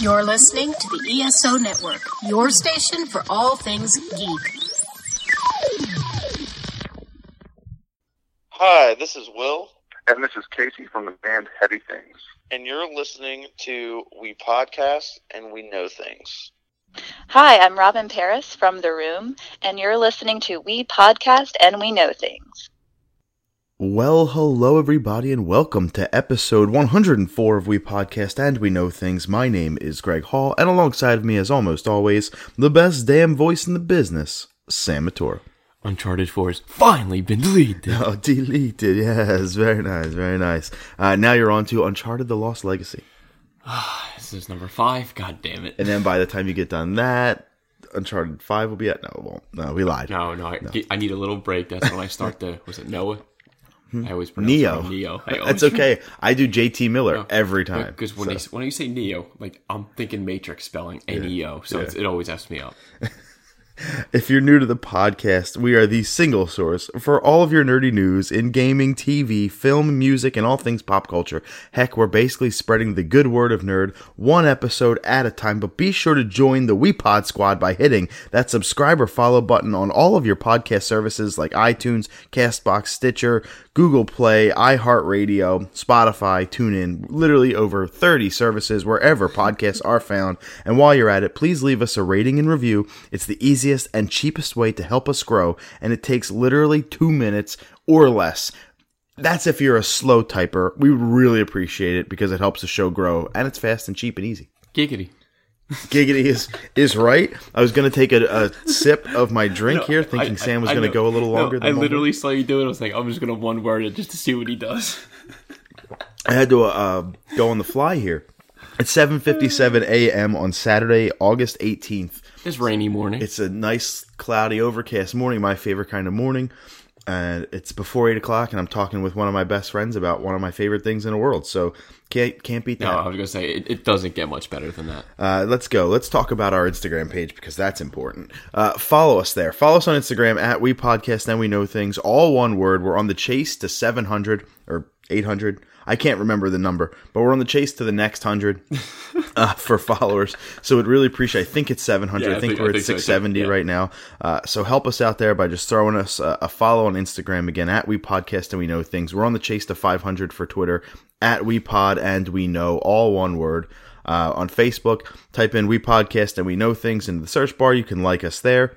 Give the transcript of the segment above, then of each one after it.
You're listening to the ESO Network, your station for all things geek. Hi, this is Will, And this is Casey from the band Heavy Things. and you're listening to We Podcast and We Know Things. Hi, I'm Robin Paris from The Room, and you're listening to We Podcast and We Know Things. Well, hello everybody, and welcome to episode 104 of We Podcast and We Know Things. My name is Greg Hall, and alongside of me, as almost always, the best damn voice in the business, Sam Matura. Uncharted 4 has finally been deleted. Oh, deleted, yes, very nice, very nice. Uh, now you're on to Uncharted The Lost Legacy. This is number 5. God damn it. And then by the time you get done that, Uncharted 5 will be at. No, it won't. No, we lied. No, no, I, I need a little break. That's when I start the. Was it Noah? Mm-hmm. I always pronounce. Neo. it Neo. I That's okay. I do JT Miller Oh. every time. Because when, so. when you say Neo, like I'm thinking Matrix spelling N E O, so it's, it always F's me up. If you're new to the podcast, we are the single source for all of your nerdy news in gaming, TV, film, music, and all things pop culture. Heck, we're basically spreading the good word of nerd one episode at a time, but be sure to join the WePod squad by hitting that subscribe or follow button on all of your podcast services like iTunes, Castbox, Stitcher, Google Play, iHeartRadio, Spotify, TuneIn, literally over 30 services wherever podcasts are found. And while you're at it, please leave us a rating and review. It's the easiest and cheapest way to help us grow, and it takes literally two minutes or less. That's if you're a slow typer. We would really appreciate it because it helps the show grow, and it's fast and cheap and easy. Giggity. Giggity is is right. I was gonna take a, a sip of my drink here, thinking I- Sam was I gonna know. go a little No, longer. I than literally saw you do it. I was like, I'm just gonna one word it just to see what he does. I had to uh, go on the fly here. It's 7:57 a.m. on Saturday, August 18th. This rainy morning. It's a nice, cloudy, overcast morning. My favorite kind of morning. And it's before eight o'clock, and I'm talking with one of my best friends about one of my favorite things in the world. So can't can't beat that. no. I was gonna say it, it doesn't get much better than that. Uh, let's go. Let's talk about our Instagram page because that's important. Uh, follow us there. Follow us on Instagram at We Podcast and We Know Things. All one word. We're on the chase to 700 or 800. I can't remember the number, but we're on the chase to the next 100 uh, for followers. So we'd really appreciate I think it's 700. Yeah, I I think think- we're at think so, too. 670 Yeah. right now. Uh, so help us out there by just throwing us a, a follow on Instagram again at We Podcast and We Know Things. We're on the chase to 500 for Twitter at We Pod and We Know, all one word. Uh, on Facebook, type in We Podcast and We Know Things into the search bar. You can like us there.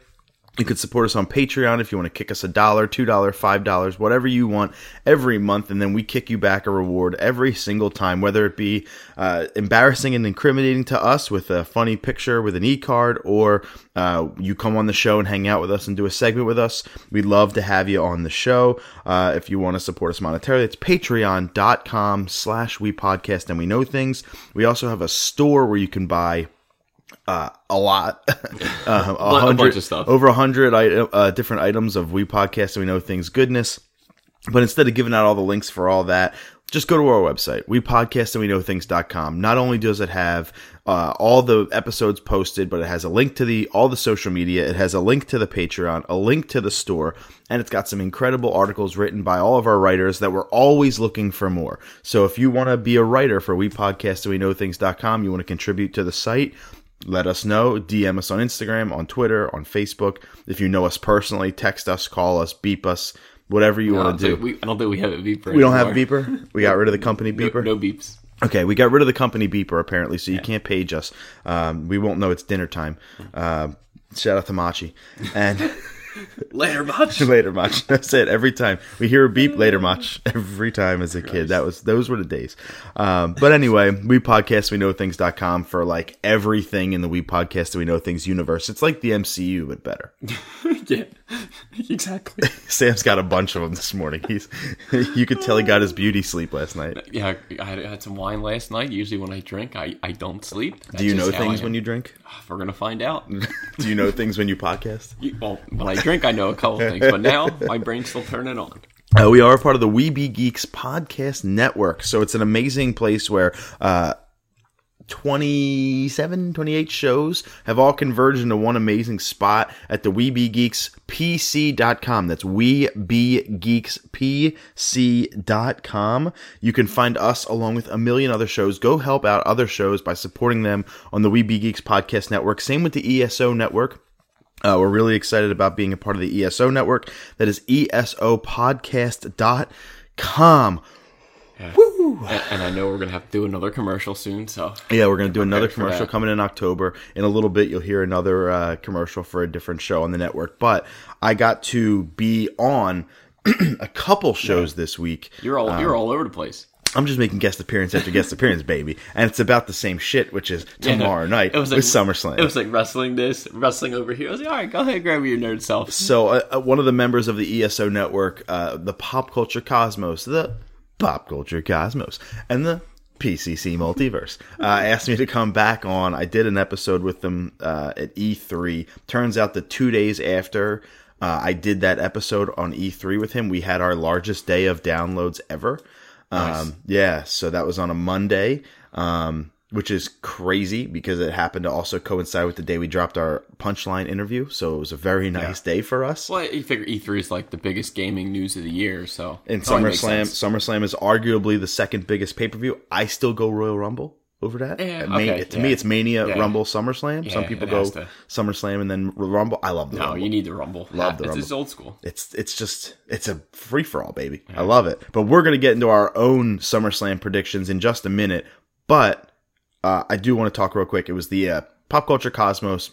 You could support us on Patreon if you want to kick us a dollar, two dollar, five dollars, whatever you want every month, and then we kick you back a reward every single time, whether it be uh, embarrassing and incriminating to us with a funny picture with an e card, or uh, you come on the show and hang out with us and do a segment with us. We'd love to have you on the show. Uh, if you want to support us monetarily, it's patreon.com slash we podcast and we know things. We also have a store where you can buy uh, a lot, uh, a, a hundred, bunch of stuff. over a hundred uh, different items of we podcast and we know things goodness. But instead of giving out all the links for all that, just go to our website, we podcast and we know things.com. Not only does it have uh, all the episodes posted, but it has a link to the all the social media. It has a link to the Patreon, a link to the store, and it's got some incredible articles written by all of our writers that we're always looking for more. So if you want to be a writer for we podcast and we know things.com, you want to contribute to the site, let us know. DM us on Instagram, on Twitter, on Facebook. If you know us personally, text us, call us, beep us, whatever you I want to do. we, I don't think we have a beeper. We don't have a beeper. We got rid of the company beeper. no beeps. Okay, we got rid of the company beeper apparently, so you can't page us. Um, we won't know it's dinner time. Uh, shout out to Machi. And Later, much. later, Mach. That's it. Every time we hear a beep, later, Mach. Every time as a kid, that was those were the days. Um, but anyway, we podcast we know things.com for like everything in the we podcast we know things universe. It's like the MCU but better. yeah, exactly. Sam's got a bunch of them this morning. He's you could tell he got his beauty sleep last night. Yeah, I had, some wine last night. Usually, when I drink, I, I don't sleep. Do you know things when you drink? We're gonna find out. Do you know things when you podcast? You- well, when I drink, I know a couple things, but now my brain's still turning on. Uh, we are part of the We Be Geeks podcast network, so it's an amazing place where uh, 27, 28 shows have all converged into one amazing spot at the WeBeGeeksPC.com. That's WeBeGeeksPC.com. You can find us along with a million other shows. Go help out other shows by supporting them on the We Be Geeks podcast network. Same with the ESO network. Uh, we're really excited about being a part of the ESO network. That is ESOpodcast.com. And, and I know we're gonna have to do another commercial soon, so Yeah, we're going to do another commercial coming in October. In a little bit, you'll hear another uh, commercial for a different show on the network. But I got to be on a couple shows this week. you're all you're all over the place. I'm just making guest appearance after guest appearance, baby. And it's about the same shit, which is Yeah, no, tomorrow night it was like, with SummerSlam. It was like wrestling this, wrestling over here. I was like, all right, go ahead, grab your nerd self. So, uh, uh, one of the members of the ESO network, uh, the Pop Culture Cosmos, the Pop Culture Cosmos, and the PCC Multiverse, uh, asked me to come back on. I did an episode with them uh, at E3. Turns out that two days after uh, I did that episode on E3 with him, we had our largest day of downloads ever. Um, yeah, so that was on a Monday. Um, which is crazy because it happened to also coincide with the day we dropped our punchline interview. So it was a very nice day for us. Well, you figure E3 is like the biggest gaming news of the year, so And it only makes SummerSlam. SummerSlam is arguably the second biggest pay per view. I still go Royal Rumble over that. Yeah, okay, to yeah. me, it's Mania, Yeah. Rumble, SummerSlam. Some people go to. SummerSlam and then Rumble. I love the No, Rumble. you need the Rumble. Love the it's Rumble. just old school. It's it's just it's a free for all, baby. I love it. But we're gonna get into our own SummerSlam predictions in just a minute. But uh, I do want to talk real quick. It was the uh, Pop Culture Cosmos.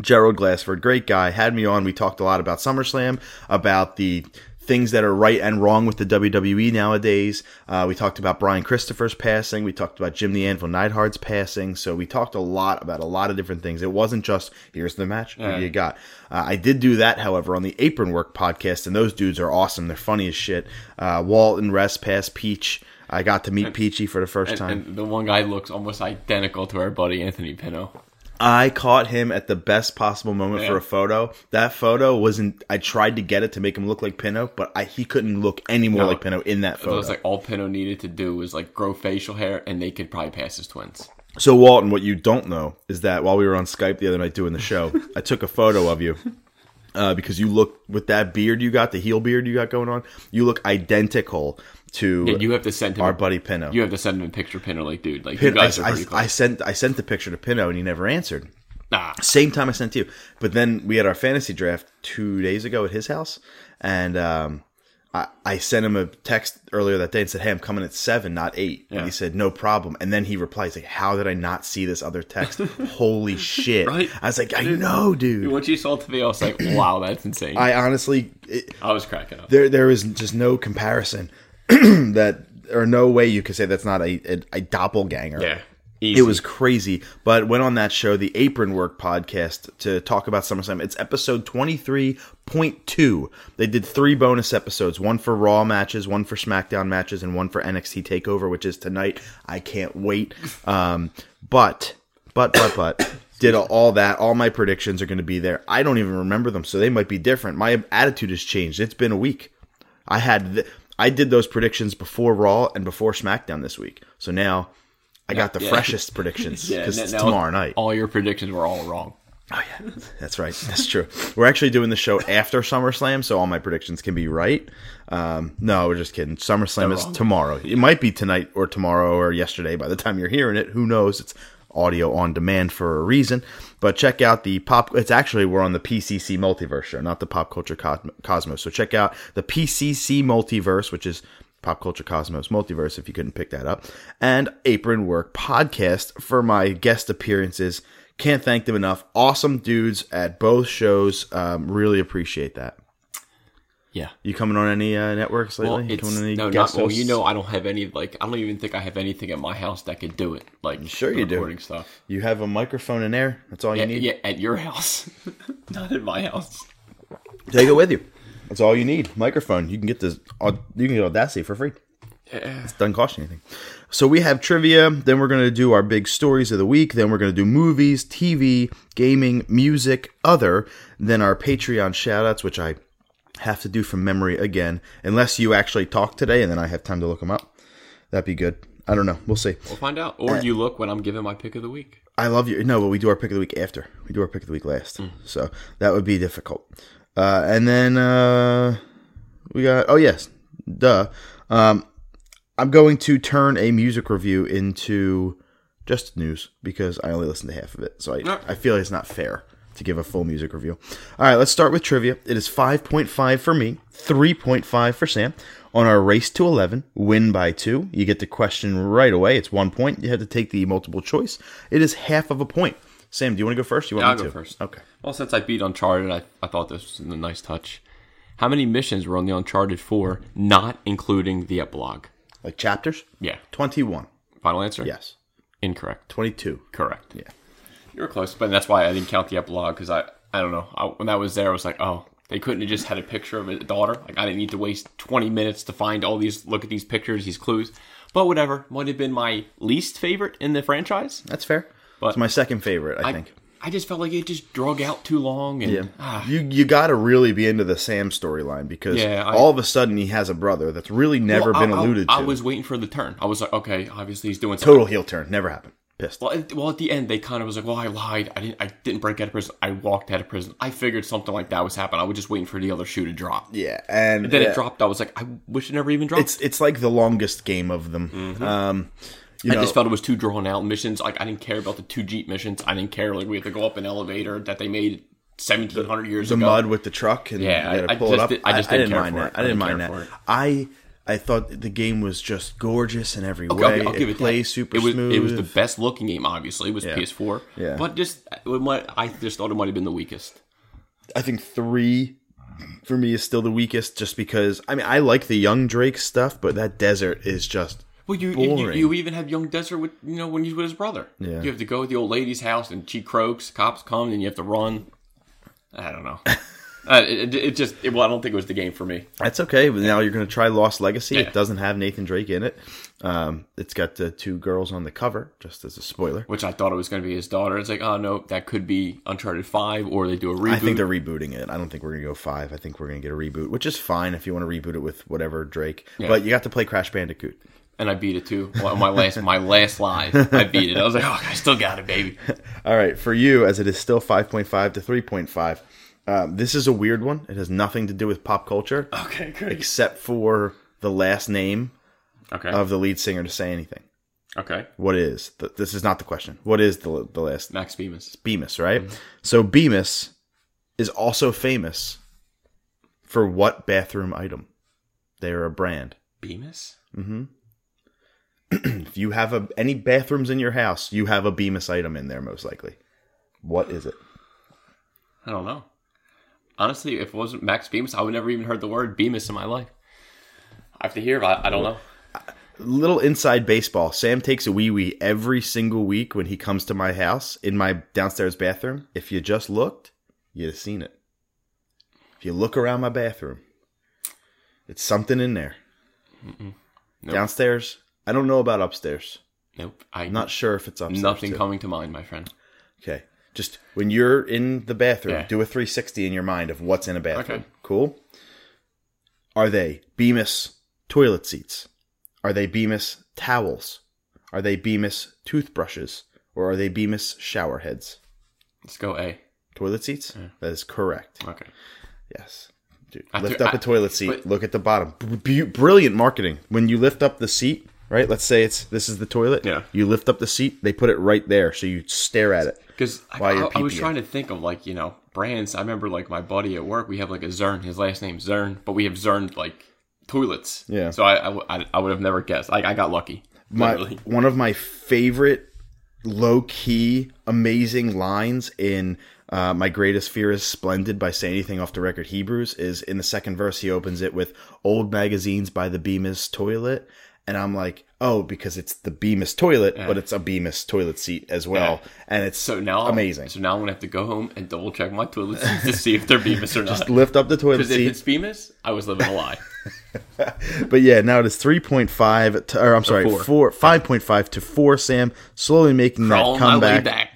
Gerald Glassford, great guy, had me on. We talked a lot about SummerSlam, about the things that are right and wrong with the WWE nowadays. Uh, we talked about Brian Christopher's passing. We talked about Jim the Anvil Neidhart's passing. So we talked a lot about a lot of different things. It wasn't just here's the match, who do you got? Uh, I did do that, however, on the Apron Work podcast, and those dudes are awesome. They're funny as shit. Uh, Walton, Rest Pass, Peach. I got to meet Peachy for the first And, time. and the one guy looks almost identical to our buddy Anthony Pino. I caught him at the best possible moment for a photo. That photo wasn't. I tried to get it to make him look like Pino, but I, he couldn't look any more No. like Pino in that photo. It was like all Pino needed to do was like grow facial hair, and they could probably pass as twins. so, Walton, what you don't know is that while we were on Skype the other night doing the show, I took a photo of you uh, because you look with that beard you got, the heel beard you got going on. You look identical to Yeah, you have to send him our buddy Pino. You have to send him a picture, Pino. Like, dude, like you Pin- I, guys are pretty I, close. I sent I sent the picture to Pino, and he never answered. nah, Same time I sent to you. But then we had our fantasy draft two days ago at his house, and um, I, I sent him a text earlier that day and said, "Hey, I'm coming at seven, not eight. And he said, "No problem." And then he replies like, "How did I not see this other text? Holy shit!" Right? I was like, "I know, dude." Once you saw it to me, I was like, wow, that's insane. I, I honestly, it, was cracking up. there there is just no comparison that, or no way you could say that's not a a, a doppelganger. Yeah, It was crazy, but went on that show, the Apron Work podcast, to talk about SummerSlam. It's episode 23.2. They did three bonus episodes one for Raw matches, one for SmackDown matches, and one for NXT TakeOver, which is tonight. I can't wait. Um, but, but, but, but. Did all that. All my predictions are going to be there. I don't even remember them, so they might be different. My attitude has changed. It's been a week. I had th- I did those predictions before Raw and before SmackDown this week. So now I got the yeah. freshest predictions because n- it's tomorrow night. All your predictions were all wrong. Oh yeah, that's right. That's true. We're actually doing the show after SummerSlam, so all my predictions can be right. Um, no, we're just kidding. SummerSlam is wrong. tomorrow. It might be tonight or tomorrow or yesterday by the time you're hearing it. Who knows? It's audio on demand for a reason. But check out the pop. It's actually we're on the PCC Multiverse show, not the Pop Culture Cosmos. So check out the PCC Multiverse, which is Pop Culture Cosmos Multiverse, if you couldn't pick that up, and Apron Work Podcast for my guest appearances. Can't thank them enough. Awesome dudes at both shows. Um, really appreciate that. Yeah. You coming on any uh, networks lately? Well, You coming on any no, not well. You know, I don't have any like. I don't even think I have anything at my house that could do it. Like, Sure the you do. recording stuff. You have a microphone in there. That's all Yeah, you need. yeah, at your house, not at my house. Take it with you. That's all you need. Microphone. You can get this. You can get Audacity for free. Yeah. doesn't cost you anything. So we have trivia, then we're going to do our big stories of the week, then we're going to do movies, TV, gaming, music, other, then our Patreon shoutouts, which I have to do from memory again, unless you actually talk today and then I have time to look them up. That'd be good. I don't know. We'll see. We'll find out. Or you look when I'm giving my pick of the week. I love you. No, but we do our pick of the week after. We do our pick of the week last. Mm. So that would be difficult. Uh, and then uh, we got, oh, yes, duh. Um, I'm going to turn a music review into just news because I only listened to half of it. So I. I feel it's not fair to give a full music review. All right, let's start with trivia. It is 5.5 for me, 3.5 for Sam. On our race to 11, win by two. You get the question right away. It's one point. You have to take the multiple choice. It is half of a point. Sam, do you want to go first? You want Yeah, me I'll go to? first. Okay. Well, since I beat Uncharted, I, I thought this was a nice touch. How many missions were on the Uncharted 4, not including the epilogue? Like chapters? Yeah. 21. Final answer? Yes. Incorrect. 22. Correct. Yeah. You were close, but that's why I didn't count the epilogue because I, I don't know. I, when that was there, I was like, oh, they couldn't have just had a picture of a daughter. Like I didn't need to waste 20 minutes to find all these, look at these pictures, these clues. But whatever, might have been my least favorite in the franchise. That's fair. But- it's my second favorite, I, I, think. I just felt like it just drug out too long, and Yeah. ah, You you got to really be into the Sam storyline because Yeah, I- all of a sudden he has a brother that's really never Well, been I- alluded I, to. I was waiting for the turn. I was like, okay, obviously he's doing something. Total heel turn. Never happened. Pissed. Well, at, well, at the end, they kind of was like, "Well, I lied. I didn't. I didn't break out of prison. I walked out of prison. I figured something like that was happening. I was just waiting for the other shoe to drop. Yeah, and Then yeah, it dropped. I was like, I wish it never even dropped. It's it's like the longest game of them. Um, you I know, just felt it was too drawn out missions. Like I didn't care about the two Jeep missions. I didn't care like we had to go up an elevator that they made seventeen hundred years the ago. The mud with the truck and Yeah, you gotta I- I pull it just up. did- I just didn't care mind for that. it. I I didn't didn't mind that. I I thought the game was just gorgeous in every Okay, way. I'll, I'll give it plays super it was, smooth. It was the best looking game. Obviously, it was Yeah. PS4. Yeah. but just it might, I just thought it might have been the weakest. I think three for me is still the weakest, just because I mean I like the young Drake stuff, but that desert is just Well, you, you you even have young Desert with you know when he's with his brother. Yeah. You have to go to the old lady's house and she croaks. Cops come and you have to run. I don't know. uh, it, it, just it, well, I don't think it was the game for me. That's okay. But now you're going to try Lost Legacy. Yeah. It doesn't have Nathan Drake in it. Um, it's got the two girls on the cover, just as a spoiler. Which I thought it was going to be his daughter. It's like, oh no, that could be Uncharted Five, or they do a reboot. I think they're rebooting it. I don't think we're going to go five. I think we're going to get a reboot, which is fine if you want to reboot it with whatever Drake. Yeah. But you got to play Crash Bandicoot. And I beat it too. Well, my last my last live, I beat it. I was like, oh, I still got it, baby. All right, for you, as it is still 5.5 to 3.5, um, this is a weird one. It has nothing to do with pop culture Okay, great. except for the last name Okay, of the lead singer to say anything. okay. What is? The, this is not the question. What is the, the last Max Bemis. Bemis, right? So Bemis is also famous for what bathroom item? They are a brand. Bemis. If you have a, any bathrooms in your house, you have a Bemis item in there, most likely. What is it? I don't know. Honestly, if it wasn't Max Bemis, I would never even heard the word Bemis in my life. I have to hear. I, I don't know. Little inside baseball. Sam takes a wee wee every single week when he comes to my house in my downstairs bathroom. If you just looked, you'd have seen it. If you look around my bathroom, it's something in there. Nope. Downstairs, I don't know about upstairs. Nope. I'm not sure if it's upstairs. Nothing too. coming to mind, my friend. Okay. Just when you're in the bathroom, Yeah. do a 360 in your mind of what's in a bathroom. Okay. Cool. Are they Bemis toilet seats? Are they Bemis towels? Are they Bemis toothbrushes? Or are they Bemis shower heads? Let's go A. Toilet seats? That is correct. Okay. Yes. Dude, lift up a I- toilet seat. but- look at the bottom. B- brilliant marketing. When you lift up the seat, right? Let's say it's this is the toilet. Yeah. You lift up the seat. They put it right there, so you stare at it. Because I, I, I was trying to think of like you know brands. I remember like my buddy at work. We have like a Zern. His last name's Zern, but we have Zern like toilets. Yeah. So I I would have never guessed. Like I got lucky. my literally. one of my favorite low key amazing lines in uh, my greatest fear is splendid by say anything off the record hebrews is in the second verse he opens it with old magazines by the bemis toilet and i'm like oh because it's the bemis toilet but it's a bemis toilet seat as well Yeah. and it's So now amazing So now I'm gonna have to go home and double check my toilet seats to see if they're Bemis or not. Just lift up the toilet Because if seat it's Bemis, I was living a lie. But yeah, now it is 3.5 to, or I'm sorry, four. 4 5.5 to 4 Sam slowly making that Crawling my way comeback.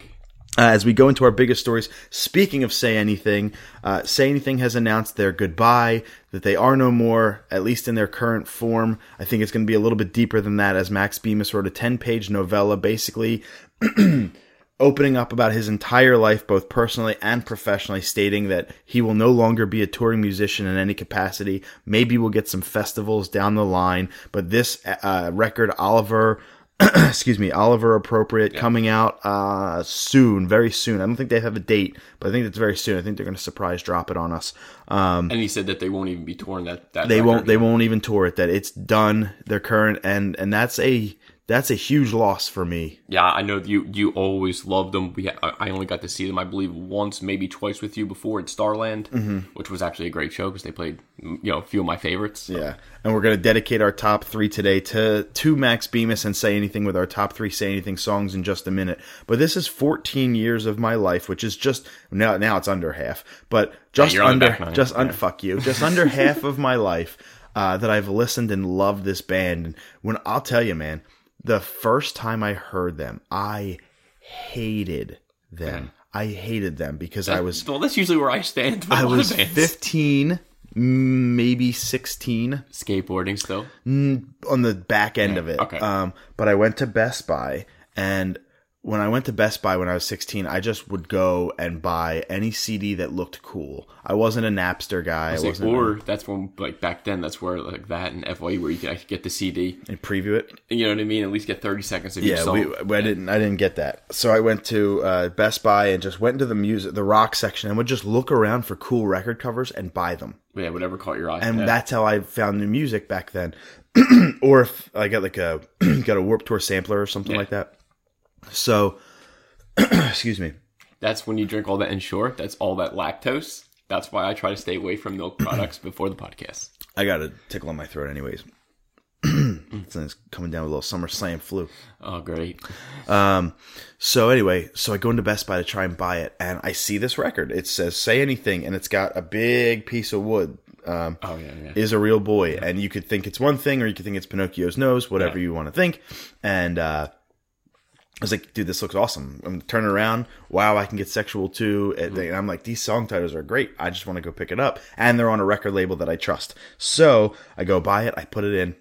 Uh, as we go into our biggest stories, speaking of Say Anything, uh, Say Anything has announced their goodbye, that they are no more, at least in their current form. I think it's going to be a little bit deeper than that, as Max Bemis wrote a 10 page novella basically opening up about his entire life, both personally and professionally, stating that he will no longer be a touring musician in any capacity. Maybe we'll get some festivals down the line, but this uh, record, Oliver, excuse me, Oliver Appropriate, coming out uh, soon, very soon. I don't think they have a date, but I think it's very soon. I think they're going to surprise drop it on us. Um, And he said that they won't even be touring that. that they won't. They won't even tour it. That it's done. They're current, and and that's a that's a huge loss for me. Yeah, I know you. You always loved them. We ha- I only got to see them, I believe, once, maybe twice with you before at Starland, Mm-hmm. which was actually a great show because they played, you know, a few of my favorites. Yeah, and we're gonna dedicate our top three today to to Max Bemis and say anything with our top three say anything songs in just a minute. But this is 14 years of my life, which is just now now it's under half, but just the under just un, fuck you, just under half of my life uh, that I've listened and loved this band. And when I'll tell you, man, the first time I heard them, I hated them. I hated them because I was Well, that's usually where I stand. I a lot of was bands. 15, maybe 16 skateboarding still. on the back end of it. okay. Um, but I went to Best Buy, and when I went to Best Buy when I was 16, I just would go and buy any CD that looked cool. I wasn't a Napster guy. I It's like, wasn't or that's when, like back then, that's where like that and FYE where you could actually get the CD. and preview it. You know what I mean? At least get thirty seconds of Yeah, song. we, I didn't. I didn't get that. So I went to uh, Best Buy and just went into the music, the rock section, and would just look around for cool record covers and buy them. yeah, whatever caught your eye. and yeah. that's how I found new music back then. or if I got like a got a Warped Tour sampler or something Yeah. like that. So, excuse me. that's when you drink all that Ensure. That's all that lactose. That's why I try to stay away from milk products before the podcast. I got a tickle in my throat, anyways. it's coming down with a little summer slam flu. Oh, great. Um, so anyway, so I go into Best Buy to try and buy it, and I see this record. It says "Say Anything," and it's got a big piece of wood. Um, Oh yeah, yeah. is a real boy, and you could think it's one thing, or you could think it's Pinocchio's nose, whatever Yeah. you want to think. And uh, I was like, dude, this looks awesome. I'm turning around. Wow, I can get sexual too. And Mm-hmm. I'm like, these song titles are great. I just want to go pick it up, and they're on a record label that I trust. So I go buy it. I put it in.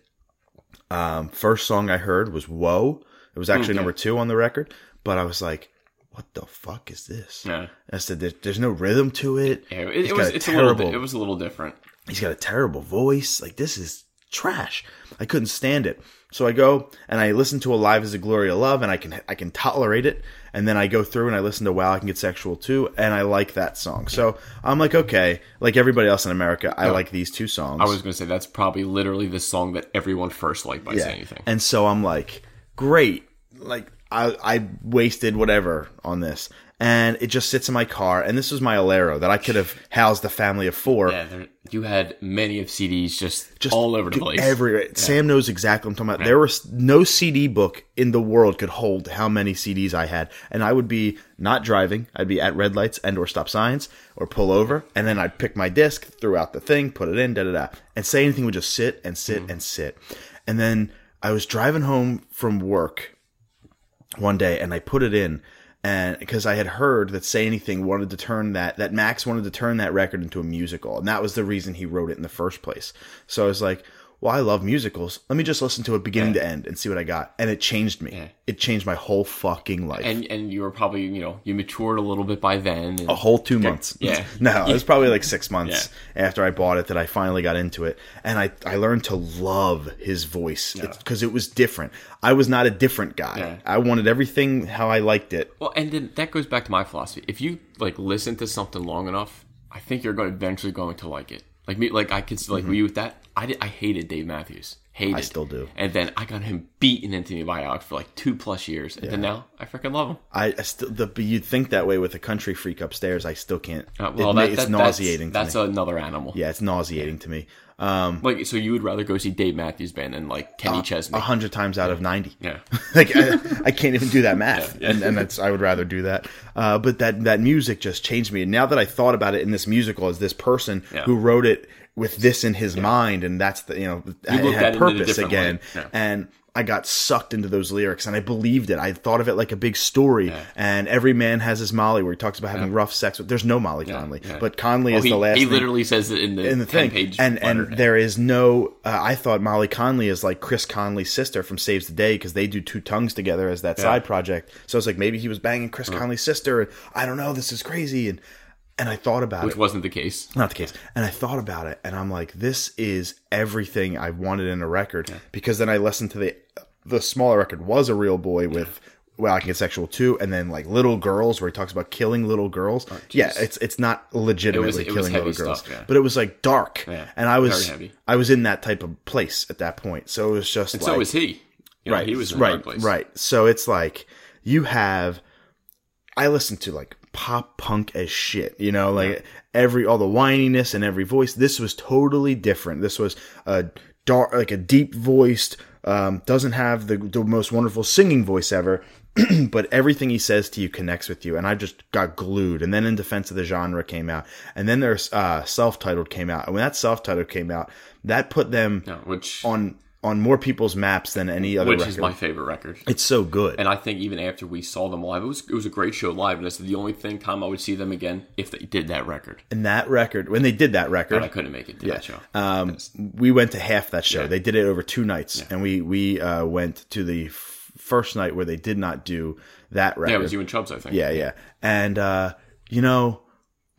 Um, first song I heard was "Whoa." It was actually Okay. number two on the record, but I was like, "What the fuck is this?" Yeah. I said, "There- "There's no rhythm to it." Yeah, it, it was. got It's a little. terrible- it was a little different. he's got a terrible voice. Like this is trash. I couldn't stand it. So I go and I listen to Alive as a Glory of Love and I can I can tolerate it. And then I go through and I listen to Wow I Can Get Sexual Too and I like that song. So I'm like, okay, like everybody else in America, I like these two songs. I was going to say that's probably literally the song that everyone first liked by Say Anything. And so I'm like, great. Like I I wasted whatever on this. And it just sits in my car. And this was my Alero that I could have housed a family of four. yeah, there, you had many of CDs just, just all over the place. Everywhere. Sam knows exactly what I'm talking about. There was no CD book in the world could hold how many CDs I had, and I would be not driving. I'd be at red lights and or stop signs or pull over, and then I'd pick my disc, throw out the thing, put it in, da da da, and say anything would just sit and sit Mm. and sit, and then I was driving home from work one day and I put it in and because I had heard that Say Anything wanted to turn that that Max wanted to turn that record into a musical and that was the reason he wrote it in the first place. So I was like, well, I love musicals. Let me just listen to it beginning to end and see what I got. And it changed me. Yeah. It changed my whole fucking life. and and you were probably you know you matured a little bit by then. And a whole two months. yeah. no, it was probably like six months after I bought it that I finally got into it, and I I learned to love his voice because it was different. I was not a different guy. Yeah. I wanted everything how I liked it. Well, and then that goes back to my philosophy. If you like listen to something long enough, I think you're going eventually going to like it. Like me, like I could like mm-hmm. were you with that? I did, I hated Dave Matthews. Hated. I still do. And then I got him beaten into me by Alex for like two plus years, and then now I freaking love him. I, I still, the, but you'd think that way with a country freak upstairs. I still can't. Uh, well, it, that, it's that- nauseating. That's, to that's another animal. yeah, it's nauseating to me. Um, Like, so you would rather go see Dave Matthews Band than like Kenny Chesney? a hundred times out of ninety. Yeah. like I, I can't even do that math, Yeah, yeah. and, and that's I would rather do that. Uh, but that that music just changed me. And now that I thought about it in this musical as this person Yeah. who wrote it with this in his mind, and that's the you know it had it a purpose again. Yeah. And I got sucked into those lyrics and I believed it. I thought of it like a big story. And every man has his Molly, where he talks about having rough sex with. There's no Molly Conley, yeah. but Conley Oh, is he, the last. he literally says it in the, in the thing, page and and there is no. Uh, I thought Molly Conley is like Chris Conley's sister from Saves the Day because they do Two Tongues together as that side project. So I was like, maybe he was banging Chris Conley's sister. And I don't know. This is crazy. And and I thought about which it. Which wasn't the case. Not the case. And I thought about it, and I'm like, this is everything I wanted in a record. Because then I listened to the the smaller record was a real boy with. Well, I can get sexual too, and then like little girls, where he talks about killing little girls. Oh, yeah, it's it's not legitimately It was killing heavy little girls, stuff, yeah. but it was like dark, Yeah, and I was. I was in that type of place at that point. So it was just And like so was he. You know, right, he was right, right. So it's like you have. I listened to like pop punk as shit, you know, like every all the whininess and every voice. This was totally different. This was a dark, like a deep voiced. Um, doesn't have the the most wonderful singing voice ever, but everything he says to you connects with you. And I just got glued. And then in defense of the genre came out, and then there's uh, self titled came out. And when that self titled came out, that put them Yeah, which on on more people's maps than any other which record. is my favorite record. it's so good. And I think even after we saw them live, it was it was a great show live. And it's the only thing time I would see them again if they did that record. And that record, when they did that record, But I couldn't make it to that show. um, we went to half that show. Yeah. They did it over two nights, and we we uh, went to the f- first night where they did not do that record. yeah, it was you and Chubbs, I think. yeah, yeah. And uh, you know,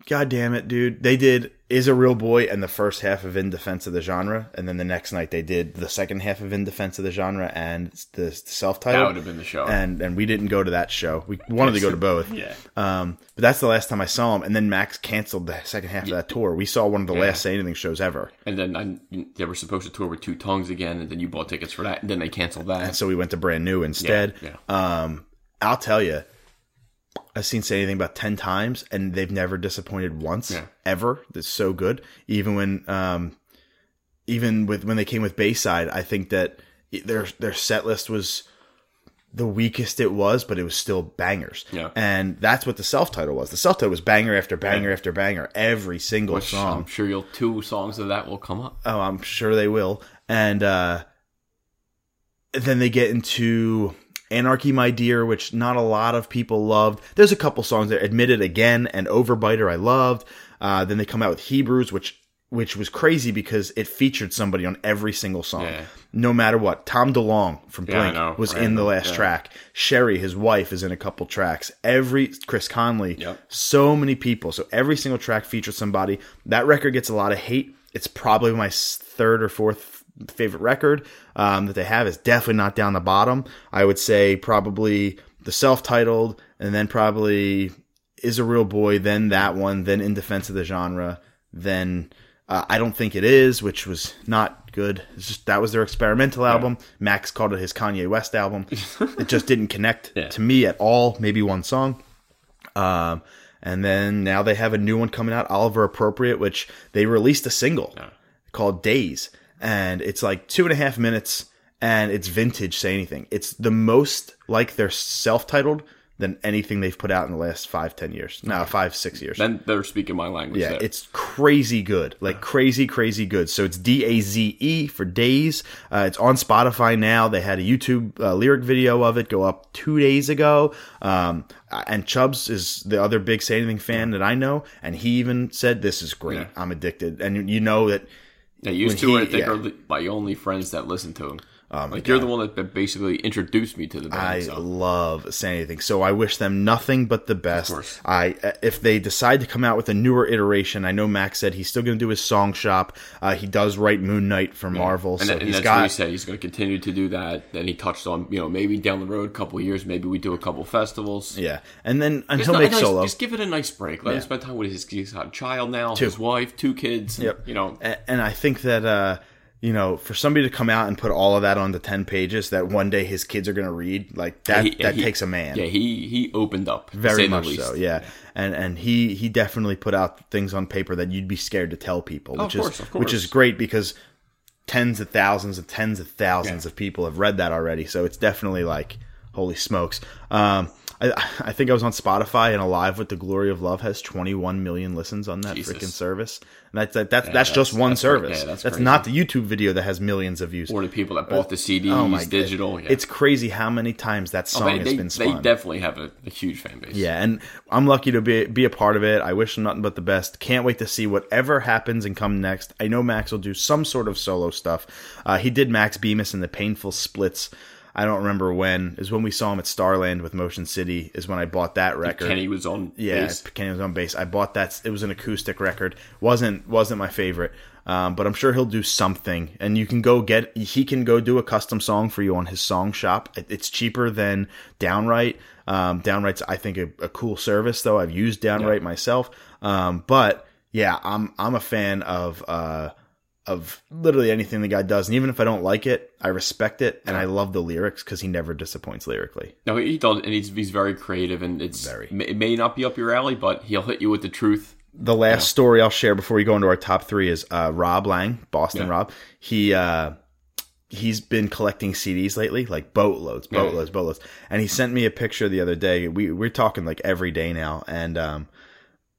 god damn it, dude, they did is a real boy and the first half of In Defense of the Genre, and then the next night they did the second half of In Defense of the Genre and the self titled. That would have been the show. And and we didn't go to that show. We wanted to go to both. Yeah. Um, but that's the last time I saw him. And then Max canceled the second half of that tour. We saw one of the last Say Anything shows ever. And then I, they were supposed to tour with Two Tongues again, and then you bought tickets for that, and then they canceled that. And So we went to Brand New instead. Yeah, Um, I'll tell you, I've seen Say Anything about 10 times, and they've never disappointed once, Yeah. ever. It's so good. Even when, um, even with when they came with Bayside, I think that their their set list was the weakest it was, but it was still bangers. Yeah. And that's what the self title was. The self title was banger after banger Yeah. after banger, every single Which song. I'm sure you'll two songs of that will come up. Oh, I'm sure they will. And uh, then they get into Anarchy, My Dear, which not a lot of people loved. There's a couple songs there. Admit It Again and Overbiter, I loved. Uh, then they come out with Hebrews, which which was crazy because it featured somebody on every single song, Yeah. no matter what. Tom DeLonge from Yeah, Blink know. was Right. in the last Yeah. track. Sherri, his wife, is in a couple tracks. Every Chris Conley, Yep. so many people. So every single track features somebody. That record gets a lot of hate. It's probably my third or fourth favorite record um, that they have. is definitely not down the bottom. I would say probably the self-titled, and then probably is a real boy. Then that one. Then in defense of the genre. Then uh, I don't think it is, which was not good. It's just that was their experimental album. Max called it his Kanye West album. it just didn't connect Yeah. to me at all. Maybe one song. Um, and then now they have a new one coming out, Oliver Appropriate, which they released a single called Daze. And it's like two and a half minutes and it's vintage Say Anything. It's the most like they're self titled than anything they've put out in the last five, ten years. No, five, six years. Then they're speaking my language. Yeah, there. it's crazy good, like crazy, crazy good. So it's D A Z E for days. Uh, it's on Spotify now. They had a YouTube uh, lyric video of it go up two days ago. Um, and Chubbs is the other big Say Anything fan that I know, and he even said, "This is great. Yeah. I'm addicted." And you know that Yeah, used to, he- I think, yeah. are my only friends that listen to him. My like you're the one that- that basically introduced me to the band. I so. love Say Anything. So I wish them nothing but the best. course. I if they decide to come out with a newer iteration, I know Max said he's still going to do his song shop. Uh, he does write Moon Knight for Marvel, and, so and he's that's got what he said. He's going to continue to do that. Then he touched on, you know, maybe down the road, a couple of years, maybe we do a couple festivals. Yeah, and then and he'll make nice- solo. Just give it a nice break. Let Yeah. him spend time with his. He's got a child now, Two. his wife, two kids. Yep. You know, A- and I think that uh, you know, for somebody to come out and put all of that onto ten pages that one day his kids are going to read, like that, he- that he- takes a man. Yeah, he he opened up very the much so. Yeah. and and he he definitely put out things on paper that you'd be scared to tell people, Oh, which of is course, of which is great because tens of thousands and tens of thousands Yeah. of people have read that already. So it's definitely like holy smokes. Um, I, I think I was on Spotify and Alive with the Glory of Love has 21 million listens on that Jesus. freaking service. And that's that, that's, Yeah, that's just one that's service. yeah, that's that's not the YouTube video that has millions of views. Or the people that bought the CDs, Oh my digital. Yeah. It's crazy how many times that Oh, song they, has they, been they definitely have a, a huge fan base. Yeah, and I'm lucky to be be a part of it. I wish them nothing but the best. Can't wait to see whatever happens and come next. I know Max will do some sort of solo stuff. Uh, he did Max Bemis in the Painful Splits. I don't remember when. Is when we saw him at Starland with Motion City. Is when I bought that record. Kenny was on Yeah, bass. Kenny was on bass. I bought that. It was an acoustic record. wasn't wasn't my favorite, um, but I'm sure he'll do something. And you can go get. He can go do a custom song for you on his song shop. It's cheaper than Downright. Um, Downright's I think a, a cool service though. I've used Downright myself. Um, but yeah, I'm I'm a fan of. Uh, of literally anything the guy does, and even if I don't like it, I respect it, and I love the lyrics because he never disappoints lyrically. No, he does, and he's he's very creative, and it's Very. It may not be up your alley, but he'll hit you with the truth. the last story I'll share before we go into our top three is uh, Rob Lang, Boston Yeah. Rob. He uh, he's been collecting CDs lately, like boatloads, Yeah. boatloads, boatloads. And he sent me a picture the other day. We we're talking like every day now, and um,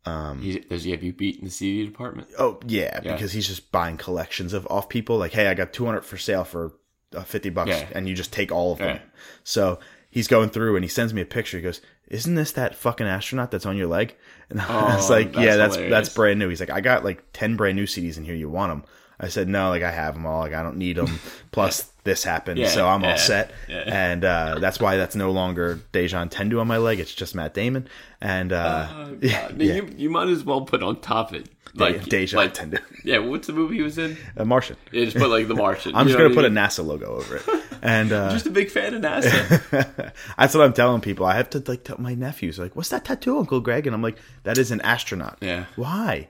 um, He's, does he have you beat in the CD department? oh yeah, Yeah. because he's just buying collections of off people. Like, hey, I got two hundred for sale for uh, fifty bucks, Yeah. and you just take all of them. Yeah. So. He's going through and he sends me a picture. He goes, "Isn't this that fucking astronaut that's on your leg?" And I was Oh, like, that's "Yeah, that's hilarious. that's brand new." He's like, "I got like ten brand new CDs in here. You want them?" I said, "No, like I have them all. Like I don't need them. Plus, this happened, Yeah, so I'm yeah, all set." yeah. And uh, that's why that's no longer Deja Entendu on my leg. It's just Matt Damon. And uh, yeah, you, you might as well put on top of it. Like, Dejan like, Tendu, yeah, what's the movie he was in? a Martian. Yeah, just put like the Martian. I'm just gonna put I a mean? NASA logo over it. And uh, Just a big fan of NASA. that's what I'm telling people. I have to like tell my nephews, like, "What's that tattoo, Uncle Greg?" And I'm like, "That is an astronaut." Yeah. Why?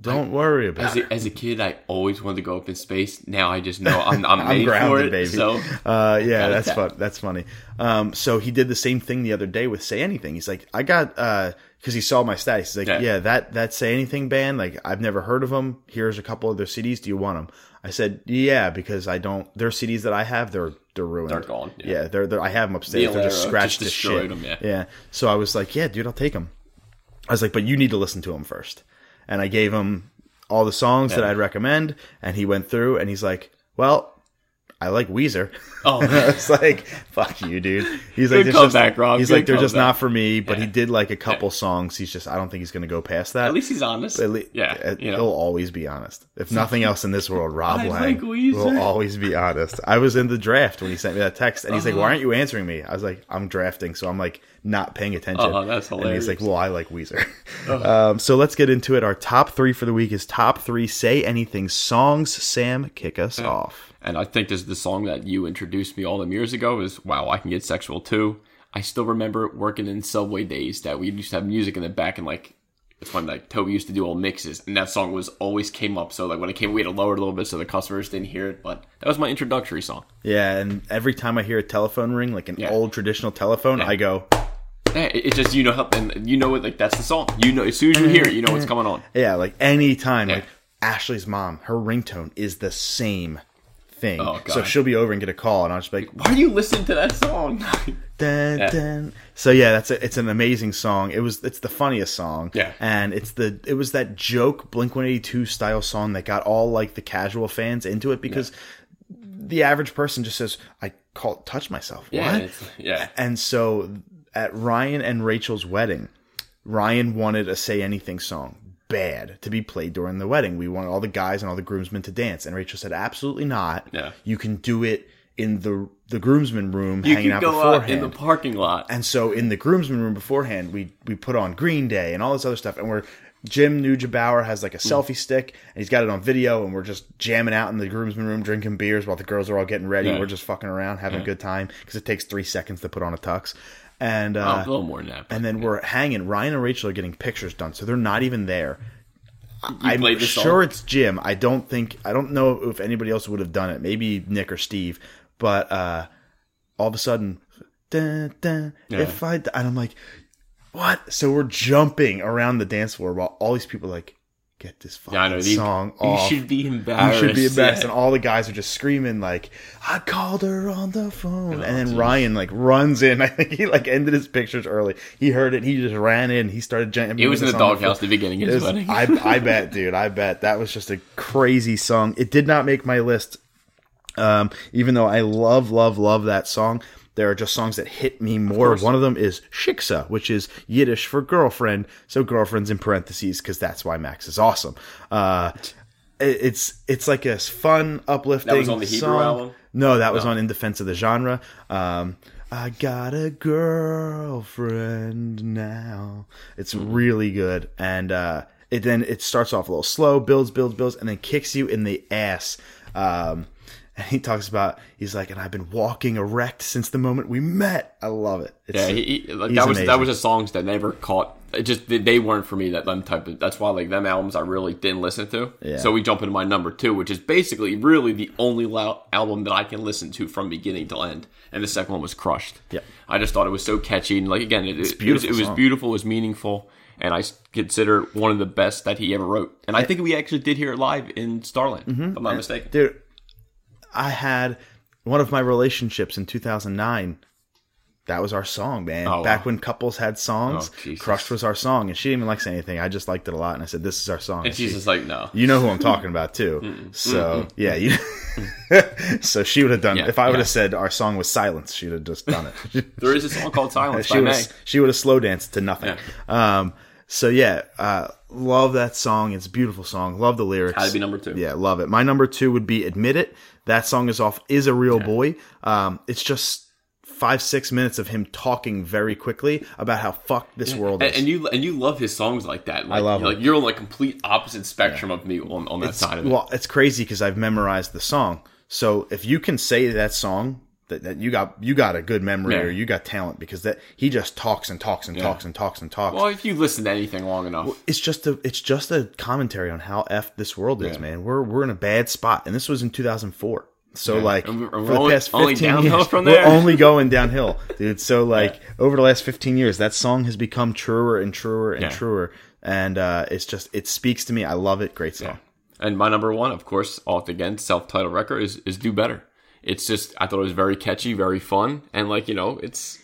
Don't worry about As it. a, as a kid, I always wanted to go up in space. Now I just know I'm, I'm, I'm made for grounded, it. baby. So uh, yeah, that's fun. That's funny. Um, so he did the same thing the other day with "Say Anything." He's like, "I got," because he saw my stats. He's like, Yeah. "Yeah, that that "Say Anything" band. Like, I've never heard of them. Here's a couple of their CDs. Do you want them?" I said, "Yeah," because I don't. Their CDs that I have, they're they're ruined. They're gone, yeah. Yeah, they're, they're I have them upstairs. Neil they're just scratched just to destroyed shit. 'em, yeah. yeah. So I was like, "Yeah, dude, I'll take them." I was like, "But you need to listen to them first. And I gave him all the songs that I'd recommend, and he went through, and he's like, "Well." I like Weezer. Oh. I was like, "Fuck you, dude." He's like, Good "They're just- Rob. He's Good like, "They're just comeback. not for me." But he did like a couple songs. He's just, I don't think he's going to go past that. at least he's honest. At yeah, you he'll always be honest. If nothing else in this world, Rob I Lang like Weezer. will always be honest. I was in the draft when he sent me that text, and he's Uh-huh. like, "Why aren't you answering me?" I was like, "I'm drafting," so I'm like not paying attention. Uh-huh, that's And he's like. Uh-huh. "Well, I like Weezer." um, so let's get into it. Our top three for the week is top three say anything songs. Sam, kick us off. And I think this is the song that you introduced me all them years ago is Wow, I Can Get Sexual Too. I still remember working in Subway days that we used to have music in the back and like it's when like Toby used to do all mixes and that song was always came up. So like when it came we had to lower it a little bit so the customers didn't hear it. But that was my introductory song. Yeah, and every time I hear a telephone ring, like an Yeah. old traditional telephone, I go, Yeah, it's just you know how and you know it like that's the song. You know as soon as you hear it, you know what's mm-hmm. coming on. Yeah, like any time, Yeah. like Ashley's mom, her ringtone is the same thing. Oh, God. So she'll be over and get a call, and I'll just be like, Why are you listening to that song? dun, Yeah. dun. So yeah, that's a, it's an amazing song. It was it's the funniest song. Yeah. and it's the it was that joke Blink One Eighty Two style song that got all like the casual fans into it because the average person just says, "I call touch myself." yeah, what? yeah. And so at Ryan and Rachel's wedding, Ryan wanted a Say Anything song bad to be played during the wedding. We want all the guys and all the groomsmen to dance. And Rachel said, absolutely not. Yeah. You can do it in the the groomsmen room You hanging out go beforehand. out in the parking lot. and so in the groomsmen room beforehand, we we put on Green Day and all this other stuff. And we're Jim Nuggebauer has like a mm. selfie stick and he's got it on video and we're just jamming out in the groomsmen room drinking beers while the girls are all getting ready. Yeah. We're just fucking around having a good time because it takes three seconds to put on a tux. And Oh, uh, a little more than that. and then we're hanging. Ryan and Rachel are getting pictures done, so they're not even there. I'm played the sure it's Jim. I don't think I don't know if anybody else would have done it. Maybe Nick or Steve. But uh, all of a sudden, dun, dun, if I and I'm like, what? So we're jumping around the dance floor while all these people are like, get this fucking Yeah. You, song you off. should be You should be embarrassed. Yeah. And all the guys are just screaming like, "I called her on the phone." and then geez. Ryan like runs in. I think he like ended his pictures early. He heard it. He just ran in. He started jamming. It was in the doghouse the beginning of It his was- wedding. I, I bet, dude. I bet that was just a crazy song. It did not make my list, um, even though I love, love, love that song. There are just songs that hit me more. One of them is Shiksa, which is Yiddish for girlfriend. So girlfriend's in parentheses because that's why Max is awesome. Uh, it's it's like a fun, uplifting. That was on the Hebrew song. album? No, that was on In Defense of the Genre. Um, I got a girlfriend now. It's really good, and uh, it then it starts off a little slow, builds, builds, builds, and then kicks you in the ass. Um, and he talks about he's like, and I've been walking erect since the moment we met. I love it. It's, Yeah, he, he- like, that was that amazing. was the songs that never caught. It just they- they weren't for me. That them type of. That's why like them albums I really didn't listen to. Yeah. So we jump into my number two, which is basically really the only album that I can listen to from beginning to end. And the second one was Crushed. Yeah. I just thought it was so catchy and like again, it, it, beautiful it was, it was beautiful, it was meaningful, and I consider it one of the best that he ever wrote. And I think we actually did hear it live in Starland, Mm-hmm. if I'm not mistaken. dude. I had one of my relationships in 2009. That was our song, man. Oh, Back wow. when couples had songs, Oh, "Crushed" was our song, and she didn't even like saying anything. I just liked it a lot, and I said, "This is our song." And she's she- just like, no. you know who I'm talking about too. So yeah, you. so she would have done. Yeah, if I would yeah. have said our song was "Silence," she'd have just done it. There is a song called Silence she by would she would have slow danced to nothing. Um, so yeah, uh, love that song. It's a beautiful song. Love the lyrics. Had to be number two. Yeah, love it. My number two would be "Admit It." That song is off. Is a real boy. Um, it's just five six minutes of him talking very quickly about how fucked this world is. and, and you and you love his songs like that. Like, love like them. you're on like complete opposite spectrum of me on, on that side of it. Well, it's crazy because I've memorized the song. So if you can say that song, that, that you got you got a good memory Yeah. or you got talent because that he just talks and talks and talks and talks and talks. well, if you listen to anything long enough, it's just a it's just a commentary on how f this world is, Yeah. man. We're we're in a bad spot, and this was in 2004. So like And we're- for we're the only- past only 15 downhill years, from we're only going downhill, dude. So like over the last 15 years, that song has become truer and truer and Yeah. truer, and uh, it's just it speaks to me. I love it. Great song. and my number one, of course, off again, self-titled record is is Do Better. It's just I thought it was very catchy, very fun, and like you know, it's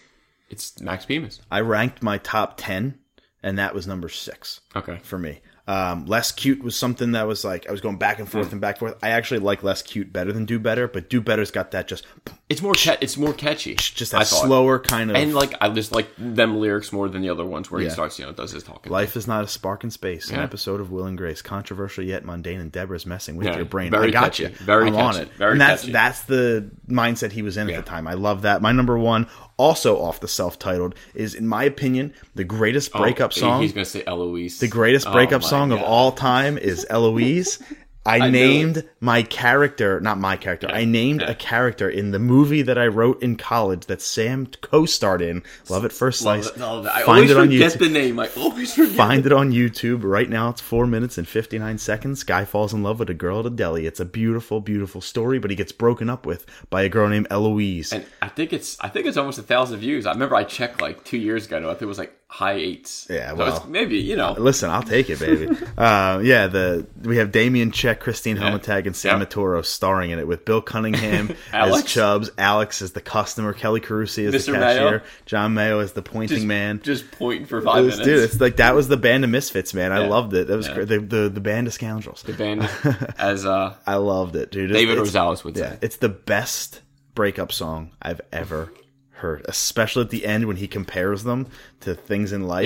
it's Max Bemis. I ranked my top 10, and that was number six Okay, for me. Um, Less Cute was something that was like, I was going back and forth and back and forth. I actually like Less Cute better than Do Better, but Do Better's got that just, it's more ca- it's more catchy, just that slower kind of. And like I just like them lyrics more than the other ones where Yeah. he starts, you know, does his talking. Life is not a spark in space. An Yeah. episode of Will and Grace, controversial yet mundane, and Deborah's messing with Yeah, your brain. very I got catchy, you. very I'm on catchy, it. very and that's catchy. that's the mindset he was in Yeah. at the time. I love that. My number one, also off the self-titled, is in my opinion the greatest Oh, breakup he- song. He's gonna say Eloise. The greatest Oh breakup my song of all time is Eloise. I, knew named my character, not my character, I named yeah. a character in the movie that I wrote in college that Sam co-starred in. Love at First Love Slice. it, love it. I Find always it on forget YouTube. the name. I always forget. Find it on YouTube right now. It's four minutes and 59 seconds. Guy falls in love with a girl at a deli. It's a beautiful, beautiful story, but he gets broken up with by a girl named Eloise. And I think it's I think it's almost a thousand views. I remember I checked like two years ago. I think it was like high eights. Yeah, well. it's maybe you know. Listen, I'll take it, baby. uh, yeah, the we have Damien Check, Christine Yeah. Helmetag, and Sam Yeah. Starring in it with Bill Cunningham as Alex. Chubbs, Alex as the customer, Kelly Carusi as the cashier, Mayo. John Mayo as the pointing just, man. just pointing for five was- minutes. dude, it's like that was the band of misfits, man. I loved it. That was Yeah. great. The, the the band of scoundrels. the band as uh I loved it, dude. David it's- Rosales would Yeah, say. it's the best breakup song I've ever heard, especially at the end when he compares them to things in life.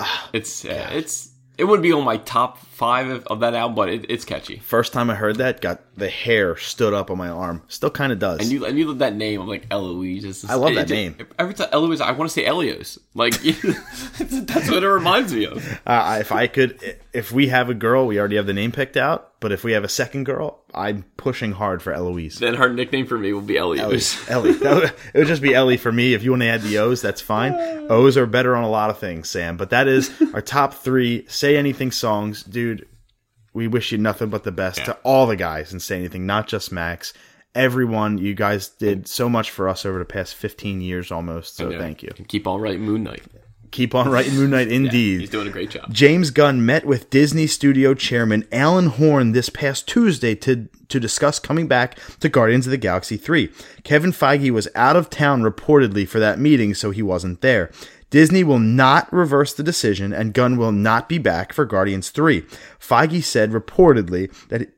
Yeah. it's yeah, it's it wouldn't be on my top five of, of that album, but it, it's catchy. First time I heard that, got the hair stood up on my arm. Still kind of does. And you and you love that name. I'm like Eloise. It's I love it- that it- name. Every time Eloise, I want to say Elios. Like that's what it reminds me of. Uh, if I could, if we have a girl, we already have the name picked out. But if we have a second girl, I'm pushing hard for Eloise. Then her nickname for me will be Elios. Ellie. That would- it would just be Ellie for me. If you want to add the O's, that's fine. O's are better on a lot of things, Sam. But that is our top three Say Anything songs. Dude, we wish you nothing but the best to all the guys in Say Anything, not just Max. Everyone, you guys did so much for us over the past 15 years almost. So thank you. Keep all right, Moon Knight. Keep on writing Moon Knight, indeed. He's doing a great job. James Gunn met with Disney Studio Chairman Alan Horn this past Tuesday to to discuss coming back to Guardians of the Galaxy 3. Kevin Feige was out of town reportedly for that meeting, so he wasn't there. Disney will not reverse the decision, and Gunn will not be back for Guardians 3. Feige said reportedly that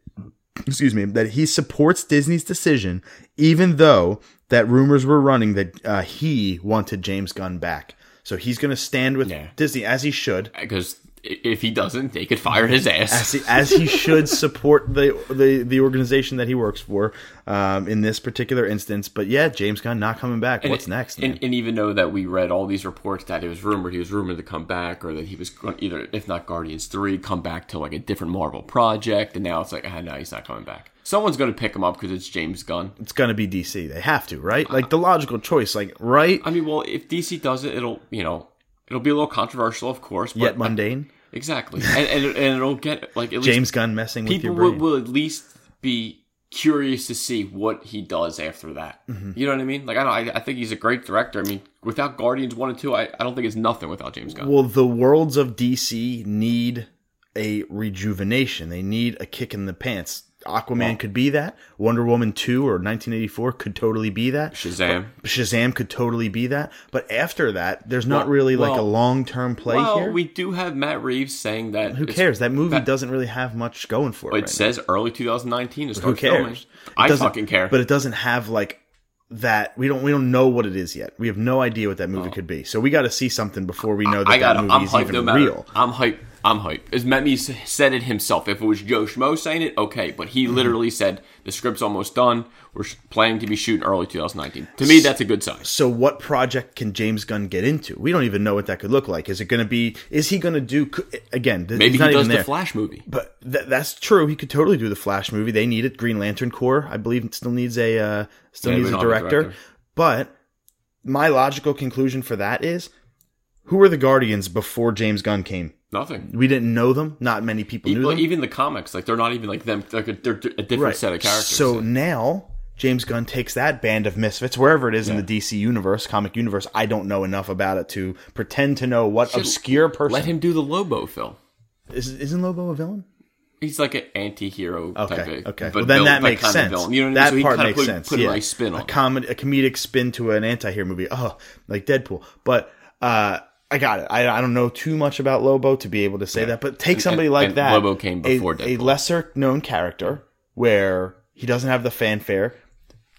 excuse me that he supports Disney's decision, even though that rumors were running that uh, he wanted James Gunn back. So he's going to stand with Yeah. Disney as he should, Because if he doesn't, they could fire his as ass. he, as he should support the, the the organization that he works for um, in this particular instance. But yeah, James Gunn not coming back. What's next? And, and even though that we read all these reports that it was rumored he was rumored to come back, or that he was going either, if not Guardians three, come back to like a different Marvel project, and now it's like, ah, no, he's not coming back. Someone's going to pick him up because it's James Gunn. it's going to be DC. They have to, right? Like the logical choice, like right I mean, well, if DC does it, it'll you know it'll be a little controversial, of course, but yet mundane. exactly, and, and and it'll get like at least James Gunn messing with people your will, brain. will at least be curious to see what he does after that. Mm-hmm. You know what I mean? Like I don't, I, I think he's a great director. I mean, without Guardians one and two, I, I don't think it's nothing without James Gunn. Well, the worlds of DC need a rejuvenation. They need a kick in the pants. Aquaman could be that. Wonder Woman 2 or 1984 could totally be that. Shazam. Shazam could totally be that. But after that, there's not Well- really like a long term play well, here. we do have Matt Reeves saying that. Who cares? That movie that- doesn't really have much going for it. It right says early 2019 to now. start Who cares? I fucking care. But it doesn't have like that. We don't. We don't know what it is yet. We have no idea what that movie oh. could be. So we got to see something before we know that I got. that I'm movie is hyped. even No matter. real. I'm hyped. I'm hyped. As Memmi said it himself. If it was Joe Schmo saying it, okay. But Mm-hmm. he literally said the script's almost done. We're planning to be shooting early 2019. To me, that's a good sign. So what project can James Gunn get into? We don't even know what that could look like. Is it going to be? Is he going to do again? Maybe he does the. Flash movie. But th- that's true. He could totally do the Flash movie. They need it. Green Lantern Corps, I believe, still needs a uh, still Yeah, needs a don't a director. director. But my logical conclusion for that is, who were the Guardians before James Gunn came? Nothing. We didn't know them. Not many people knew Well, them. even the comics, like they're not even like them. Like they're a different set of characters. So now James Gunn takes that band of misfits, wherever it is in the DC universe, comic universe. I don't know enough about it to pretend to know what obscure person. let him do the Lobo film. Is, isn't Lobo a villain? He's like an anti-hero type Okay, of, okay. but Well, then villain- that makes sense. You know what I mean? that So he part makes put, sense. Put yeah. a nice spin on a comedy, a comedic spin to an anti-hero movie. Oh, like Deadpool. But uh, I got it. I, I don't know too much about Lobo to be able to say that. But take And- somebody and- like and that. Lobo came a- before a, Deadpool. lesser known character where he doesn't have the fanfare.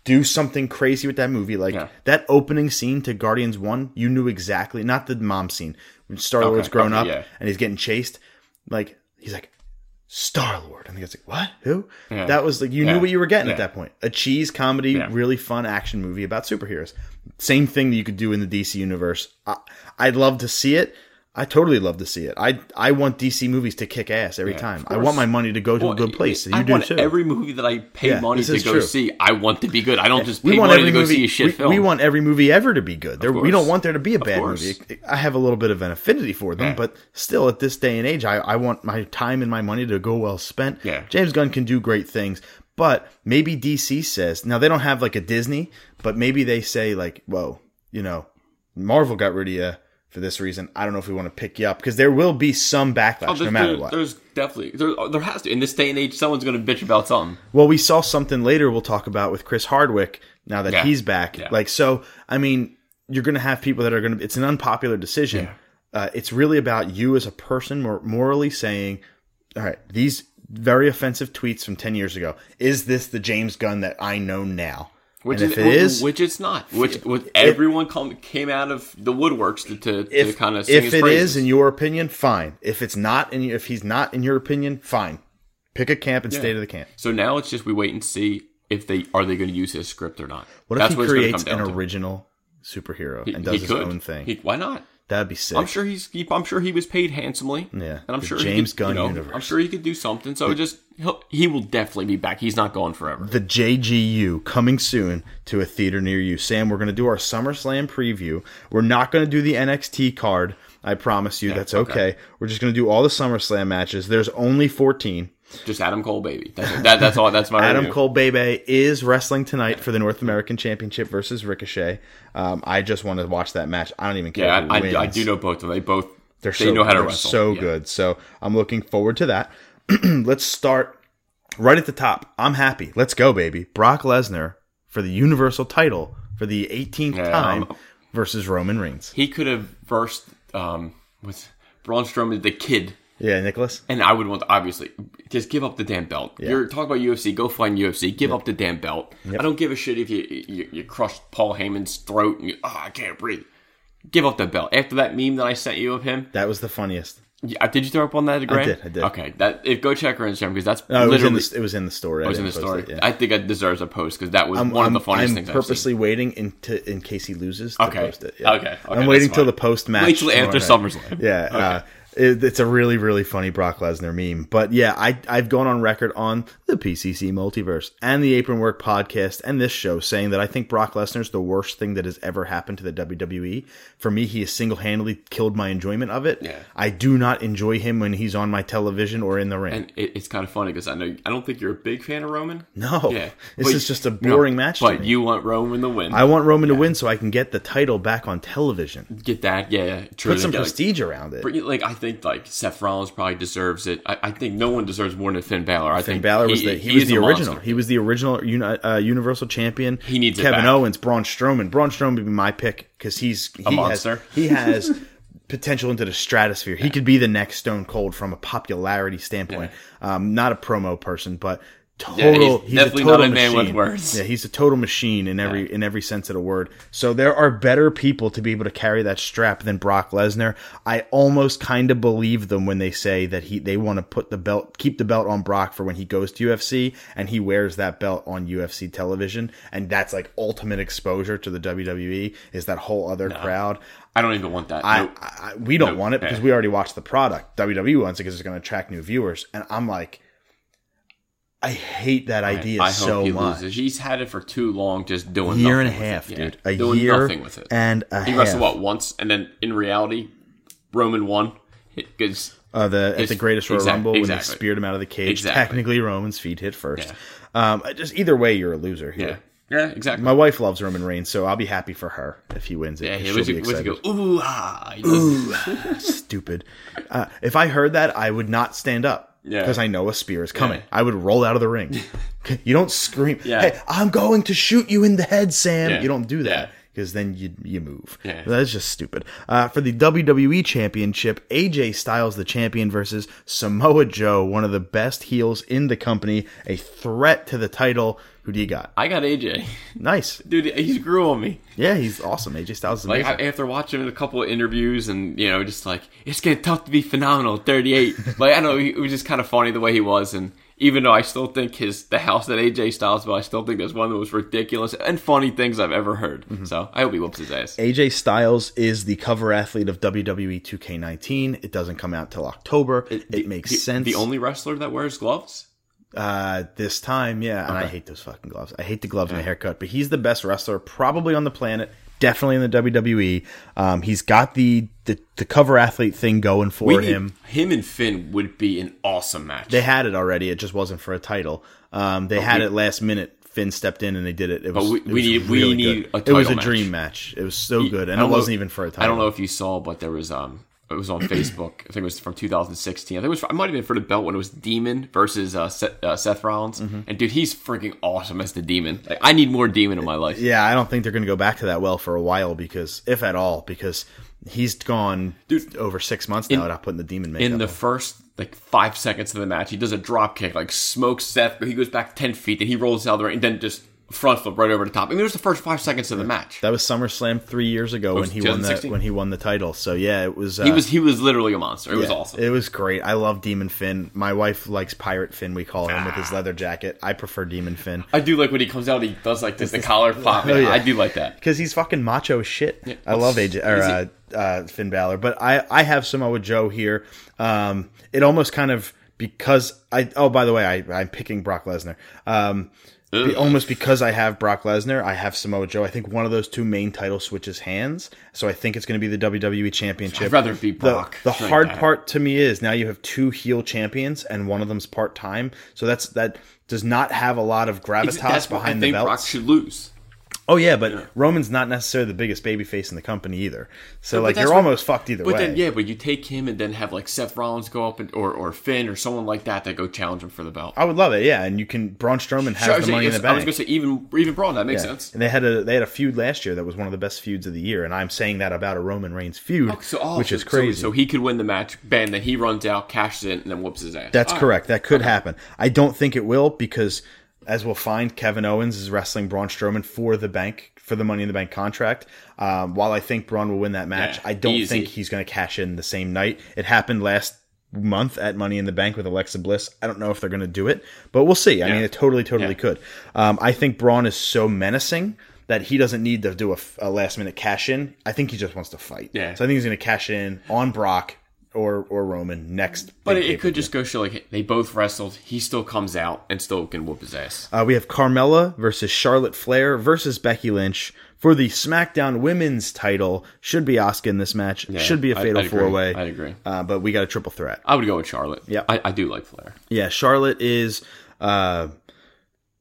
Do something crazy with that movie, like Yeah. that opening scene to Guardians One. You knew exactly, not the mom scene when Star Lord's Okay, grown okay, up yeah. and he's getting chased. Like he's like Star Lord, and the guy's like, "What? Who?" Yeah. That was like you Yeah. knew what you were getting Yeah. at that point. A cheese comedy, Yeah. really fun action movie about superheroes. Same thing that you could do in the DC universe. I, I'd love to see it. I totally love to see it. I I want DC movies to kick ass every time. I want my money to go to Well, a good place. And I you do want too. every movie that I pay Yeah, money to go true. see. I want to be good. I don't just we pay want money every to go movie. see a shit we, film. we want every movie ever to be good. There, we don't want there to be a bad movie. I have a little bit of an affinity for them, Yeah. but still, at this day and age, I, I want my time and my money to go well spent. Yeah. James Gunn can do great things, but maybe DC says now they don't have like a Disney, but maybe they say like, "Whoa, you know, Marvel got rid of you." For this reason, I don't know if we want to pick you up because there will be some backlash Oh, no matter what. there's definitely there, there has to in this day and age someone's going to bitch about something. Well, we saw something later we'll talk about with Chris Hardwick now that Yeah. he's back. Yeah. Like, so, I mean, you're going to have people that are going to, it's an unpopular decision. Uh, it's really about you as a person mor- morally saying, all right, these very offensive tweets from 10 years ago, is this the James Gunn that I know now? Which and is, if it is, which it's not. Which, which everyone come, came out of the woodworks to, to, to kind of if it praises. is in your opinion, fine. If it's not, in, if he's not in your opinion, fine. Pick a camp and stay to the camp. So now it's just we wait and see if they are they going to use his script or not. What That's if he what creates an to. original superhero He- and does his could. own thing? He- why not? That'd be sick. I'm sure he's. He, I'm sure he was paid handsomely. Yeah, and I'm the sure James he could, Gunn you know, universe. I'm sure he could do something. So just he'll, he will definitely be back. He's not gone forever. the JGU coming soon to a theater near you. Sam, we're going to do our SummerSlam preview. We're not going to do the NXT card. I promise you that's okay. okay. We're just going to do all the SummerSlam matches. There's only 14. Just Adam Cole, baby. That's that, that's all. That's my Adam review. Cole baby, is wrestling tonight for the North American Championship versus Ricochet. Um, I just want to watch that match. I don't even care. Yeah, who I, wins. I, I do know both of them. They both They're they so, know how to they're wrestle. So Yeah. good. So I'm looking forward to that. Let's start right at the top. I'm happy. Let's go, baby. Brock Lesnar for the Universal title for the 18th Yeah, time um, versus Roman Reigns. He could have versed um with Braun Strowman, the kid, Yeah, Nicholas. and I would want to, obviously just give up the damn belt. You're talking about UFC. Go find UFC. Give up the damn belt. I don't give a shit if you you, you crush Paul Heyman's throat and you, oh, I can't breathe. Give up the belt. After that meme that I sent you of him, That was the funniest. yeah, did you throw up on that? Grant? did, I did. Okay, that if go check her Instagram because that's No, it was, in literally the, it was in the story. it was in the story. I think it deserves a post because that was I'm, one I'm, of the funniest I'm things I've seen. purposely waiting in, to, in case he loses to Okay. post it. Yeah. Okay. Okay, I'm waiting till the post match. Wait till after SummerSlam. Yeah. Uh, it, it's a really, really funny Brock Lesnar meme. But yeah, I, I've gone on record on the PCC Multiverse and the Apron Work podcast and this show saying that I think Brock Lesnar's the worst thing that has ever happened to the WWE. For me, he has single handedly killed my enjoyment of it. Yeah. I do not enjoy him when he's on my television or in the ring. And it, it's kind of funny because I know I don't think you're a big fan of Roman. no. Yeah, This But- is just a no, boring match to But you want Roman to win. I want Roman to win so I can get the title back on television. get that. Yeah, yeah. True. Put some prestige around it. But, Like I think like Seth Rollins probably deserves it. I, I think no one deserves more than Finn Balor. I Finn think Balor was the he, was the original. monster. He was the original uni, uh, Universal Champion. He needs Kevin. Owens, Braun Strowman. Braun Strowman would be my pick because he's he monster. Has, he has potential into the stratosphere. He could be the next Stone Cold from a popularity standpoint. Um, not a promo person, but total. he's he's, definitely a total not a man with machine. words. Yeah, he's a total machine in every in every sense of the word. So there are better people to be able to carry that strap than Brock Lesnar. I almost kind of believe them when they say that he they want to put the belt keep the belt on Brock for when he goes to UFC and he wears that belt on UFC television and that's like ultimate exposure to the WWE is that whole other crowd. I don't even want that. I, Nope. I, we don't Nope. want it because we already watched the product. WWE wants it because it's going to attract new viewers, and I'm like, I hate that idea I hope so much. loses. He's had it for too long, just doing it. A year and a half, it. dude. Yeah, A doing year nothing with it. and a he half. wrestled what once, and then in reality, Roman won because Uh, the at the Greatest Royal exact- Rumble when exactly. they speared him out of the cage. Exactly. Technically, Roman's feet hit first. Um, just either way, you're a loser here. yeah, exactly. My wife loves Roman Reigns, so I'll be happy for her if he wins it. yeah, he she'll was, be was excited. go ooh ah. Does- Stupid. Uh, if I heard that, I would not stand up. Yeah. Because I know a spear is coming. Yeah. I would roll out of the ring. you don't scream, Yeah. hey, I'm going to shoot you in the head, Sam. Yeah. You don't do that. Because then you you move. That's just stupid. Uh, for the WWE Championship, AJ Styles, the champion, versus Samoa Joe, one of the best heels in the company, a threat to the title. Who do you got? I got AJ, Nice. dude. He grew on me. Yeah, he's awesome. AJ Styles is Like amazing. I, after watching a couple of interviews and you know just like it's getting tough to be phenomenal 38. like I know, it was just kind of funny the way he was, and even though I still think his the house that AJ Styles built, I still think that's one of the most ridiculous and funny things I've ever heard. Mm-hmm. So I hope he whoops his ass. AJ Styles is the cover athlete of WWE 2K19. It doesn't come out till October. It, makes The- sense. The only wrestler that wears gloves. Uh, this time, yeah. And I hate those fucking gloves. I hate the gloves and the haircut. But he's the best wrestler probably on the planet. Definitely in the WWE. Um, he's got the, the the cover athlete thing going for We need- him. him and Finn would be an awesome match. They had it already. It just wasn't for a title. Um, they had we- it last minute. Finn stepped in and they did it. It was, we- it we need- we need good. a It was a match. dream match. It was so good, and it wasn't even for a title. I don't know if you saw, but there was um, it was on Facebook. I think it was from 2016. I think it was. It might have been for the belt when it was Demon versus uh, Seth, uh, Seth Rollins. Mm-hmm. And dude, he's freaking awesome as the Demon. Like I need more Demon in my life. Yeah, I don't think they're going to go back to that well for a while because, if at all, because he's gone Dude, over six months now without putting the demon makeup. In the on. first like five seconds of the match, he does a drop kick, like smokes Seth. But he goes back ten feet, then he rolls out the ring, and then just front flip right over the top. I mean, it was the first five seconds of the match. that was SummerSlam three years ago when he won the 2016? when he won the title. So yeah, it was. Uh, he was he was literally a monster. It was yeah, awesome. It was great. I love Demon Finn. My wife likes Pirate Finn. We call him with Ah. his leather jacket. I prefer Demon Finn I do like when he comes out. He does like this, the collar pop. Oh, yeah. I do like that. because he's fucking macho as shit. I love AJ or uh, uh, Finn Balor, but I I have Samoa Joe here. Um, it almost kind of because I oh by the way I I'm picking Brock Lesnar. Um, be- almost because I have Brock Lesnar, I have Samoa Joe. I think one of those two main title switches hands. So I think it's going to be the WWE Championship. I'd rather be The, Brock. the like hard that. part to me is now you have two heel champions and one of them's part time. So that's that does not have a lot of gravitas That's why I behind the belt. Brock should lose. Oh yeah, but Roman's not necessarily the biggest babyface in the company either. So But like you're what- almost fucked either But way. then, yeah, but you take him and then have like Seth Rollins go up and, or or Finn or someone like that that go challenge him for the belt. I would love it, yeah. And you can Braun Strowman So has was the money in gonna- I was gonna say even even Braun that makes Yeah. sense. And they had a they had a feud last year that was one of the best feuds of the year, and I'm saying that about a Roman Reigns feud, oh, So, oh, which so- is crazy. So, so he could win the match, bang, then he runs out, cashes in, and then whoops his ass. That's All right. correct. That could happen. I don't think it will because, as we'll find, Kevin Owens is wrestling Braun Strowman for the bank for the Money in the Bank contract. Um, while I think Braun will win that match, Yeah, I don't easy. think he's going to cash in the same night. It happened last month at Money in the Bank with Alexa Bliss. I don't know if they're going to do it, but we'll see. I Yeah. mean, it totally, totally Yeah. could. Um, I think Braun is so menacing. That he doesn't need to do a, a last minute cash in. I think he just wants to fight. Yeah. So I think he's going to cash in on Brock or or Roman next. But it, could just go show like they both wrestled. He still comes out and still can whoop his ass. Uh, we have Carmella versus Charlotte Flair versus Becky Lynch for the SmackDown Women's title. Should be Asuka in this match. Should be a fatal four way. I'd agree. Uh, but we got a triple threat. I would go with Charlotte. Yeah. I, I do like Flair. Yeah, Charlotte is. Uh,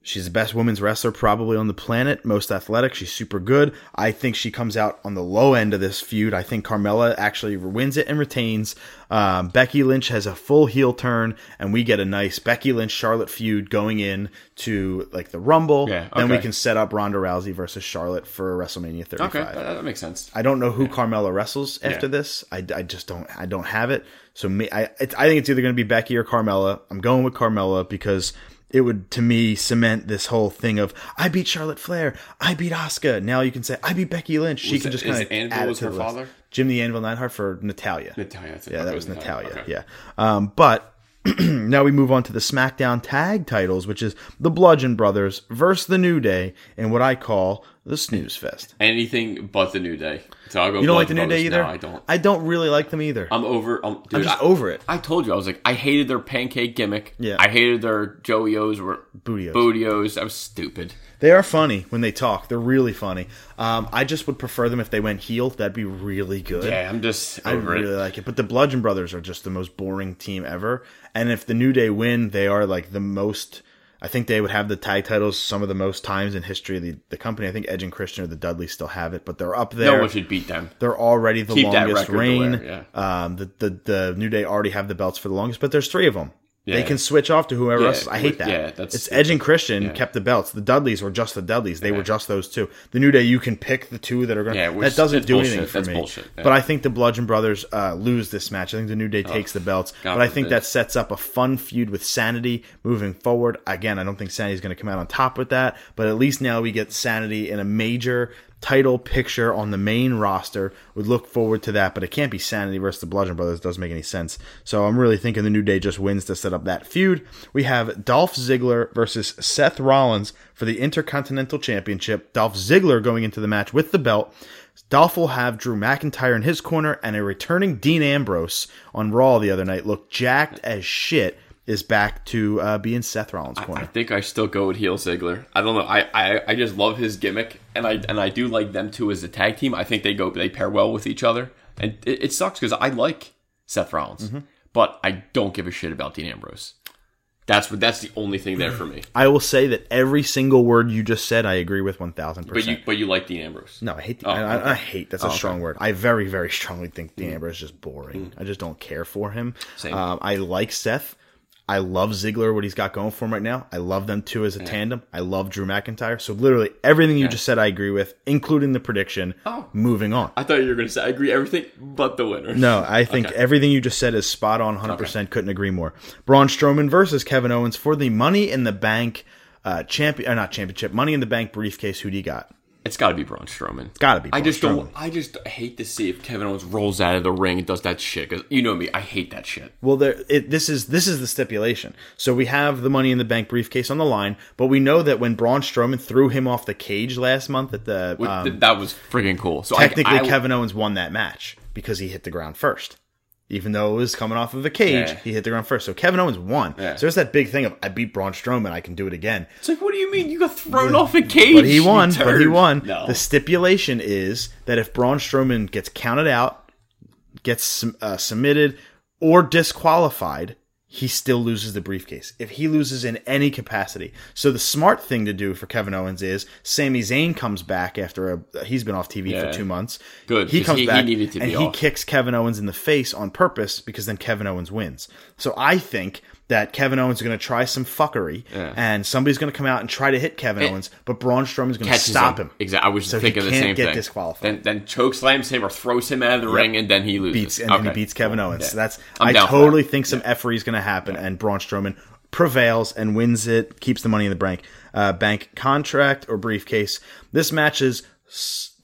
She's the best women's wrestler probably on the planet, most athletic. She's super good. I think she comes out on the low end of this feud. I think Carmella actually wins it and retains. Um, Becky Lynch has a full heel turn, and we get a nice Becky Lynch Charlotte feud going in to like the Rumble. Yeah, Then we can set up Ronda Rousey versus Charlotte for WrestleMania 35. Okay, that, that makes sense. I don't know who Carmella wrestles after Yeah. this. I, I just don't I don't have it. So me, I I think it's either going to be Becky or Carmella. I'm going with Carmella because it would to me cement this whole thing of I beat Charlotte Flair, I beat Asuka. Now you can say I beat Becky Lynch. She Was can it- just kind of Anvil add was to her the list. father? Jim the Anvil Neidhart for Natalya. Natalya. Yeah, Okay, that was Natalya. Natalya. Okay. Yeah. Um, but now we move on to the SmackDown tag titles, which is the Bludgeon Brothers versus the New Day in what I call the Snooze Fest. Anything but the New Day. So I'll go. You don't like the New Day either? No, I don't. I don't really like them either. I'm over. I'm, dude, I'm just I- over it. I told you I was like I hated their pancake gimmick. Yeah. I hated their Joey-O's or Booty-O's. Booty-O's. That was stupid. They are funny when they talk. They're really funny. Um, I just would prefer them if they went heel. That'd be really good. Yeah, I'm just I over really it. like it. But the Bludgeon Brothers are just the most boring team ever. And if the New Day win, they are like the most. I think they would have the tag titles some of the most times in history of the, the company. I think Edge and Christian or the Dudleys still have it, but they're up there. No one should beat them. They're already the Keep longest reign. wear, Um, the, the the New Day already have the belts for the longest, but there's three of them. They can switch off to whoever Yeah, else. I hate that. yeah, that's it's. Edge and Christian Yeah. kept the belts. The Dudleys were just the Dudleys. They were just those two. The New Day, you can pick the two that are going. Yeah, that doesn't do bullshit. anything for That's me. bullshit, yeah. But I think the Bludgeon Brothers uh, lose this match. I think the New Day takes the belts. God but I think that sets up a fun feud with Sanity moving forward. Again, I don't think Sanity's going to come out on top with that. But at least now we get Sanity in a major title picture on the main roster. Would look forward to that, but it can't be Sanity versus the Bludgeon Brothers. It doesn't make any sense. So I'm really thinking the New Day just wins to set up that feud. We have Dolph Ziggler versus Seth Rollins for the Intercontinental Championship. Dolph Ziggler going into the match with the belt. Dolph will have Drew McIntyre in his corner, and a returning Dean Ambrose on Raw the other night looked jacked as shit. Is back to uh, be in Seth Rollins' corner. I corner. think I still go with heel Ziggler. I don't know. I, I I just love his gimmick, and I and I do like them too as a tag team. I think they go they pair well with each other, and it, it sucks because I like Seth Rollins, Mm-hmm. but I don't give a shit about Dean Ambrose. That's what that's the only thing there for me. I will say that every single word you just said, I agree with one thousand percent. But you but you like Dean Ambrose. No, I hate. The, Oh, I, okay. I hate. That's a Oh, okay. strong word. I very, very strongly think Dean Ambrose is just boring. I just don't care for him. Same. Um, I like Seth. I love Ziggler. What he's got going for him right now. I love them too as a tandem. I love Drew McIntyre. So literally everything you just said, I agree with, including the prediction. Oh. Moving on. I thought you were going to say I agree everything but the winner. No, I think Okay. everything you just said is spot on. Hundred percent. Couldn't agree more. Braun Strowman versus Kevin Owens for the Money in the Bank uh, champion, or not championship, Money in the Bank briefcase. Who do you got? It's got to be Braun Strowman. It's gotta be I Braun just Strowman. don't. I just hate to see if Kevin Owens rolls out of the ring and does that shit. Cause you know me, I hate that shit. Well, there. It, this is this is the stipulation. So we have the Money in the Bank briefcase on the line, but we know that when Braun Strowman threw him off the cage last month at the um, that was freaking cool. So I- technically I, Kevin Owens won that match because he hit the ground first. Even though it was coming off of a cage, Yeah. he hit the ground first. So Kevin Owens won. Yeah. So there's that big thing of I beat Braun Strowman, I can do it again. It's like, what do you mean? You got thrown off a cage. But he won. But he won. No. The stipulation is that if Braun Strowman gets counted out, gets uh, submitted, or disqualified, he still loses the briefcase. If he loses in any capacity. So the smart thing to do for Kevin Owens is Sami Zayn comes back after a he's been off TV Yeah. for two months. Good, He comes he- he back needed to and he off. kicks Kevin Owens in the face on purpose because then Kevin Owens wins. So I think that Kevin Owens is going to try some fuckery Yeah. and somebody's going to come out and try to hit Kevin It- Owens, but Braun Strowman's going to stop him. Exactly. I was So he thinking the same get thing. disqualified. Then then choke slams him or throws him out of the ring, and then he loses. beats and then he beats Kevin. Owens. Yeah. So that's I'm I totally think some effery is going to happen, and Braun Strowman prevails and wins it, keeps the money in the bank. Uh, bank contract or briefcase. This match is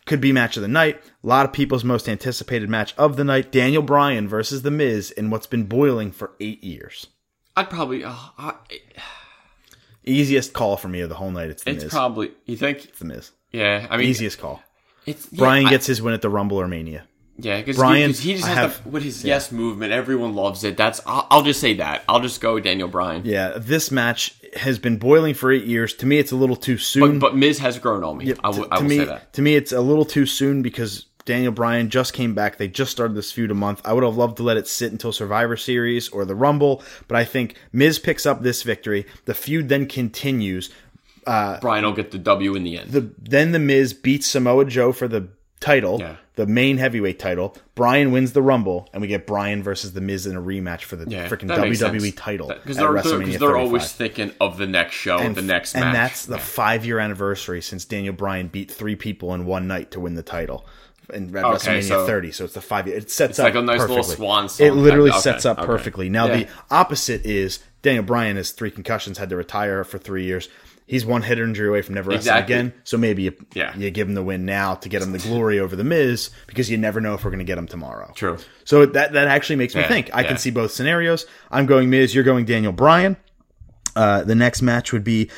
could be match of the night. A lot of people's most anticipated match of the night: Daniel Bryan versus The Miz in what's been boiling for eight years. I'd probably. Uh, I, Easiest call for me of the whole night. It's The it's Miz. probably. You think? It's The Miz. Yeah. I mean, Easiest call. It's yeah, Bryan I- gets his win at the Rumble or Mania. Yeah, because Bryan, he, just has have- the, with his yes movement. Everyone loves it. That's. I'll, I'll just say that. I'll just go with Daniel Bryan. Yeah, this match has been boiling for eight years. To me, it's a little too soon. But, but Miz has grown on me. I will, to, I to will me, say that. to me, it's a little too soon because Daniel Bryan just came back. They just started this feud a month. I would have loved to let it sit until Survivor Series or the Rumble, but I think Miz picks up this victory. The feud then continues. Uh, Bryan will get the W in the end. The then the Miz beats Samoa Joe for the title, Yeah. the main heavyweight title. Bryan wins the Rumble, and we get Bryan versus the Miz in a rematch for the yeah, freaking WWE sense. title Because they're, they're, they're always thinking of the next show, and, the next match. and that's the Yeah. five year anniversary since Daniel Bryan beat three people in one night to win the title in Okay, WrestleMania so- 30. So it's the five year. It sets It's up like a nice little perfectly. swan song It literally okay, sets up okay. perfectly. Now Yeah. the opposite is Daniel Bryan has three concussions, had to retire for three years. He's one hit injury away from never wrestling Exactly. again. So maybe you, Yeah. you give him the win now to get him the glory over the Miz because you never know if we're going to get him tomorrow. True. So that that actually makes me Yeah, think. I yeah. can see both scenarios. I'm going Miz. You're going Daniel Bryan. Uh, the next match would be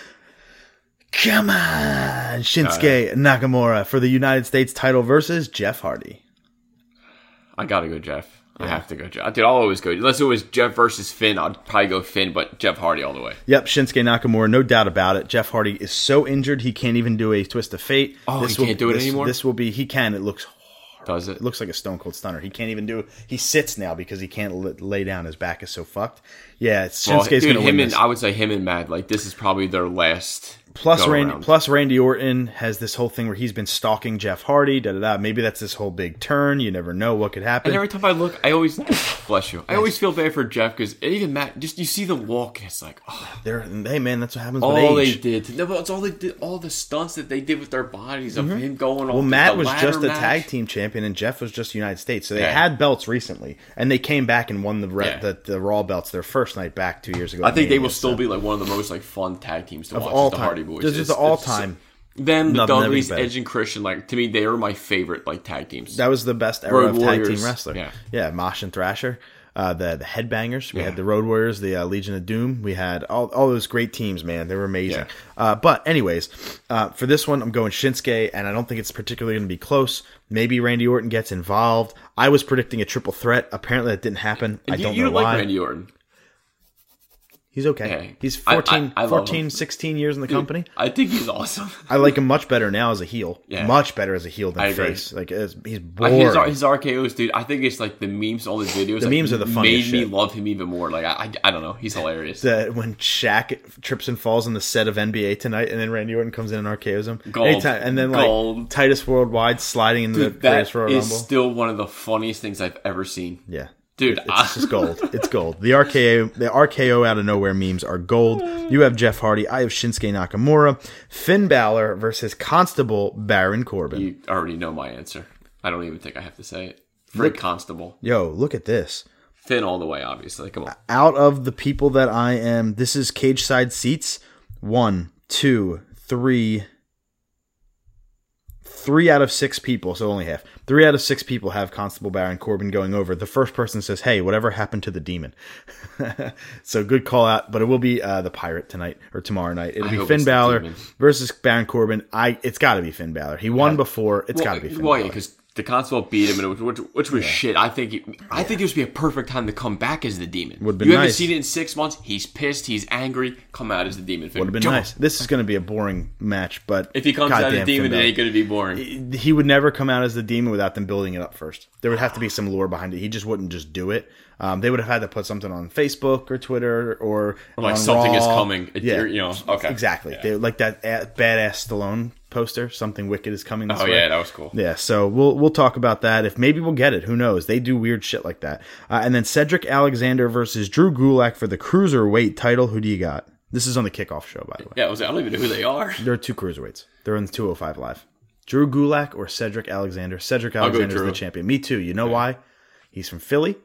Come on, Shinsuke Nakamura for the United States title versus Jeff Hardy. I gotta go Jeff. I have to go Jeff. I dude, I'll always go. Unless it was Jeff versus Finn, I'd probably go Finn, but Jeff Hardy all the way. Yep, Shinsuke Nakamura, no doubt about it. Jeff Hardy is so injured he can't even do a twist of fate. Oh, he can't do it this, anymore? This will be he can. It looks Does it? it looks like a stone cold stunner. He can't even do. He sits now because he can't lay down. His back is so fucked. Yeah, it's, Well, Shinsuke's dude, to him win and this. I would say him and Matt. Like this is probably their last. Plus, Randy, plus Randy Orton has this whole thing where he's been stalking Jeff Hardy. Da da da. Maybe that's this whole big turn. You never know what could happen. And every time I look, I always bless you. I always feel bad for Jeff because even Matt, just you see the walk, and it's like, oh, They're, hey man, that's what happens all with they did. No, but it's all they did. All the stunts that they did with their bodies of him going. Mm-hmm. Well, Matt was just a tag team champion, and Jeff was just United States. So they Yeah. had belts recently, and they came back and won the re- Yeah. the, the Raw belts their first night back two years ago. I think they will still so- be like one of the most like fun tag teams to of watch. all the time. Boys. This is It's- the all time. Them, the Dudleys. Edge and Christian. Like to me, they were my favorite like tag teams. That was the best era Road of tag Warriors, team wrestler. yeah. yeah, Mosh and Thrasher. Uh, the the headbangers. We Yeah. had the Road Warriors, the uh, Legion of Doom. We had all, all those great teams, man. They were amazing. Yeah. Uh, but anyways, uh, for this one, I'm going Shinsuke, and I don't think it's particularly going to be close. Maybe Randy Orton gets involved. I was predicting a triple threat. Apparently, that didn't happen. I you, don't you know don't why. like Randy Orton. He's okay. Yeah. He's I- I- 14, I 14 16 years in the company. I think he's awesome. I like him much better now as a heel. Yeah. Much better as a heel than I face. Like he's boring. his, his RKO's, dude. I think it's like the memes, all the videos. The like, memes are the funniest. made me shit. love him even more. Like I, I, I don't know. He's hilarious. that when Shaq trips and falls on the set of NBA tonight, and then Randy Orton comes in and RKO's him. Gold. Anytime- and then like Gold. Titus Worldwide sliding into Dude, the that greatest Royal is Rumble. still one of the funniest things I've ever seen. yeah, Dude, it's I- just gold. It's gold. The RKO, the RKO out of nowhere memes are gold. You have Jeff Hardy. I have Shinsuke Nakamura. Finn Balor versus Constable Baron Corbin. You already know my answer. I don't even think I have to say it. Frank Constable, Yo, look at this. Finn all the way. Obviously, come on. out of the people that I am, this is cage side seats. One, two, three, three out of six people. So only half. Three out of six people have Constable Baron Corbin going over. The first person says, "Hey, whatever happened to the demon?" so good call out. But it will be uh, the pirate tonight or tomorrow night. It'll I be Finn Balor versus Baron Corbin. I. It's got to be Finn Balor. He won before. It's got to be Finn Well, Balor. because the constable beat him, and it which, which was shit. I think it, I think this would be a perfect time to come back as the demon. Would've been you haven't seen it in six months. He's pissed. He's angry. Come out as the demon. Would have been Jump. nice. This is going to be a boring match, but If he comes out as the demon, it ain't going to be boring. he would never come out as the demon without them building it up first. There would have to be some lore behind it. He just wouldn't just do it. Um, they would have had to put something on Facebook or Twitter or, Or like on something is coming. Yeah, you know, okay. exactly. Yeah. They like that badass Stallone poster. Something wicked is coming. This Oh way. yeah, that was cool. Yeah, so we'll we'll talk about that. If maybe we'll get it, who knows? They do weird shit like that. Uh, and then Cedric Alexander versus Drew Gulak for the cruiserweight title. Who do you got? This is on the kickoff show, by the way. Yeah, I, was, I don't even know who they are. There are two cruiserweights. They're in the 205 live. Drew Gulak or Cedric Alexander. Cedric Alexander is the champion. Me too. You know why? He's from Philly,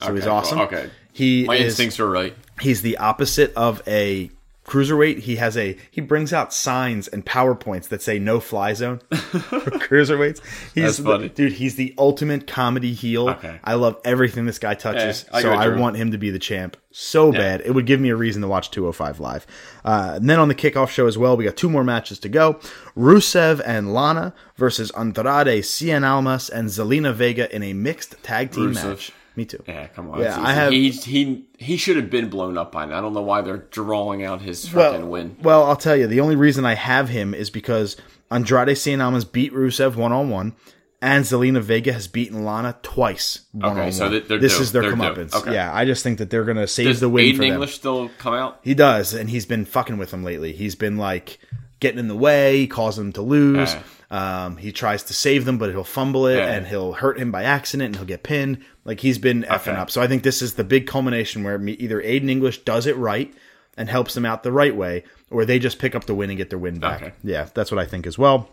so he's Okay, well, awesome. okay. He My is, instincts are right. He's the opposite of a cruiserweight. He has a he brings out signs and powerpoints that say no fly zone for cruiserweights. He's the- dude. He's the ultimate comedy heel. Okay. I love everything this guy touches. Yeah, I so I want him to be the champ so bad. It would give me a reason to watch 205 live. Uh, and then on the kickoff show as well, we got two more matches to go. Rusev and Lana versus Andrade, Cien Almas, and Zelina Vega in a mixed tag team Rusev. match. Me too. Yeah, come on. Yeah, I have- He he he should have been blown up by now. I don't know why they're drawing out his fucking well, win. Well, I'll tell you, the only reason I have him is because Andrade Cien Almas beat Rusev one on one, and Zelina Vega has beaten Lana twice one on one. so they're this due. is their They're comeuppance. Okay. Yeah, I just think that they're gonna save Does the win Aiden for them. English still come out? He does, and he's been fucking with them lately. He's been like getting in the way, causing them to lose. Um, he tries to save them, but he'll fumble it, Yeah. and he'll hurt him by accident, and he'll get pinned. Like he's been effing Okay. up. So I think this is the big culmination where either Aiden English does it right and helps them out the right way, or they just pick up the win and get their win back. Okay. Yeah, that's what I think as well.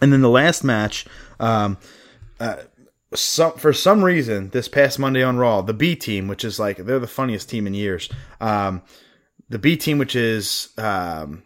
And then the last match, um, some for some reason this past Monday on Raw, the B team, which is like they're the funniest team in years. Um, the B team, which is um,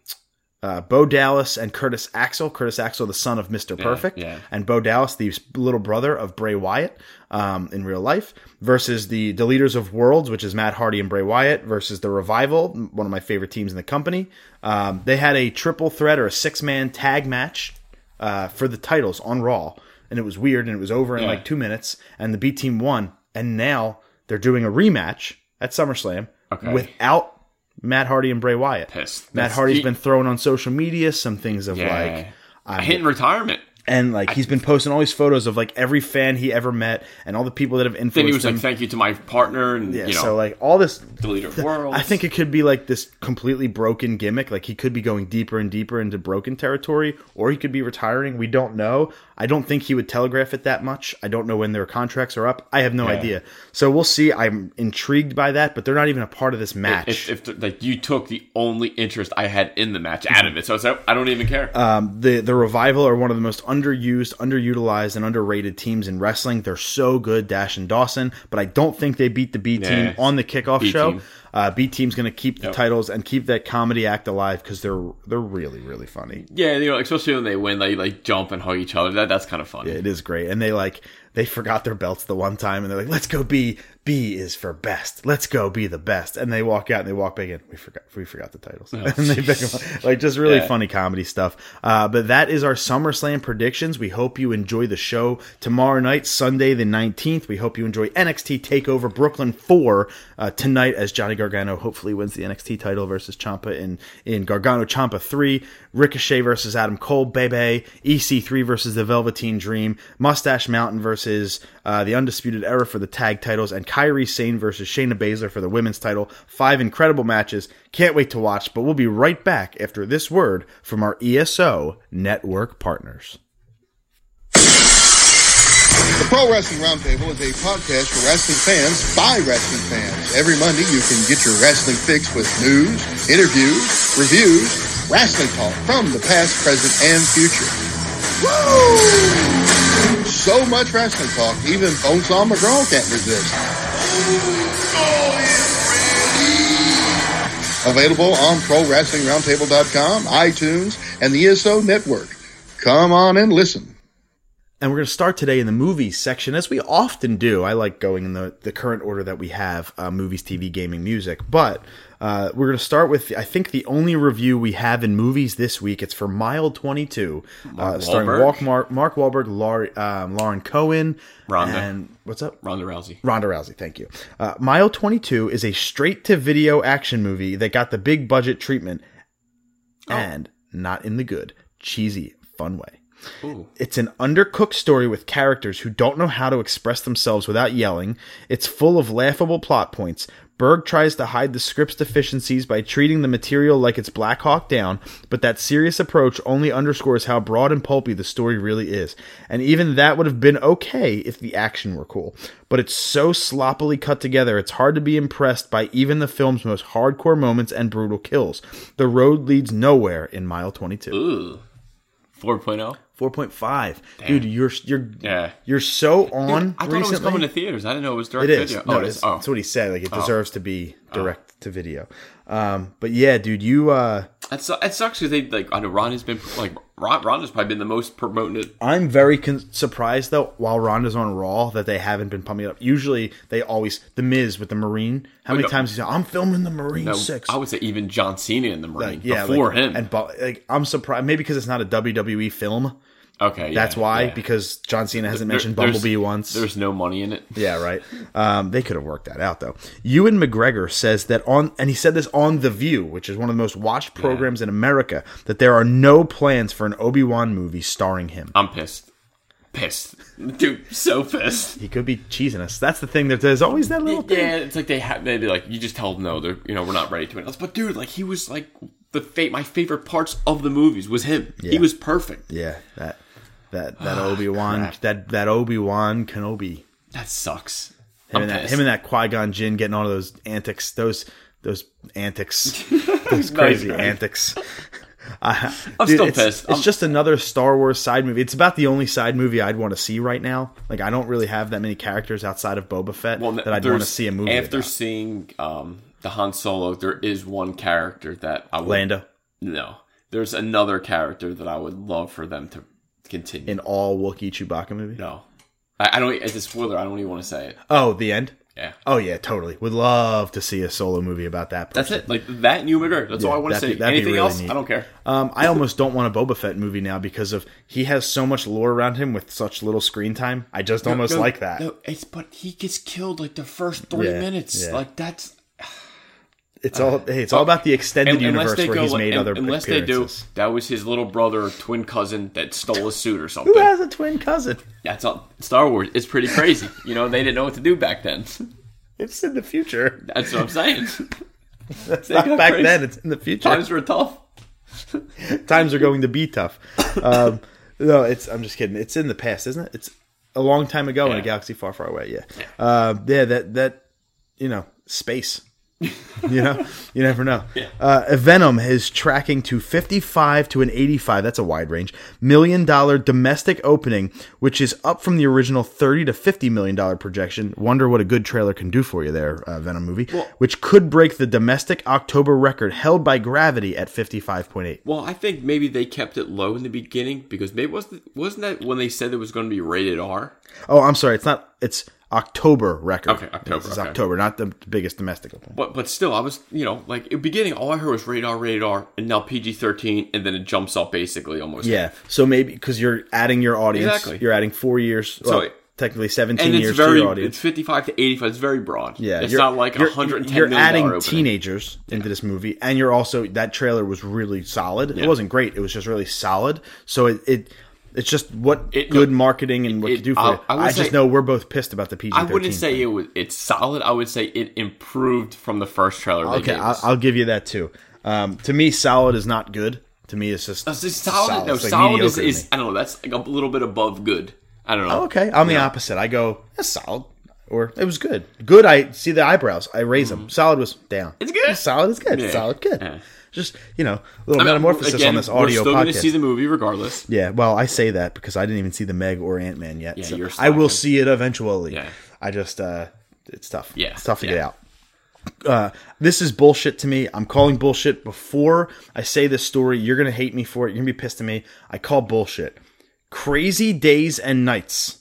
uh, Bo Dallas and Curtis Axel. Curtis Axel, the son of Mister Perfect, yeah. and Bo Dallas, the little brother of Bray Wyatt um, in real life, versus the Deleters of Worlds, which is Matt Hardy and Bray Wyatt, versus the Revival, one of my favorite teams in the company. Um, they had a triple threat or a six man tag match uh, for the titles on Raw, and it was weird, and it was over in Yeah. like two minutes, and the B team won, and now they're doing a rematch at SummerSlam Okay. without Matt Hardy and Bray Wyatt. Pissed. Matt That's- Hardy's he- been throwing on social media some things of Yeah. like. I'm- Hitting retirement. and like he's been posting all these photos of like every fan he ever met and all the people that have influenced Then he was him. like, "Thank you to my partner," and yeah, you know, so like all this deleter of worlds. I think it could be like this completely broken gimmick. Like he could be going deeper and deeper into broken territory, or he could be retiring. We don't know. I don't think he would telegraph it that much. I don't know when their contracts are up. I have no idea. So we'll see. I'm intrigued by that, but they're not even a part of this match. if, if like you took the only interest I had in the match out of it, so it's I don't even care. Um, the the revival are one of the most underused, underutilized, and underrated teams in wrestling. They're so good, Dash and Dawson, but I don't think they beat the B team Nah. on the kickoff B show. team. Uh, B team's going to keep the Yep. titles and keep that comedy act alive because they're they're really really funny. yeah, you know, especially when they win, they like jump and hug each other. That that's kind of funny. It is great, and they like they forgot their belts the one time, and they're like, "Let's go B. B is for best. Let's go be the best." And they walk out and they walk back in. We forgot we forgot the titles, and they pick 'em up. like just really Yeah. funny comedy stuff. Uh, but that is our SummerSlam predictions. We hope you enjoy the show tomorrow night, Sunday the nineteenth. We hope you enjoy NXT Takeover Brooklyn four uh, tonight as Johnny Gargano hopefully wins the NXT title versus Ciampa in in Gargano Ciampa three. Ricochet versus Adam Cole, Bebe, EC3 versus the Velveteen Dream, Mustache Mountain versus uh, the Undisputed Era for the tag titles, and Kairi Sane versus Shayna Baszler for the women's title. Five incredible matches. Can't wait to watch, but we'll be right back after this word from our ESO network partners. The Pro Wrestling Roundtable is a podcast for wrestling fans by wrestling fans. Every Monday, you can get your wrestling fix with news, interviews, reviews, wrestling talk from the past, present, and future. Woo! So much wrestling talk, even Bonesaw McGraw can't resist. Available on ProWrestlingRoundtable.com, iTunes, and the ESO Network. Come on and listen. and we're going to start today in the movies section, as we often do. I like going in the, the current order that we have uh, movies, TV, gaming, music. But uh, we're going to start with, I think, the only review we have in movies this week. It's for Mile 22, uh, starring Walk, Mark, Mark Wahlberg, Laurie, um, Lauren Cohan, Ronda. and what's up? Ronda Rousey. Ronda Rousey, thank you. Uh, Mile 22 is a straight to video action movie that got the big budget treatment and not in the good, cheesy, fun way. Ooh. It's an undercooked story with characters who don't know how to express themselves without yelling. It's full of laughable plot points. Berg tries to hide the script's deficiencies by treating the material like it's Black Hawk Down, but that serious approach only underscores how broad and pulpy the story really is. And even that would have been okay if the action were cool. But it's so sloppily cut together, it's hard to be impressed by even the film's most hardcore moments and brutal kills. The road leads nowhere in Mile 22. Ooh. 4.0? 4.5. Dude, you're you're Yeah. you're so on I thought recently. it was coming to theaters. I didn't know it was direct It is. video. No, oh, it it is. is. Oh. That's what he said. Like it deserves to be direct to video. Um, but yeah, dude, you. Uh, That, su- it sucks because they, like, I know Ron has been, like, Ron, Ron has probably been the most promoting it. I'm very con- surprised though. While Ronda's on Raw, that they haven't been pumping it up. Usually, they always the Miz with the Marine. How many no. times he said, "I'm filming the Marine No, 6 I would say even John Cena in the Marine Like, yeah, before like, him. And like, I'm surprised. Maybe because it's not a WWE film. Okay, That's yeah, why. yeah. Because John Cena hasn't There- mentioned Bumblebee once. There's no money in it. Yeah, right. Um, they could have worked that out though. Ewan McGregor says that on, and he said this on The View, which is one of the most watched programs in America, that there are no plans for an Obi Wan movie starring him. I'm pissed. Pissed. Dude, so pissed. He could be cheesing us. That's the thing. That there's always that little thing. Yeah, it's like they have. They'd be like, you just tell them no. They're you know we're not ready to announce. But dude, like he was like the fa- my favorite parts of the movies was him. Yeah. He was perfect. Yeah, that that that Obi Wan that that Obi Wan Kenobi. That sucks. Him I'm and that him and that Qui Gon Jinn getting all of those antics. Those those antics. those crazy right. antics. I, I'm still it's, pissed. It's I'm- just another Star Wars side movie. It's about the only side movie I'd want to see right now. Like I don't really have that many characters outside of Boba Fett Well, that I'd want to see a movie After about. seeing um, the Han Solo, there is one character that I would Lando No, there's another character that I would love for them to continue. in all Wookiee Chewbacca movie. no, I, I don't. It's a spoiler. I don't even want to say it. Oh, the end. Yeah, Oh yeah, totally. Would love to see a solo movie about that. that's it. Like that Ewan McGregor. That's all I want to that'd say. be- that'd be Anything really else? neat. I don't care. Um, I almost don't want a Boba Fett movie now because of he has so much lore around him with such little screen time. I just almost No, like that. No, it's but he gets killed like the first three Yeah, minutes. yeah. Like that's It's all hey, it's all about the extended un- universe where he's made un- other unless they do. That was his little brother, or twin cousin that stole a suit or something. Who has a twin cousin? That's all. Star Wars. It's pretty crazy. you know, they didn't know what to do back then. It's in the future. That's what I'm saying. That's not back crazy. then. It's in the future. Times were tough. Times are going to be tough. Um, no, it's. I'm just kidding. It's in the past, isn't it? It's a long time ago in a galaxy far, far away. Yeah. Uh, yeah. That that you know space. you know, you never know. Uh, Venom is tracking to 55 to an 85. That's a wide range. Million dollar domestic opening, which is up from the original 30 to 50 million dollar projection. Wonder what a good trailer can do for you there, uh, Venom movie, which could break the domestic October record held by Gravity at 55.8. Well, I think maybe they kept it low in the beginning because maybe wasn't wasn't that when they said it was going to be rated R? Oh, I'm sorry. It's not. It's October record. Okay, October, This is okay. October, not the biggest domestic. But but still, I was you know like in the beginning, all I heard was radar, radar, and now PG thirteen, and then it jumps up basically almost. Yeah. So maybe because you're adding your audience, Exactly. you're adding four years. Well, So- technically 17 and years very to your audience. it's fifty five to eighty five. It's very broad. Yeah, it's not like one hundred ten You're adding teenagers into this movie, and you're also that trailer was really solid. It wasn't great; it was just really solid. So it, it it's just what It- good marketing and what it- you do for I'll-. I would I, just say- know we're both pissed about the PG. I wouldn't say it was it's solid. I would say it improved from the first trailer. Okay, I'll. I'll give you that too. Um, to me, solid is not good. To me, it's just It's just solid. No, like solid is, is. I don't know. That's like a little bit above good. I don't know. Oh, okay. I'm the opposite. I go that's solid, or it was good. Good. I see the eyebrows. I raise them. Solid was down. Mm-hmm. It's good. Solid is good. Yeah. Solid good. Yeah. Just you know, a little I mean, metamorphosis again, on this audio. we're still going to see the movie regardless. yeah. Well, I say that because I didn't even see the Meg or Ant Man yet. Yeah, so you're I will see it eventually. Yeah. I just uh, it's tough. Yeah, It's tough to yeah. get out. Uh, this is bullshit to me. I'm calling bullshit before I say this story. You're gonna hate me for it. You're gonna be pissed at me. I call bullshit. Crazy Days and Nights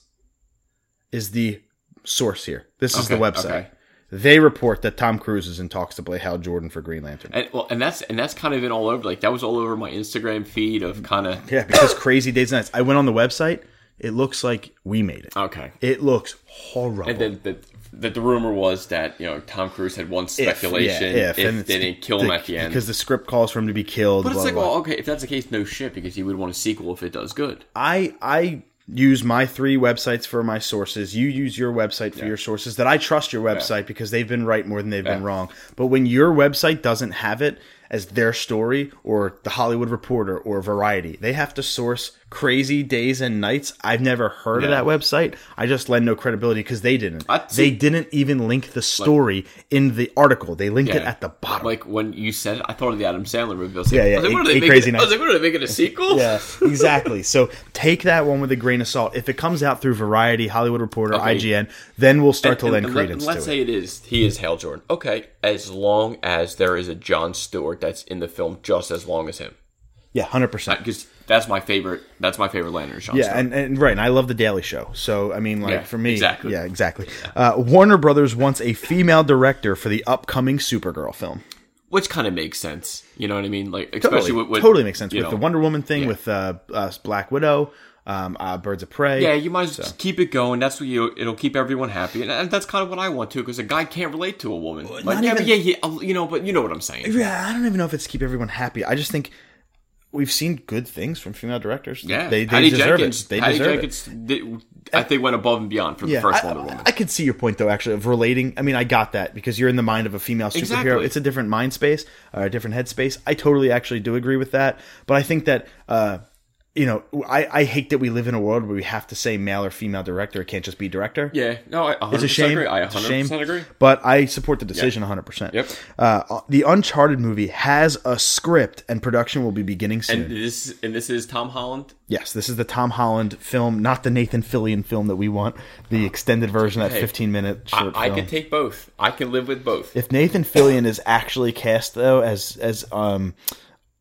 is the source here. This is the website. okay. They report that Tom Cruise is in talks to play Hal Jordan for Green Lantern. And well, and that's and that's kind of been all over. Like that was all over my Instagram feed of kind of Yeah, because Crazy Days and Nights. I went on the website. It looks like we made it. okay. It looks horrible. And then the, the the rumor was that you know Tom Cruise had one If, speculation yeah, if, if, they didn't kill him the- at the end. because the script calls for him to be killed. but it's blah, like, blah. well, okay, if that's the case, no shit, because he would want a sequel if it does good. I I use my three websites for my sources. You use your website for your sources. That I trust your website because they've been right more than they've been wrong. But when your website doesn't have it as their story or the Hollywood Reporter or Variety, they have to source Crazy Days and Nights. I've never heard of that website. I just lend no credibility because they didn't. They didn't even link the story in the article. They linked it at the bottom. Like when you said it, I thought of the Adam Sandler movie. I was like, Yeah, yeah, I was like, what Eight- are they? Crazy I was like, what are they making a sequel? Yeah, exactly. So take that one with a grain of salt. If it comes out through Variety, Hollywood Reporter, Okay. IGN, then we'll start to And- lend and let- credence let's to say it. it is he is Hal Jordan. Okay, as long as there is a John Stewart that's in the film, just as long as him, Yeah, hundred percent. because that's my favorite. That's my favorite Lantern. John Yeah, and, and right, and I love the Daily Show. So I mean, like Yeah, for me, exactly. Yeah, exactly. Uh, Warner Brothers wants a female director for the upcoming Supergirl film. which kind of makes sense. You know what I mean? Like especially Totally, with, with totally makes sense with know, the Wonder Woman thing, yeah. with uh, uh, Black Widow, um, uh, Birds of Prey. Yeah, you might as well just keep it going. That's what you. It'll keep everyone happy, and, and that's kind of what I want to, because a guy can't relate to a woman. Like, not yeah, even- yeah, yeah, you know, but you know what I'm saying. Yeah, I don't even know if it's keep everyone happy. I just think we've seen good things from female directors. Yeah, they, they Patty deserve Jenkins. it. They Patty deserve it. Jenkins, did, I think, went above and beyond for the first I, Wonder Woman. I could see your point though, actually, of relating. I mean, I got that because you're in the mind of a female superhero. Exactly. It's a different mind space, uh, a different headspace. I totally actually do agree with that. But I think that, uh, you know, I, I hate that we live in a world where we have to say male or female director. It can't just be director. yeah, no, I 100% It's a shame. agree. I It's a 100% shame. agree. But I support the decision 100%. Yep. Uh, the Uncharted movie has a script and production will be beginning soon. And this and this is Tom Holland. Yes, this is the Tom Holland film, not the Nathan Fillion film that we want. The extended version, that 15 minute I, short I film. can take both. I can live with both. if Nathan Fillion is actually cast though as as um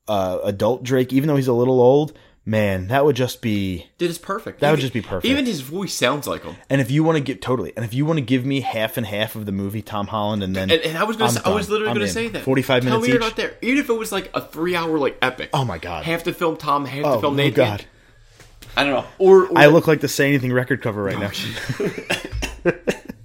uh adult Drake, even though he's a little old, man, that would just be. Dude, it's perfect. That would just be perfect. Even his voice sounds like him. And if you want to get totally, and if you want to give me half and half of the movie, Tom Holland, and then And, and I was gonna, say, I was literally I'm gonna in. say that. 45 minutes. Tell me you're not there. Even if it was like a three hour like epic. Oh my God. Half the film Tom, half Oh, the film oh Nathan. God, I don't know. Or, or I look like the Say Anything record cover right now.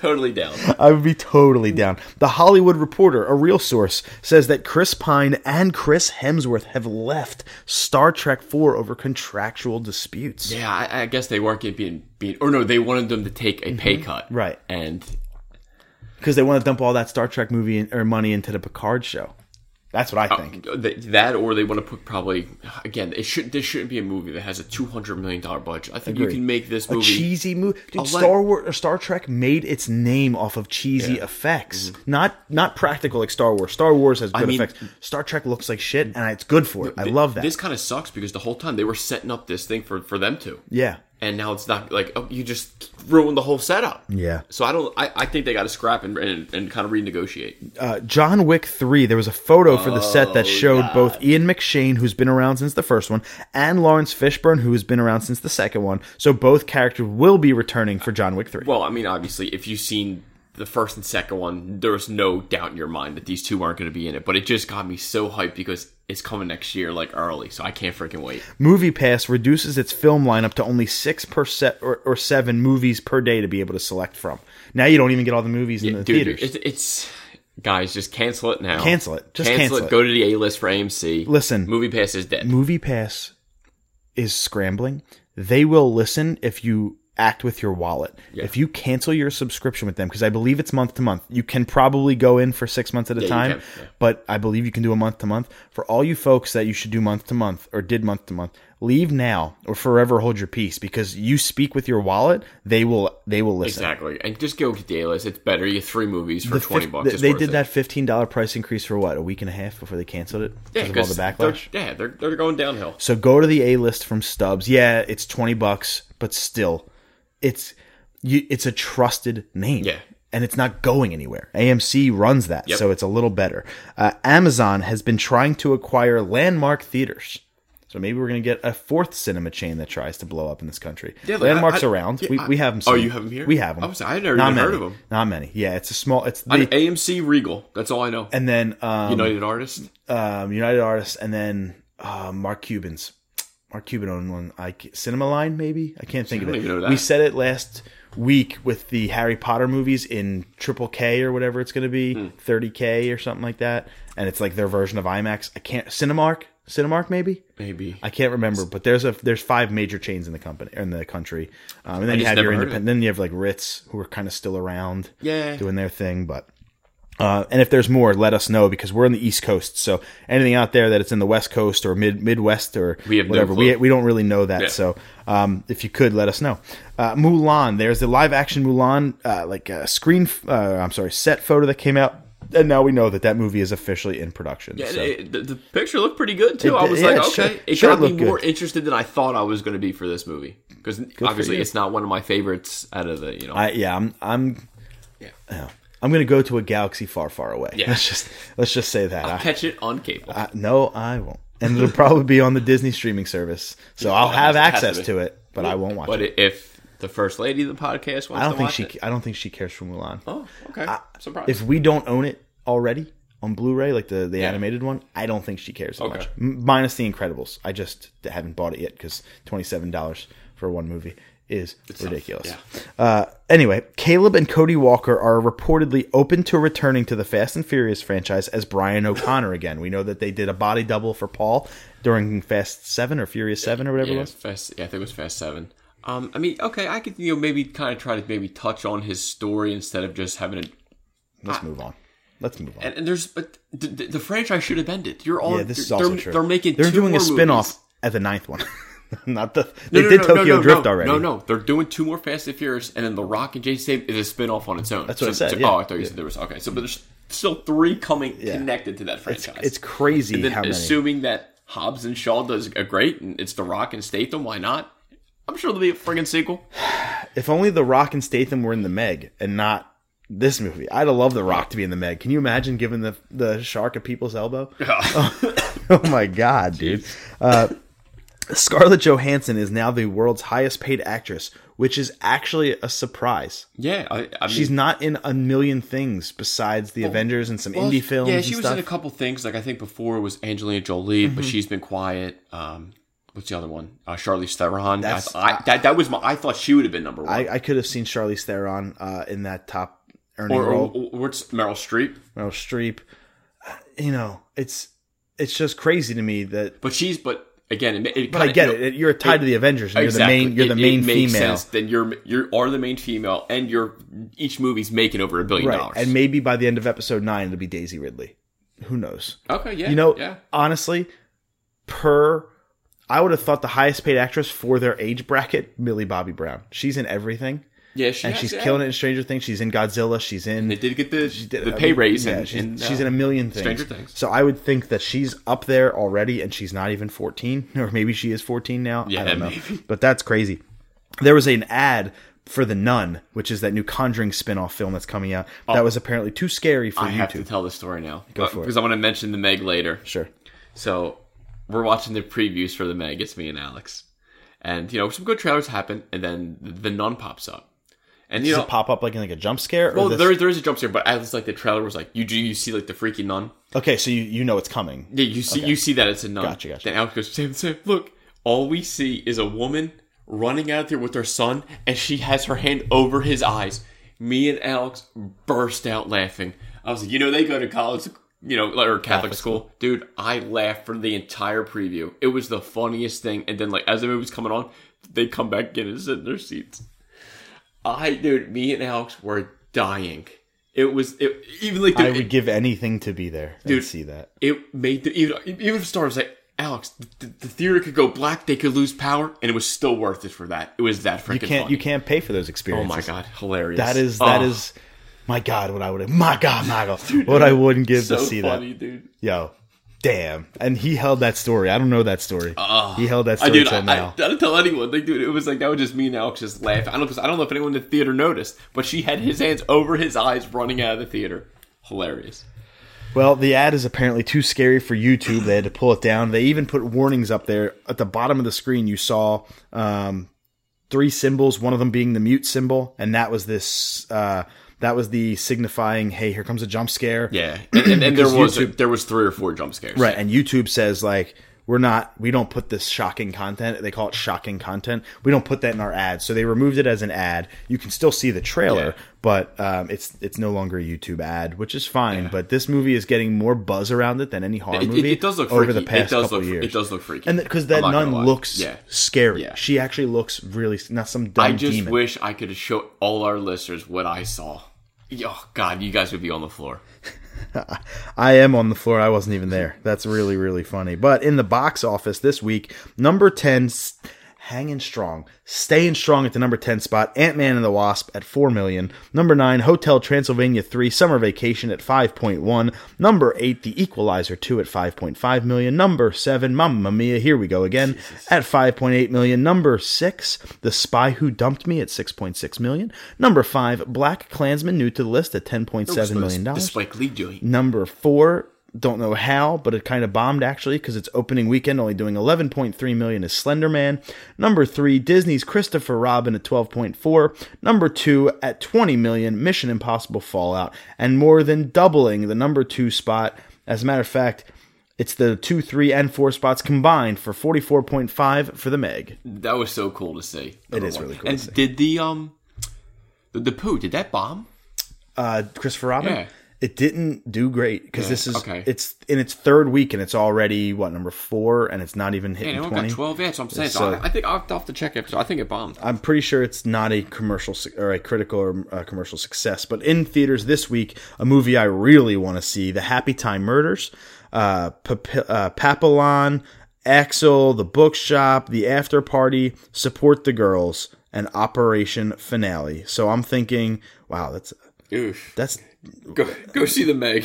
totally down. I would be totally down. The Hollywood Reporter, a real source, says that Chris Pine and Chris Hemsworth have left Star Trek 4 over contractual disputes. Yeah, I, I guess they weren't getting being, being or no, they wanted them to take a pay cut, Mm-hmm. Right. And Because they want to dump all that Star Trek movie in, or money into the Picard show. That's what I uh, think. th- that, or they want to put probably again. It should this shouldn't be a movie that has a two hundred million dollar budget. I think you can make this a movie. cheesy movie. Dude, Star Wars or uh, Star Trek made its name off of cheesy effects, mm-hmm. not not practical like Star Wars. Star Wars has good mean- effects. Star Trek looks like shit, and it's good for it. I love that. This kind of sucks because the whole time they were setting up this thing for for them to, yeah, and now it's not like oh, you just ruined the whole setup. yeah. So I don't. I, I think they got to scrap and, and and kind of renegotiate. uh, John Wick 3, there was a photo for the set Oh, that showed both Ian McShane, who's been around since the first one, and Laurence Fishburne, who has been around since the second one. So both characters will be returning for John Wick 3. Well, I mean, obviously, if you've seen the first and second one, there's no doubt in your mind that these two aren't going to be in it. But it just got me so hyped because it's coming next year, like early, so I can't freaking wait. MoviePass reduces its film lineup to only six per set or, or seven movies per day to be able to select from. Now you don't even get all the movies in the Dude, theaters. it's, it's guys, just cancel it now. Cancel it. Just cancel it. Go to the A list for AMC. Listen. MoviePass is dead. MoviePass is scrambling. They will listen if you act with your wallet. If you cancel your subscription with them, because I believe it's month to month, you can probably go in for six months at a you time, yeah. but I believe you can do a month to month. For all you folks that you should do month to month or did month to month, leave now or forever hold your peace because you speak with your wallet, they will they will listen. Exactly, and just go A list. It's better. You three movies for The twenty fif- bucks. th- they did it. that fifteen dollar price increase for what a week and a half before they canceled it Yeah, because of all the they're- backlash. Yeah, they're they're going downhill. So go to the A list from Stubs. Yeah, it's twenty bucks, but still, it's you. It's a trusted name. Yeah. And it's not going anywhere. AMC runs that, Yep. so it's a little better. Uh, Amazon has been trying to acquire landmark theaters. So maybe we're gonna get a fourth cinema chain that tries to blow up in this country. Yeah, Landmark's I- I- around. yeah, we, I- we have them. Oh, you have 'em here? We have them. I was- I never Not even heard of them. Not many. Yeah, it's a small. It's the, AMC Regal. That's all I know. and then um, United Artists. um, United Artists, and then uh, Mark Cuban's. Mark Cuban owned one. I Cinema Line, maybe I can't think I of it. even know that. We said it last week with the Harry Potter movies in triple K or whatever it's going to be, Hmm. thirty K or something like that, and it's like their version of IMAX. I can't Cinemark, Cinemark maybe. Maybe. I can't remember, but there's a there's five major chains in the company in the country, um, and then you have your never heard of independent. Then you have like Ritz, who are kind of still around, Yeah. doing their thing. But uh, and if there's more, let us know because we're in the East Coast. So anything out there that it's in the West Coast or mid Midwest or We no whatever, clue. we we don't really know that. Yeah. So um, if you could let us know. Uh, Mulan, there's the live action Mulan, uh, like a screen, uh, I'm sorry, set photo that came out. And now we know that that movie is officially in production. Yeah, so. it- the, the picture looked pretty good too. It I was yeah, like, it okay, sure- it got me looked good. more interested than I thought I was going to be for this movie because obviously it's not one of my favorites out of the you know. I yeah, I'm I'm Yeah. Yeah. I'm gonna go to a galaxy far, far away. Yeah. Let's just let's just say that. I'll I, catch it on cable. I- no, I won't, and it'll probably be on the Disney streaming service, so I'll have has to access to it, but I won't watch but it. But if the first lady of the podcast wants I don't think she. it, I don't think she cares for Mulan. oh, okay, surprise. If we don't own it already on Blu-ray, like the the Yeah. animated one, I don't think she cares so Okay. much. Minus the Incredibles, I just haven't bought it yet because twenty seven dollars for one movie is ridiculous. yeah. Uh, anyway, Caleb and Cody Walker are reportedly open to returning to the Fast and Furious franchise as Brian O'Connor again. We know that they did a body double for Paul during Fast Seven or Furious Seven or whatever it yeah, was. fast. Yeah, I think it was Fast Seven. Um, I mean, okay, I could you know maybe kind of try to maybe touch on his story instead of just having it. Let's move on. Let's move on. And, and there's but the, the, franchise should have ended. You're all yeah, this is they're, also true. They're making they're doing a spin off movies. at the ninth one. Not the No, they no, did no, no, Tokyo no, Drift no, already. No, no, they're doing two more Fast and Furious, and then The Rock and Jason Statham is a spin off on its own. That's what I So- said, so- yeah. Oh, I thought you said there was okay. So, but there's still three coming Yeah. connected to that franchise. it's crazy and then how many. assuming that Hobbs and Shaw does a great, and it's The Rock and Statham, why not? I'm sure there'll be a friggin' sequel. If only The Rock and Statham were in the Meg and not this movie. I'd have loved The Rock to be in the Meg. Can you imagine giving the the shark a people's elbow? oh my god, dude. Uh, Scarlett Johansson is now the world's highest paid actress, which is actually a surprise. yeah, I, I mean, She's not in a million things besides the Avengers and some well, indie films. Yeah, she was stuff. Mm-hmm. in a couple things. Like I think before it was Angelina Jolie, but she's been quiet. Um, what's the other one? Uh, Charlize Theron. I, I, that that was my. I thought she would have been number one. I, I could have seen Charlize Theron uh, in that top earning or, or, role. or what's Meryl Streep? Meryl Streep. You know, it's it's just crazy to me that. But she's but again, it, it But I kinda, get you know, it. You're tied to the Avengers. And exactly. You're the main. You're It- the it main makes female. Sense. Then you're you are the main female, and you're each movie's making over a billion Right. dollars. And maybe by the end of episode nine, it'll be Daisy Ridley. Who knows? okay, yeah, you know, yeah. honestly, per I would have thought the highest paid actress for their age bracket, Millie Bobby Brown. She's in everything, Yeah, she and she's yeah. killing it in Stranger Things. She's in Godzilla. She's in. They did get the did- the I pay mean, raise. Yeah, in, she's, in, she's uh, in a million things. Stranger Things. So I would think that she's up there already, and she's not even fourteen, or maybe she is fourteen now. Yeah, I don't know, maybe. but that's crazy. There was an ad for The Nun, which is that new Conjuring spin-off film that's coming out. That was apparently too scary for Oh. I have to tell the story now Go Uh, for it. because I want to mention the Meg later. Sure. So we're watching the previews for the Meg. It's me and Alex, and you know some good trailers happen, and then the Nun pops up, and you Does know it pop up like in like a jump scare? Or well this- there there is a jump scare, but as like the trailer was like you do you see like the freaky nun. Okay, so you, you know it's coming. Yeah, you see you see that it's a nun. Gotcha, gotcha. Then Alex goes, Sam, Sam, look, all we see is a woman running out there with her son, and she has her hand over his eyes. Me and Alex burst out laughing. I was like, you know, they go to college, you know, or Catholic, Catholic school. Dude, I laughed for the entire preview. It was the funniest thing. And then, like, as the movie's coming on, they come back in and sit in their seats. I, dude, me and Alex were dying. It was, it, even like, the, I would give anything to be there and Dude. see that. it made the even even if Star was like Alex, the, the theater could go black, they could lose power, and it was still worth it for that. It was that freaking. You can't you can't pay for those experiences. Oh my god, hilarious! That is that Oh, is my god what I would my god my god what I wouldn't give so to see funny, that. dude. Yo, damn. And he held that story. I don't know that story. he held that story I, I, now. I didn't tell anyone. Like, dude, it was like that was just me and Alex just laughing. I don't. I don't know if anyone in the theater noticed, but she had his hands over his eyes, running out of the theater. Hilarious. Well, the ad is apparently too scary for YouTube. They had to pull it down. They even put warnings up there at the bottom of the screen. You saw um, three symbols, one of them being the mute symbol, and that was this. Uh, that was the signifying, "Hey, here comes a jump scare." Yeah, and, and, and there was YouTube- there was three or four jump scares. Right, and YouTube says like we're not we don't put this shocking content. They call it shocking content. We don't put that in our ads. So they removed it as an ad. You can still see the trailer, Yeah. but um, it's it's no longer a YouTube ad, which is fine. But this movie is getting more buzz around it than any horror It, it, movie it does look over freaky. the past it does couple look, years. It does look freaky. and because that nun looks Yeah. scary. Yeah. She actually looks really not some dumb I just demon. wish I could show all our listeners what I saw. Oh God, you guys would be on the floor. I am on the floor. I wasn't even there. That's really, really funny. But in the box office this week, number 10, s- hanging strong, staying strong at the number 10 spot, Ant Man and the Wasp at 4 million. Number 9, Hotel Transylvania 3, Summer Vacation at 5.1. Number 8, The Equalizer 2 at 5.5 million. Number 7, Mamma Mia, here we go again, at 5.8 million. Number 6, The Spy Who Dumped Me at 6.6 million. Number 5, Black Klansman, new to the list at $10.7 million. The Spike Lee joint. Number four, don't know how, but it kind of bombed actually because its opening weekend only doing 11.3 million is Slender Man. Number three, Disney's Christopher Robin at 12.4. Number two, at 20 million, Mission Impossible Fallout, and more than doubling the number two spot. As a matter of fact, it's the two, three, and four spots combined for 44.5 for the Meg. That was so cool to see. It is one. really cool And did the um the, the poo? Did that bomb? Uh, Christopher Robin. Yeah. It didn't do great because this is okay. it's in its third week and it's already what number four and it's not even hitting twenty. got twelve. Yeah, what I'm saying. So, So- I, I think I'll have to check it. So I think it bombed. I'm pretty sure it's not a commercial or a critical or uh, commercial success, but in theaters this week, a movie I really want to see: The Happy Time Murders, uh, uh, Papillon, Axel, The Bookshop, The After Party, Support the Girls, and Operation Finale. So I'm thinking, wow, that's Oof. that's Go go see the Meg.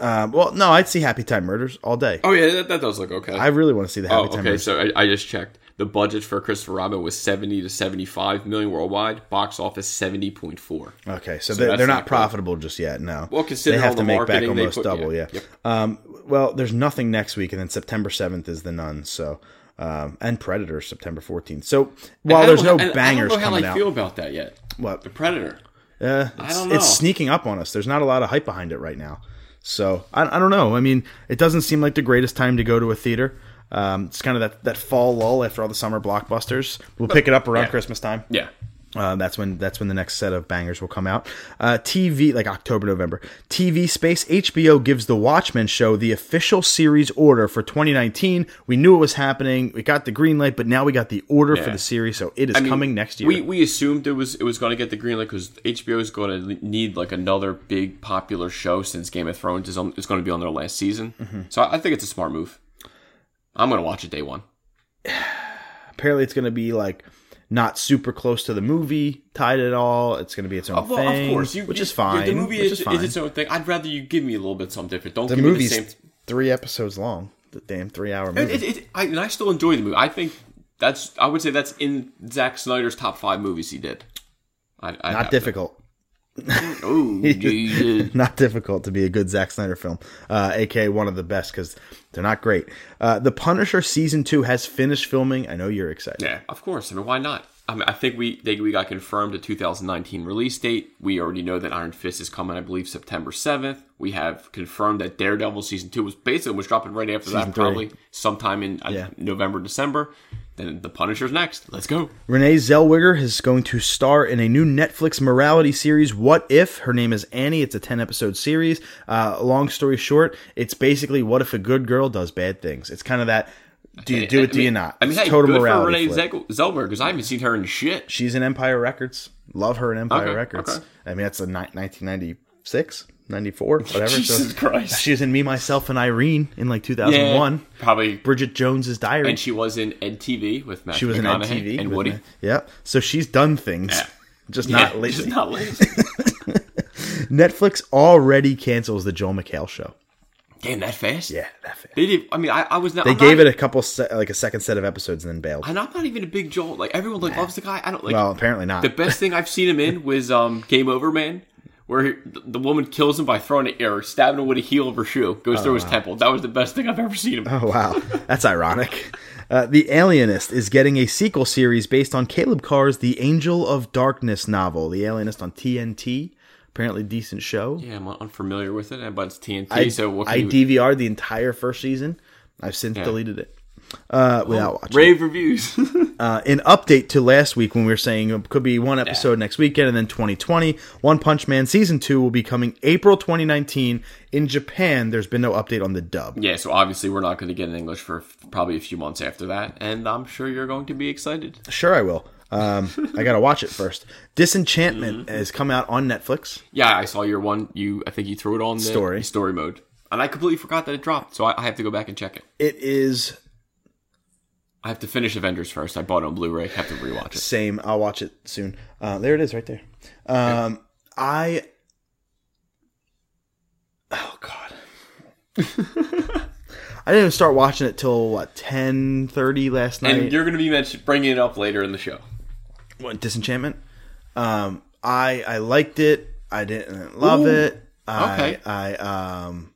um, well, no, I'd see Happy Time Murders all day. Oh yeah, that, that does look okay. I really want to see the Happy oh, Time okay. Murders. So I, I just checked. The budget for Christopher Robin was seventy to seventy-five million worldwide. Box office seventy point four. Okay, so, So they're, that's they're not not good. profitable just yet. No, Well, considering they have to the make back almost put- double. yeah, Yeah. yep. Um, well, there's nothing next week, and then September 7th is the Nun. So, um, and Predator September 14th. So while there's no and bangers I don't know coming how I out, feel about that yet. what The Predator. Uh, I it's, don't know. it's sneaking up on us. There's not a lot of hype behind it right now. So I, I don't know. I mean, it doesn't seem like the greatest time to go to a theater. Um, it's kind of that, that fall lull after all the summer blockbusters. We'll pick it up around yeah. Christmas time. Yeah. Uh, that's when that's when the next set of bangers will come out. Uh, TV like October November. TV space HBO gives the Watchmen show the official series order for 2019. We knew it was happening. We got the green light, but now we got the order for the series, so it is I mean, coming next year. We we assumed it was it was going to get the green light because HBO is going to need like another big popular show since Game of Thrones is on, is going to be on their last season. Mm-hmm. So I, I think it's a smart move. I'm going to watch it day one. Apparently, it's going to be like not super close to the movie tied at all. It's going to be its own Oh, well, thing, of course, you, which you- is fine. The movie is, is fine. is its own thing. I'd rather you give me a little bit something different. Don't the give me the same. three episodes long. The damn three-hour movie. It, it, it, I, and I still enjoy the movie. I think that's I would say that's in Zack Snyder's top five movies he did. I, I not difficult. Oh, Jesus. not difficult to be a good Zack Snyder film, uh, aka one of the best because they're not great. Uh, the Punisher season two has finished filming. I know you're excited. Yeah, of course. I mean, why not? I mean, I think we they, we got confirmed a 2019 release date. We already know that Iron Fist is coming. I believe September 7th. We have confirmed that Daredevil season two was basically was dropping right after Season that, three. probably sometime in uh, November, December. Then the Punisher's next. Let's go. Renee Zellweger is going to star in a new Netflix morality series, What If? Her name is Annie. It's a 10 episode series. Uh, long story short, it's basically what if a good girl does bad things? It's kind of that do you do I it, do you not? I mean, hey, total good for Renee flip. Zellweger because I haven't seen her in shit. She's in Empire Records. Love her in Empire Okay, Records. okay. I mean, that's a ni- 1996, 94, whatever. Jesus so Christ. She was in Me, Myself, and Irene in like 2001. probably. Bridget Jones's Diary. And she was in Ed TV with Matthew she was in MTV and Woody. me. Yep. So she's done things, Yeah. just Yeah, not lately. Just not lazy. Netflix already cancels the Joel McHale show. Damn, that fast? Yeah, that fast. They did. I mean, I, I was not. They I'm gave not, it a couple, se- like a second set of episodes, and then bailed. And I'm not even a big Joel. Like everyone like loves the guy. I don't like. well, apparently not. the best thing I've seen him in was um Game Over Man, where he, the woman kills him by throwing it or stabbing him with a heel of her shoe, goes through his temple. That was the best thing I've ever seen him. Oh wow, that's ironic. Uh, the Alienist is getting a sequel series based on Caleb Carr's The Angel of Darkness novel. The Alienist on TNT, apparently decent show. Yeah, I'm unfamiliar with it, but it's TNT. I, so I you, DVR'd the entire first season. I've since deleted it uh, without watching. rave reviews. Uh, an update to last week when we were saying it could be one episode next weekend and then 2020. One Punch Man season two will be coming April 2019 in Japan. There's been no update on the dub. yeah, so obviously we're not going to get in English for f- probably a few months after that, and I'm sure you're going to be excited. Sure, I will. Um, I gotta watch it first. Disenchantment has come out on Netflix. Yeah, I saw your one. You, I think you threw it on the Story. story mode, and I completely forgot that it dropped. So I, I have to go back and check it. It is I have to finish Avengers first. I bought it on Blu-ray. Have to rewatch it. same. I'll watch it soon. Uh, there it is, right there. Um, I. Oh God. I didn't start watching it till what ten thirty last night. And you're going to be mention- bringing it up later in the show. what disenchantment um i i liked it i didn't love Ooh, it i okay. i um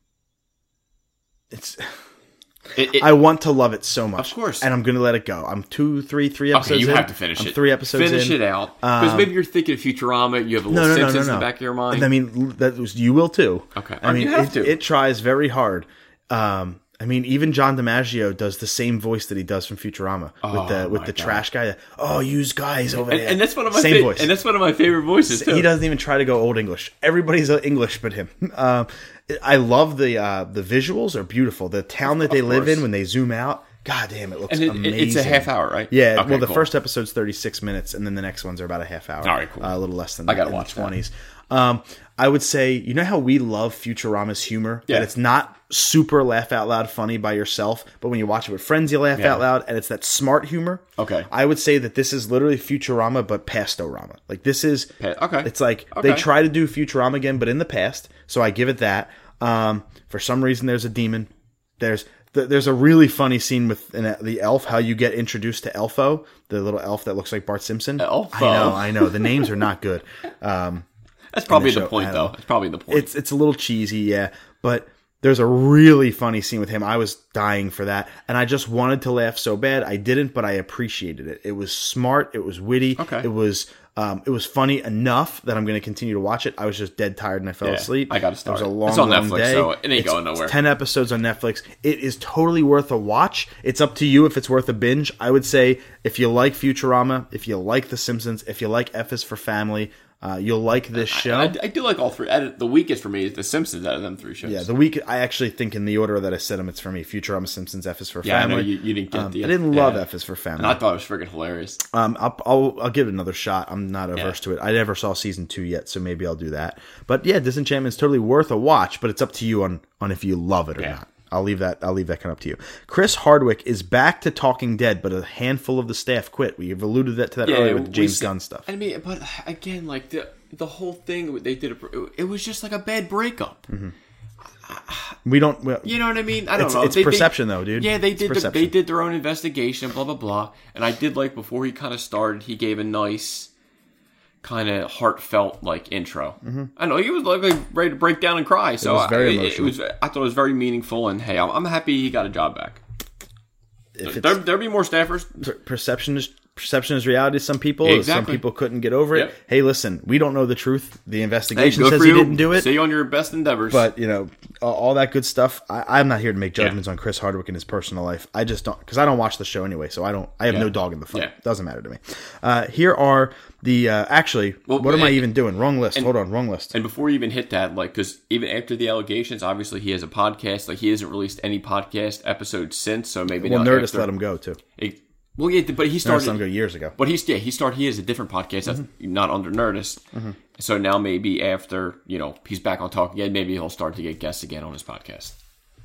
it's It, it, i want to love it so much Of course. and i'm gonna let it go i'm two three three episodes okay, you in. have to finish I'm it. three episodes Finish in. It out because maybe you're thinking of Futurama. You have a no little no no no Simpsons no in the back of your mind. i mean that was you will too Okay. i Oh, mean you have it, to. it tries very hard um I mean, even John DiMaggio does the same voice that he does from Futurama with the with the God. trash guy. Oh, use guys over and, there. and that's one of my same fa- voice. and that's one of my favorite voices too. He doesn't even try to go old English. Everybody's uh, English but him. Um, I love the uh, the visuals are beautiful. The town that they live in when they zoom out, god damn, it looks And it, amazing. it's a half hour, right? Yeah. Okay, well, the cool. first episode's thirty six minutes, and then the next ones are about a half hour. All right, cool. Uh, a little less than I gotta watch that. twenties. Um, I would say, you know how we love Futurama's humor. Yeah. That it's not super laugh out loud funny by yourself, but when you watch it with friends, you laugh Yeah. out loud, and it's that smart humor. Okay. I would say that this is literally Futurama, but pastorama. Like this is okay. It's like they try to do Futurama again, but in the past. So I give it that. Um, for some reason, there's a demon. There's th- there's a really funny scene with the elf. How you get introduced to Elfo, the little elf that looks like Bart Simpson. Elfo. I know, I know. The names are not good. Um, That's probably the, the point, though. It's probably the point. it's it's a little cheesy, yeah, but there's a really funny scene with him. I was dying for that, and I just wanted to laugh so bad. I didn't, but I appreciated it. It was smart. It was witty. Okay. It was um, it was funny enough that I'm going to continue to watch it. I was just dead tired and I fell Yeah, asleep. I gotta start. It was a long, It's on long Netflix, day. so it ain't It's- going nowhere. It's ten episodes on Netflix. It is totally worth a watch. It's up to you if it's worth a binge. I would say if you like Futurama, if you like The Simpsons, if you like F is for Family, uh, you'll like this show. I, I do like all three. I- The weakest for me is The Simpsons out of them three shows. Yeah, the week I actually think in the order that I said them, it's for me. Futurama, Simpsons, F is for Yeah, I Family. you, you didn't get Um, the. I didn't love yeah. F is for Family. and I thought it was freaking hilarious. um, I'll, I'll I'll give it another shot. I'm not averse to it. I never saw season two yet, so maybe I'll do that. But yeah, Disenchantment is totally worth a watch. But it's up to you on on if you love it or Yeah. not. I'll leave that. I'll leave that kind of up to you. Chris Hardwick is back to Talking Dead, but a handful of the staff quit. We've alluded that to that earlier with the James Gunn stuff. I mean, but again, like the the whole thing they did, it, it was just like a bad breakup. Mm-hmm. We don't. You know what I mean? I don't It's- know. it's perception, though, dude. Yeah, they It's did. The, they did their own investigation, blah blah blah. And I did like before he kind of started, he gave a nice, kind of heartfelt like intro. Mm-hmm. I know he was like, ready to break down and cry. So was very I, it, it was. I thought it was very meaningful. And hey, I'm, I'm happy he got a job back. if There, there'll be more staffers. per- perception is perception is reality to some people. Some people couldn't get over it. Yep. Hey, listen, we don't know the truth. The investigation good says he didn't do it. See you on your best endeavors. But you know, all- that good stuff. I, I'm not here to make judgments on Chris Hardwick and his personal life. I just don't because I don't watch the show anyway, so I don't. I have Yeah. no dog in the fight. Yeah. Doesn't matter to me. Uh, here are the uh, actually. Well, what am I even doing? Wrong list. Hold on, wrong list. And before you even hit that, like, because even after the allegations, obviously he has a podcast. Like, he hasn't released any podcast episodes since. So maybe well, Nerdist after- let him go too. It- well, yeah, but he started. let him go years ago. But he's yeah, he started. He has a different podcast that's Mm-hmm. not under Nerdist. So now maybe after you know he's back on talk again, maybe he'll start to get guests again on his podcast.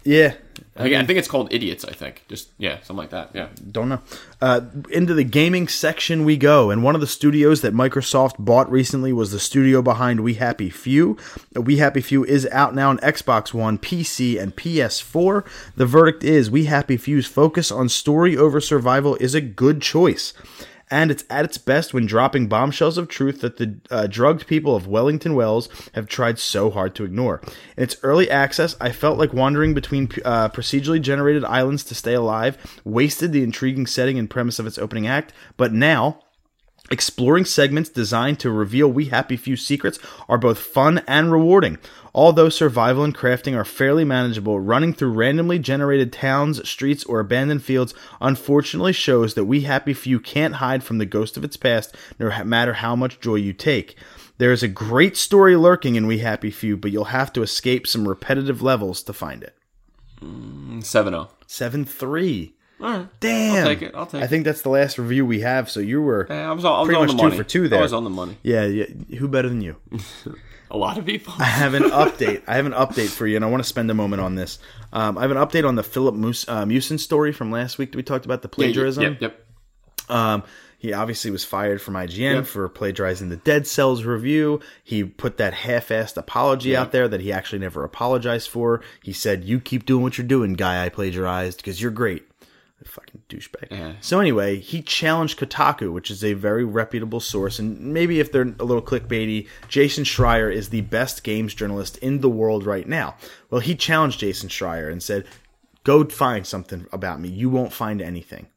Yeah, I, I think it's called Idiots. I think just yeah, something like that. Yeah. Don't know. Uh, into the gaming section we go, and one of the studios that Microsoft bought recently was the studio behind We Happy Few. We Happy Few is out now on Xbox One, PC, and PS4. The verdict is We Happy Few's focus on story over survival is a good choice. And it's at its best when dropping bombshells of truth that the uh, drugged people of Wellington Wells have tried so hard to ignore. In its early access, I felt like wandering between uh, procedurally generated islands to stay alive, wasted the intriguing setting and premise of its opening act, but now, Exploring segments designed to reveal We Happy Few secrets are both fun and rewarding. Although survival and crafting are fairly manageable, running through randomly generated towns, streets, or abandoned fields unfortunately shows that We Happy Few can't hide from the ghost of its past, no matter how much joy you take. There is a great story lurking in We Happy Few, but you'll have to escape some repetitive levels to find it. Mm, Zero. 7 3. All right. Damn. I'll take it. I'll take I think that's the last review we have, so you were. I was, on- I was Pretty much the two money. for two there. I was on the money. Yeah, yeah, who better than you? A lot of people. I have an update. I have an update for you, and I want to spend a moment on this. Um, I have an update on the Filip Mus- uh, Miucin story from last week that we talked about the plagiarism. Yep. Yep. Um, he obviously was fired from IGN Yep. for plagiarizing the Dead Cells review. He put that half-assed apology out there that he actually never apologized for. He said, "You keep doing what you're doing, guy. I plagiarized because you're great." Fucking douchebag. Yeah. So anyway, he challenged Kotaku, which is a very reputable source, and maybe if they're a little clickbaity, Jason Schreier is the best games journalist in the world right now. Well, he challenged Jason Schreier and said, "Go find something about me. You won't find anything."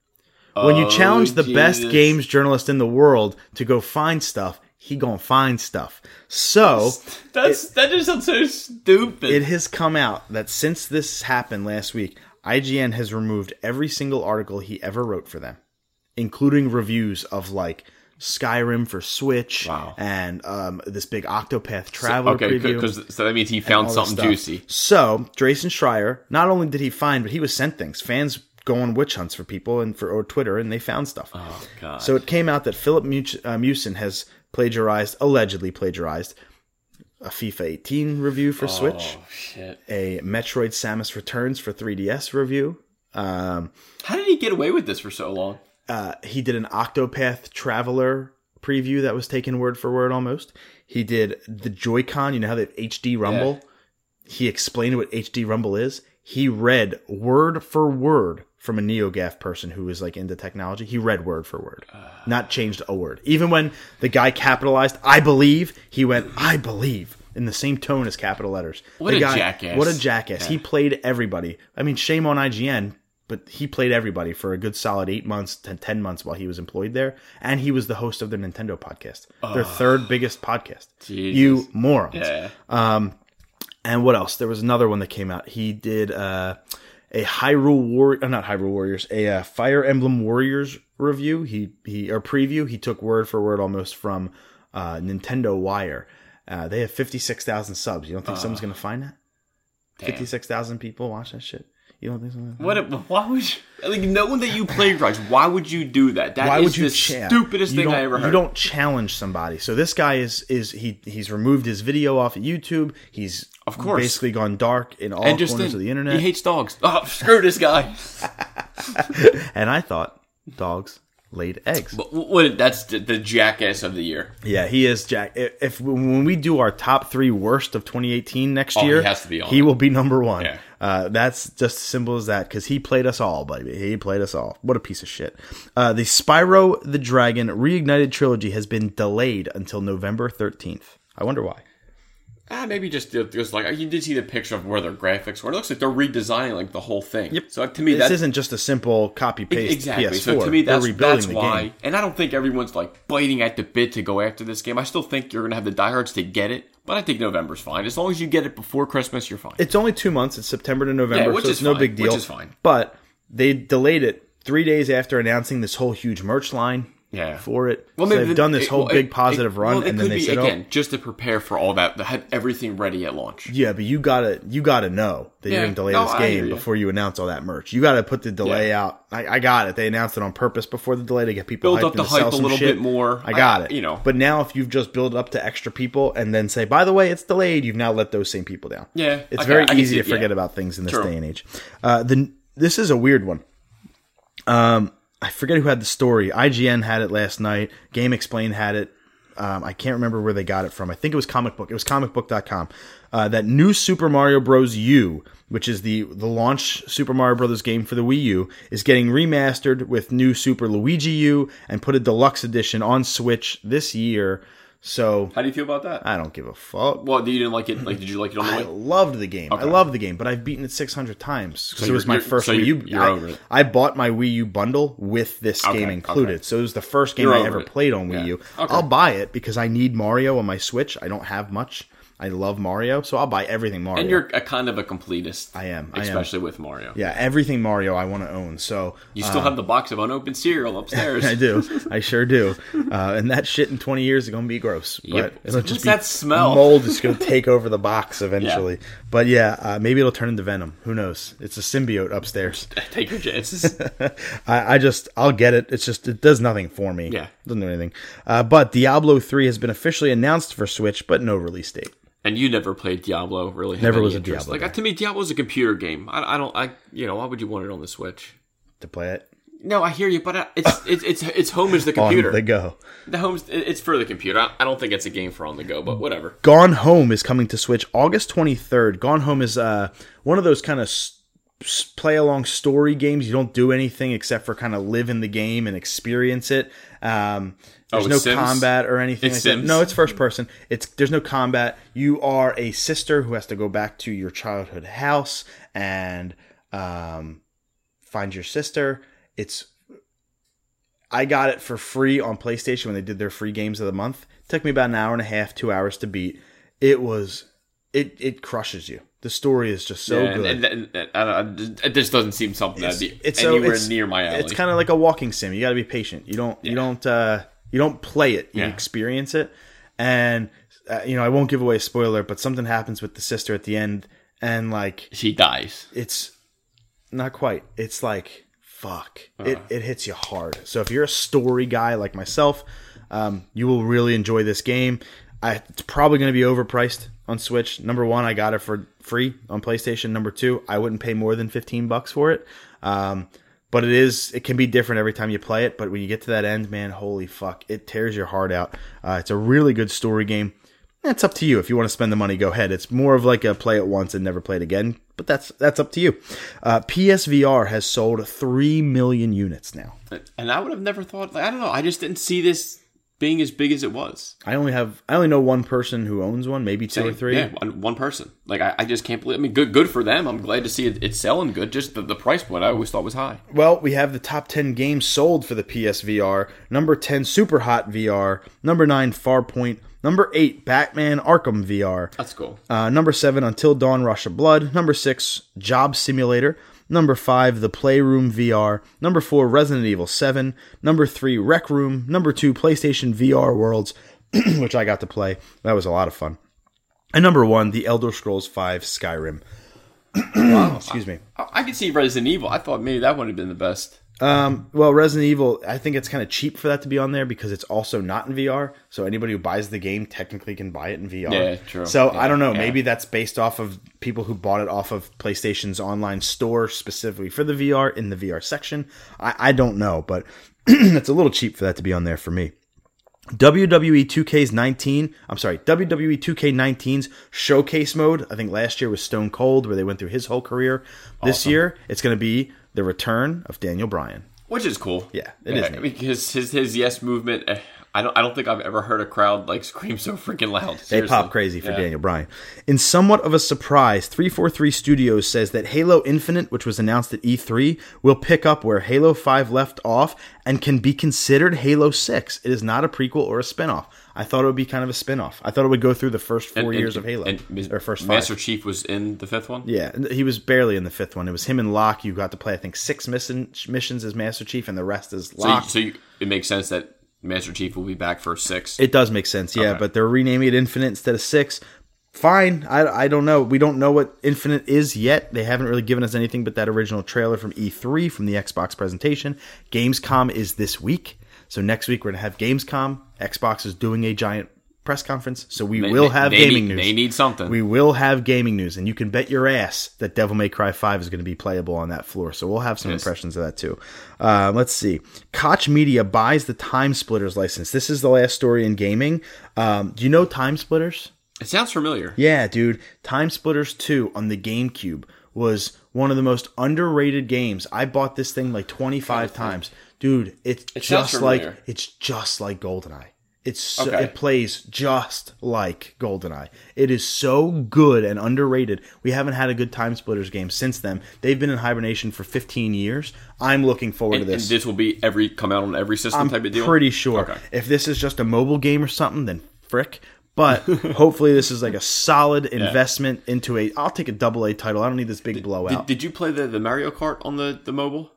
When you Oh, challenge the oh, best games journalist in the world to go find stuff, he gonna find stuff. So That's that just sounds so stupid. it has come out that since this happened last week, IGN has removed every single article he ever wrote for them, including reviews of like Skyrim for Switch Wow. and um, this big Octopath Traveler okay, preview. because so that means he found something juicy. So, Jason Schreier, not only did he find, but he was sent things. Fans go on witch hunts for people and for or Twitter, and they found stuff. Oh god. So it came out that Filip Much- uh, Miucin has plagiarized, allegedly plagiarized, a FIFA 18 review for Switch, Oh shit. a Metroid Samus Returns for 3DS review. Um, How did he get away with this for so long? uh, he did an Octopath Traveler preview that was taken word for word almost. He did the Joy-Con, you know how they have HD Rumble? He explained what HD Rumble is. He read word for word from a NeoGaf person who was like into technology. He read word for word, not changed a word. Even when the guy capitalized "I believe," he went "I believe" in the same tone as capital letters. What The a guy- jackass. What a jackass! He played everybody. I mean, shame on IGN, but he played everybody for a good solid eight months to ten months while he was employed there, and he was the host of the Nintendo podcast, their third biggest podcast. Jesus. You morons! Yeah. And what else? There was another one that came out. He did uh, a Hyrule War, uh, not Hyrule Warriors, a uh, Fire Emblem Warriors review. He he or preview. He took word for word almost from uh, Nintendo Wire. Uh, they have fifty six thousand subs. You don't think someone's gonna find that? Fifty six thousand people watch that shit. You don't think so? What? Why would you, like knowing that you play plagiarized? Why would you do that? That Why is would you the cha- stupidest you thing I ever heard. You don't challenge somebody. So this guy is is he he's removed his video off of YouTube. He's Of course. basically gone dark in all and corners think, of the internet. he hates dogs. Oh, screw this guy. and I thought dogs laid eggs. But what? That's the, the jackass of the year. Yeah, he is Jack. If, if when we do our top three worst of 2018 next Oh, he year, has to be on He it. will be number one. Yeah. Uh, that's just as simple as that because he played us all, baby. He played us all. What a piece of shit. Uh, the Spyro the Dragon Reignited trilogy has been delayed until November 13th. I wonder why. Ah, maybe just just like you did see the picture of where their graphics were. It looks like they're redesigning like the whole thing. Yep. So to me, This isn't just a simple copy paste exactly. PS4. So to me, that's that's why. game. And I don't think everyone's like biting at the bit to go after this game. I still think you're gonna have the diehards to get it, but I think November's fine as long as you get it before Christmas. You're fine. It's only two months. It's September to November, Yeah, which so is it's no fine, big deal. which is fine. But they delayed it three days after announcing this whole huge merch line. Yeah. For it, Well, so maybe they've the- done this it- whole well, big it- positive it- run, well, and then they be, said, again "Oh, just to prepare for all that, have everything ready at launch. yeah, but you gotta you gotta know that you're Yeah. gonna delay No, this game you. before you announce all that merch. You gotta put the delay Yeah. out. I, I got it. They announced it on purpose before the delay to get people Build hyped up the and to sell hype a little shit. bit more. I got I- it. you know. but now if you've just built up to extra people and then say, by the way, it's delayed, you've now let those same people down. Yeah, it's okay, very I easy to yeah. forget about things in this True. day and age. Uh, the this is a weird one. Um, I forget who had the story. IGN had it last night. GameXplain had it Um, I can't remember where they got it from. I think it was comic book. It was comicbook.com. Uh, that new Super Mario Bros. U, which is the the launch Super Mario Brothers game for the Wii U, is getting remastered with new Super Luigi U and put a deluxe edition on Switch this year. So How do you feel about that? I don't give a fuck. well, you didn't like it. Like, did you like it on the I way? loved the game. I Okay. loved the game, but I've beaten it 600 times because So it was my first so Wii you're- U. you're I, over it. I bought my Wii U bundle with this Okay, game included, okay. so it was the first game You're I ever it. played on Wii Yeah. U. Okay. I'll buy it because I need Mario on my Switch. I don't have much. I love Mario, so I'll buy everything Mario. And you're a kind of a completist. I am, I am. especially with Mario. yeah, everything Mario I want to own. So You still have the box of unopened cereal upstairs. I do. I sure do. Uh, and that shit in 20 years is going to be gross. But Yep. it'll What's just be that smell? mold is going to take over the box eventually. But yeah, uh, maybe it'll turn into Venom. Who knows? It's a symbiote upstairs. Take your chances. I, I just, I'll get it. It's just, it does nothing for me. Yeah. It doesn't do anything. Uh, but Diablo 3 has been officially announced for Switch, but no release date. And you never played Diablo, really? Never was a interest. Diablo Like guy. to me, Diablo's a computer game. I, I don't. I you know why would you want it on the Switch? To play it No, I hear you, but I, it's it's it's it's home is the on computer. the go. The home's it's for the computer. I, I don't think it's a game for on the go, but whatever. Gone Home is coming to Switch August 23rd. Gone Home is uh, one of those kind of play along story games. You don't do anything except for kind of live in the game and experience it. Um, there's Oh, no Sims? combat or anything It's like that. No, it's first person. It's there's no combat. You are a sister who has to go back to your childhood house and um, find your sister. It's I got it for free on PlayStation when they did their free games of the month. It took me about an hour and a half, two hours to beat. It was it it crushes you. The story is just so Yeah, good. And, and, and, I don't- it just doesn't seem something it's, that'd be it's so- anywhere it's- near my alley. It's kind of like a walking sim. You got to be patient. You don't you don't uh, you don't play it. You Yeah. experience it. And uh, you know, I won't give away a spoiler, but something happens with the sister at the end, and like she dies. it's not quite. It's like fuck. Uh-huh. It it hits you hard. So if you're a story guy like myself, um, you will really enjoy this game. I, it's probably going to be overpriced on Switch. Number one, I got it for free on PlayStation. Number two, I wouldn't pay more than fifteen bucks for it. Um, but it is it can be different every time you play it. But when you get to that end, man, holy fuck, it tears your heart out. Uh, it's a really good story game. It's up to you if you want to spend the money. Go ahead. It's more of like a play it once and never play it again. But that's that's up to you. Uh, PSVR has sold three million units now. And I would have never thought. Like, I don't know. I just didn't see this being as big as it was. I only have I only know one person who owns one, maybe two or three. Yeah, one, one person. Like I, I just can't believe. I mean, good, good for them. I'm glad to see it, it's selling good. Just the, the price point, I always thought was high. Well, we have the top 10 games sold for the PSVR. Number 10, Superhot VR. Number 9, Farpoint. Number 8, Batman Arkham VR. That's cool. Uh, number 7, Until Dawn Rush of Blood. Number 6, Job Simulator. Number 5, The Playroom VR. Number 4, Resident Evil 7. Number 3, Rec Room. Number 2, PlayStation VR Worlds, which I got to play. That was a lot of fun. And number 1, The Elder Scrolls 5 Skyrim. Excuse me. I, I could see Resident Evil. I thought maybe that would have been the best. Um, well, Resident Evil, I think it's kind of cheap for that to be on there because it's also not in VR. So anybody who buys the game technically can buy it in VR. Yeah, true. So Yeah, I don't know. yeah. Maybe that's based off of people who bought it off of PlayStation's online store specifically for the VR in the VR section. I, I don't know, but it's a little cheap for that to be on there for me. WWE 2K's 19, I'm sorry, WWE 2K19's showcase mode. I think last year was Stone Cold, where they went through his whole career. This year, it's going to be the return of Daniel Bryan. Which is cool. Yeah, it is neat. because his his yes movement. Eh, I don't I don't think I've ever heard a crowd like scream so freaking loud. They pop crazy for Yeah. Daniel Bryan. In somewhat of a surprise, 343 Studios says that Halo Infinite, which was announced at E3, will pick up where Halo 5 left off and can be considered Halo 6. It is not a prequel or a spin-off. I thought it would be kind of a spin-off. I thought it would go through the first four And- and- years of Halo. And or first five. Master Chief was in the fifth one. Yeah, he was barely in the fifth one. It was him and Locke. You got to play, I think, six mission, missions as Master Chief, and the rest as So, you, Locke. so you, it makes sense that Master Chief will be back for six. It does make sense, yeah, Okay. but they're renaming it Infinite instead of six. Fine. I, I don't know. We don't know what Infinite is yet. They haven't really given us anything but that original trailer from E3 from the Xbox presentation. Gamescom is this week. So next week we're going to have Gamescom. Xbox is doing a giant press conference, so we They- will have gaming need- news. They need something. We will have gaming news, and you can bet your ass that Devil May Cry 5 is going to be playable on that floor. So we'll have some Yes. impressions of that too. Uh, let's see. Koch Media buys the TimeSplitters license. This is the last story in gaming. Um, do you know TimeSplitters? it sounds familiar. Yeah, dude. TimeSplitters 2 on the GameCube was one of the most underrated games. I bought this thing like 25 times. Dude, it's It just like it's just like GoldenEye. It's so, Okay. it plays just like GoldenEye. It is so good and underrated. We haven't had a good TimeSplitters game since then. They've been in hibernation for 15 years. I'm looking forward And, to and this. this will be every come out on every system I'm type of deal. pretty sure. Okay. If this is just a mobile game or something, then frick. But hopefully, this is like a solid investment into a. I'll take a double A title. I don't need this big Did, blowout. did you play the, the Mario Kart on the, the mobile?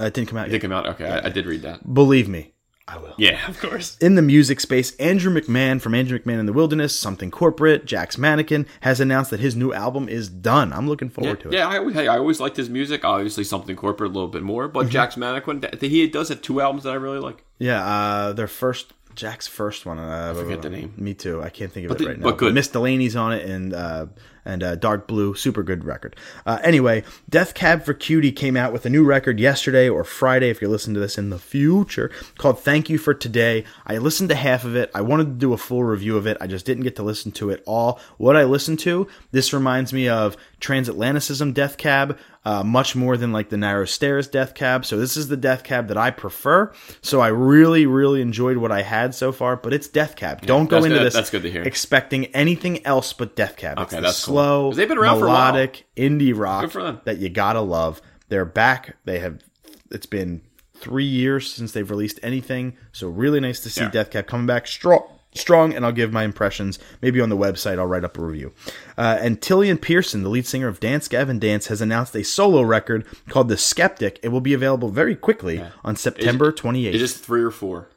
Uh, it didn't come out It yet. did come out. Okay, I, I did read that. Believe me, I will. Yeah, of course. In the music space, Andrew McMahon from Andrew McMahon in the Wilderness, Something Corporate, Jack's Mannequin, has announced that his new album is done. I'm looking Yeah, forward to it. yeah I, always- hey, I always liked his music. Obviously, something corporate a little bit more, Mm-hmm. but Jack's Mannequin, he does have two albums that I really like. Yeah, uh, their first Jack's first one. Uh, I forget the name. Me too. I can't think of But it the- right now. but good. Miss Delaney's on it, and uh, and uh, Dark Blue, super good record. Uh, anyway, Death Cab for Cutie came out with a new record yesterday or Friday, if you're listening to this in the future, called "Thank You for Today." I listened to half of it. I wanted to do a full review of it. I just didn't get to listen to it all. What I listened to, this reminds me of Transatlanticism Death Cab. Uh, much more than like the narrow stairs death cab so this is the death cab that i prefer so i really really enjoyed what i had so far but it's death cab don't go into this that's good to hear. expecting anything else but death cab it's Okay, the that's cool. Slow they've been around for a while. melodic indie rock Good for them. that you gotta love they're back they have it's been three years since they've released anything so really nice to see Yeah. death cab coming back strong strong and i'll give my impressions maybe on the website i'll write up a review uh, and Tilian Pearson the lead singer of Dance Gavin Dance has announced a solo record called the skeptic it will be available very quickly on september 28th Is this three or four?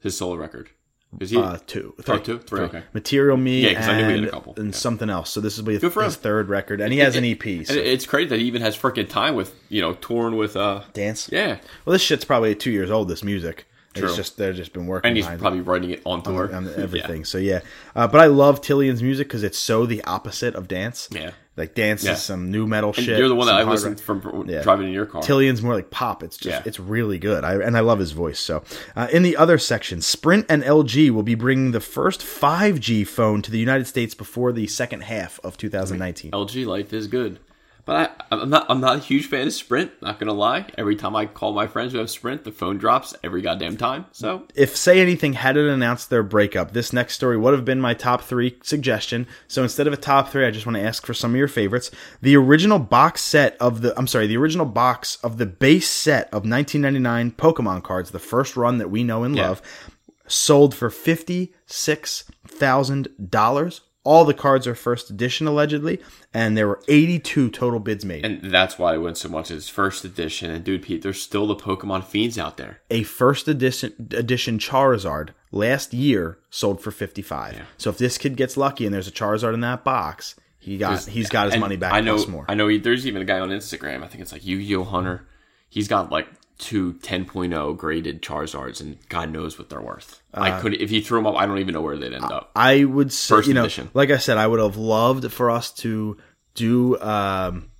His solo record. Is he? uh, two, Oh, two? Okay. Material Me, Yeah, 'cause I knew we had and, a couple. and Yeah. something else. So this will be Good for his him. third record, and he has an EP. So. And it's crazy that he even has freaking time with you know touring with uh Dance. yeah, Well, this shit's probably two years old. This music. True. It's just they've just been working and he's probably writing it on tour on everything. So yeah, uh, but I love Tilian's music because it's so the opposite of dance. Yeah. like dance Yeah. is some new metal And shit. you're the one that I listened rock. from Yeah. driving in your car. Tilian's more like pop. It's just Yeah. it's really good. I and I love his voice. So uh, in the other section, Sprint and LG will be bringing the first 5G phone to the United States before the second half of 2019. LG life is good. But I, I'm not. I'm not a huge fan of Sprint. Not gonna lie. Every time I call my friends who have Sprint, the phone drops every goddamn time. So If Say Anything hadn't announced their breakup, this next story would have been my top three suggestion. So instead of a top three, I just want to ask for some of your favorites. The original box set of the, I'm sorry, the original box of the base set of 1999 Pokemon cards, the first run that we know and Yeah. love, sold for $56,000. All the cards are first edition, allegedly, and there were 82 total bids made. and that's why I went so much as first edition. And dude, Pete, there's still the Pokemon fiends out there. a first edition edition Charizard last year sold for 55. So if this kid gets lucky and there's a Charizard in that box, he got he's got his money back I know. more. I know. He, there's even a guy on Instagram. I think it's like Yu-Gi-Oh Hunter. He's got like two 10.0 graded Charizards, and God knows what they're worth. Uh, I could if you threw them up. I don't even know where they'd end up. I would say, First you know, edition. like I said, I would have loved for us to do um,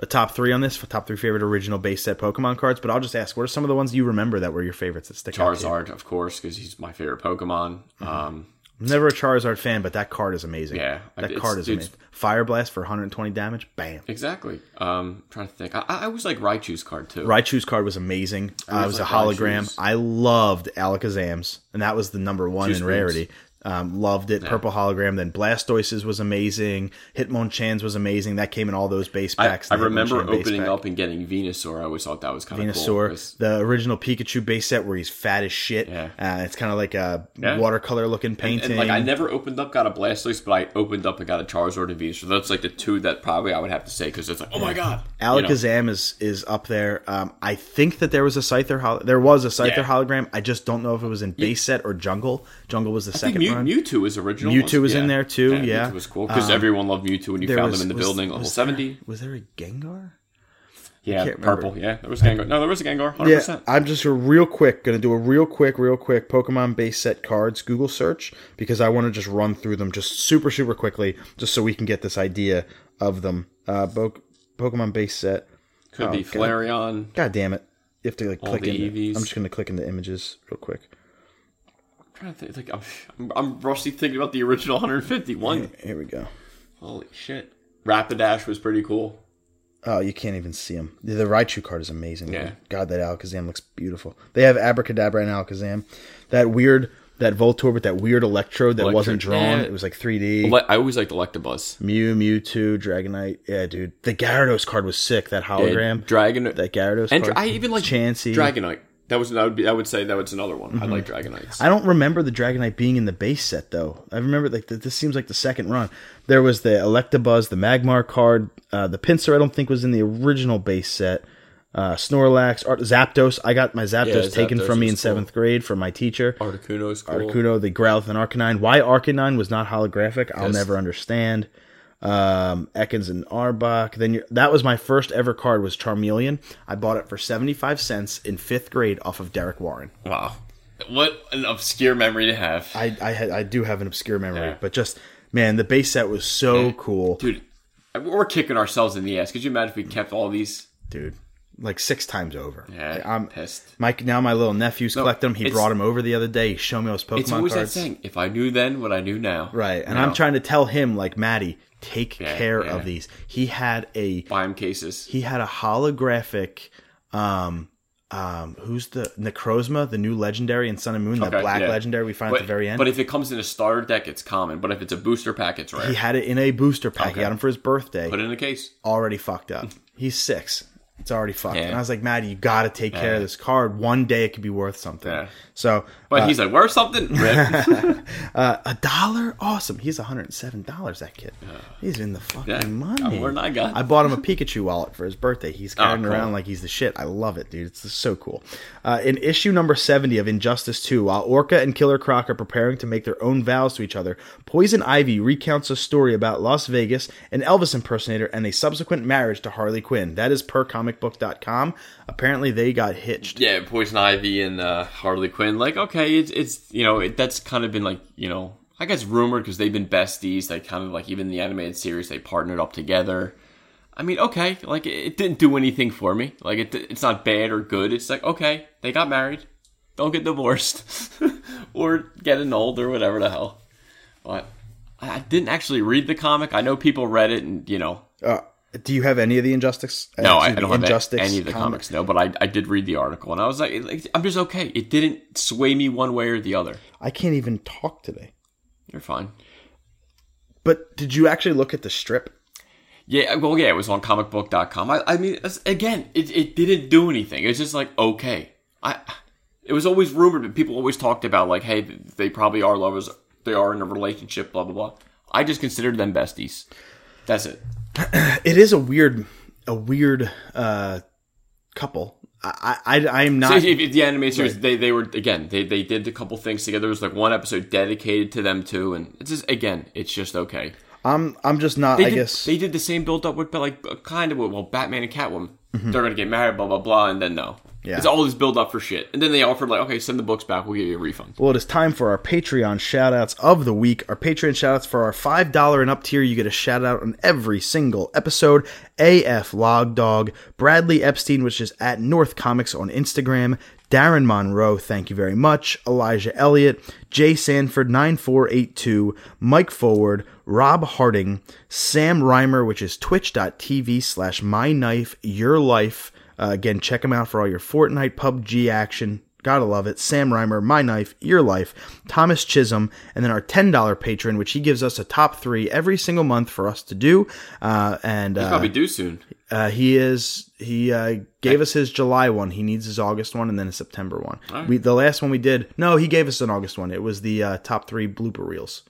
a top three on this, for top three favorite original base set Pokemon cards. But I'll just ask, what are some of the ones you remember that were your favorites that stick out? Charizard, of course, because he's my favorite Pokemon. Um, I'm never a Charizard fan, but that card is amazing. Yeah, that it's- card is it's- amazing. Fire Blast for 120 damage, bam. exactly. Um, trying to think. I, I was like Raichu's card too. Raichu's card was amazing. Uh, it was a hologram. Raichu's. I loved Alakazam's, and that was the number one Juice in rarity. Um, loved it. Purple hologram. Then Blastoise's was amazing. Hitmonchan's was amazing. That came in all those base packs. I the remember opening up and getting Venusaur. I always thought that was kind of Venusaur, cool. the original Pikachu base set where he's fat as shit. Yeah. Uh, it's kind of like a Yeah. watercolor looking painting. and, like I never opened up, got a Blastoise, but I opened up and got a Charizard and Venusaur. That's like the two that probably I would have to say because it's like, oh my god, You know? Alakazam is is up there. Um, I think that there was a Scyther. Hol- there was a Scyther Yeah. hologram. I just don't know if it was in base set or Jungle. Jungle was the I think second Mew, run. Mewtwo was original. Mewtwo was yeah. in there too, yeah. Mewtwo was cool because Um, everyone loved Mewtwo when you found was- them in the was- building. Level seventy. Was there a Gengar? Yeah, remember. purple. Yeah, there was Gengar. No, there was a Gengar. 100%. Yeah, I'm just real quick gonna do a real quick, real quick Pokemon base set cards Google search because I want to just run through them just super, super quickly, just so we can get this idea of them. Uh, Bo- Pokemon base set. Could Oh, be God. Flareon. God damn it! You have to like click the in. I'm just gonna click into images real quick. I'm trying to think. Like, I'm, I'm rusty thinking about the original 151. Here we go. Holy shit. Rapidash was pretty cool. Oh, you can't even see him. The, the Raichu card is amazing. Yeah. God, that Alakazam looks beautiful. They have Abracadabra and Alakazam. That weird, that Voltorb with that weird Electrode that wasn't drawn. yeah. It was like 3D. Ele- I always liked Electabuzz. Mew, Mewtwo, Dragonite. Yeah, dude. The Gyarados card was sick. That hologram. Dragon. that Gyarados and card. I even like Chansey. Dragonite. That was I would be I would say that was another one. I like Dragonites. Mm-hmm. I don't remember the Dragonite being in the base set though. I remember like th- this seems like the second run. There was the Electabuzz, the Magmar card, uh, the Pinsir. I don't think was in the original base set. Uh, Snorlax, Ar- Zapdos. I got my Zapdos Yeah, taken from me in cool. seventh grade from my teacher. Articuno's cool. Articuno, the Growlithe, and Arcanine. Why Arcanine was not holographic, I'll Yes. never understand. Um, Ekans and Arbok. Then that was my first ever card was Charmeleon. I bought it for seventy five cents in fifth grade off of Derek Warren. Wow. What an obscure memory to have. I I, had, I do have an obscure memory, Yeah. but just man, the base set was so Yeah. cool, Dude, we're kicking ourselves in the ass. Could you imagine if we kept all these? dude. Like six times over. Yeah, Like, I'm pissed. Mike. Now my little nephew's No, collecting them. He brought them over the other day. He showed me those Pokemon It's always cards. that saying, if I knew then what I knew now. Right, and I'm trying to tell him like Maddie, take Yeah, care yeah. of these. He had a buy him cases. he had a holographic um um who's the Necrozma, the new legendary in Sun and Moon, that Okay, black yeah. legendary we find But, at the very end. but if it comes in a starter deck, it's common. But if it's a booster pack, it's rare. he had it in a booster pack. He got him for his birthday. Put it in a case. already fucked up. He's six. It's already fucked. Yeah. And I was like, Maddie, you got to take care of this card. One day it could be worth something. Yeah. So, But uh, he's like, worth something? Uh, a dollar, awesome. He's one hundred and seven dollars. That kid, he's in the fucking money. Not got- I bought him a Pikachu wallet for his birthday. He's carrying Oh, cool. around like he's the shit. I love it, dude. It's so cool. Uh, in issue number seventy of Injustice Two, while Orca and Killer Croc are preparing to make their own vows to each other, Poison Ivy recounts a story about Las Vegas, an Elvis impersonator, and a subsequent marriage to Harley Quinn. That is per comicbook.com. Apparently, they got hitched. yeah, Poison Ivy and uh, Harley Quinn. Like, okay, it's it's you know it, that's kind of been like you know I guess rumored because they've been besties. They kind of like even the animated series they partnered up together. I mean, okay, like it, didn't do anything for me. Like it, it's not bad or good. It's like okay, they got married. Don't get divorced or get annulled or whatever the hell. But I I didn't actually read the comic. I know people read it and you know Uh, do you have any of the Injustice? uh, no, I, I don't have Injustice any of the comic? comics. No, but I, I did read the article, and I was like, like, I'm just okay. It didn't sway me one way or the other. I can't even talk today. You're fine. But did you actually look at the strip? Yeah, well, yeah, it was on comicbook.com. I, I mean, again, it, it didn't do anything. It's just like, okay. I, it was always rumored, but people always talked about, like, hey, they probably are lovers. They are in a relationship, blah, blah, blah. I just considered them besties. That's it. It is a weird, a weird uh, couple. I, I, I am So not. if, if the anime series, they, they were again, they, they did a couple things together. There was like one episode dedicated to them too, and it's just again, it's just okay. I'm, I'm just not. They I did, guess they did the same build up with, but like kind of well, Batman and Catwoman. They're gonna get married, blah blah blah, and then no. Yeah. It's all this build up for shit, and then they offered like, okay, send the books back, we'll give you a refund. Well, it is time for our Patreon shoutouts of the week. Our Patreon shoutouts for our $5 and up tier, you get a shout out on every single episode. AF Log Dog, Bradley Epstein, which is at North Comics on Instagram, Darren Monroe, thank you very much, Elijah Elliott, Jay Sanford 9482, Mike Forward, Rob Harding, Sam Reimer, which is twitch.tv slash my knife, your life. Uh, again, check them out for all your Fortnite PUBG action. Gotta love it. Sam Reimer, My Knife, Your Life, Thomas Chisholm, and then our $10 patron, which he gives us a top three every single month for us to do. Uh, and It's uh, probably due soon. uh, he is he uh, gave us his July one. He needs his August one and then a September one. We the last one we did. No, he gave us an August one. It was the uh, top three blooper reels.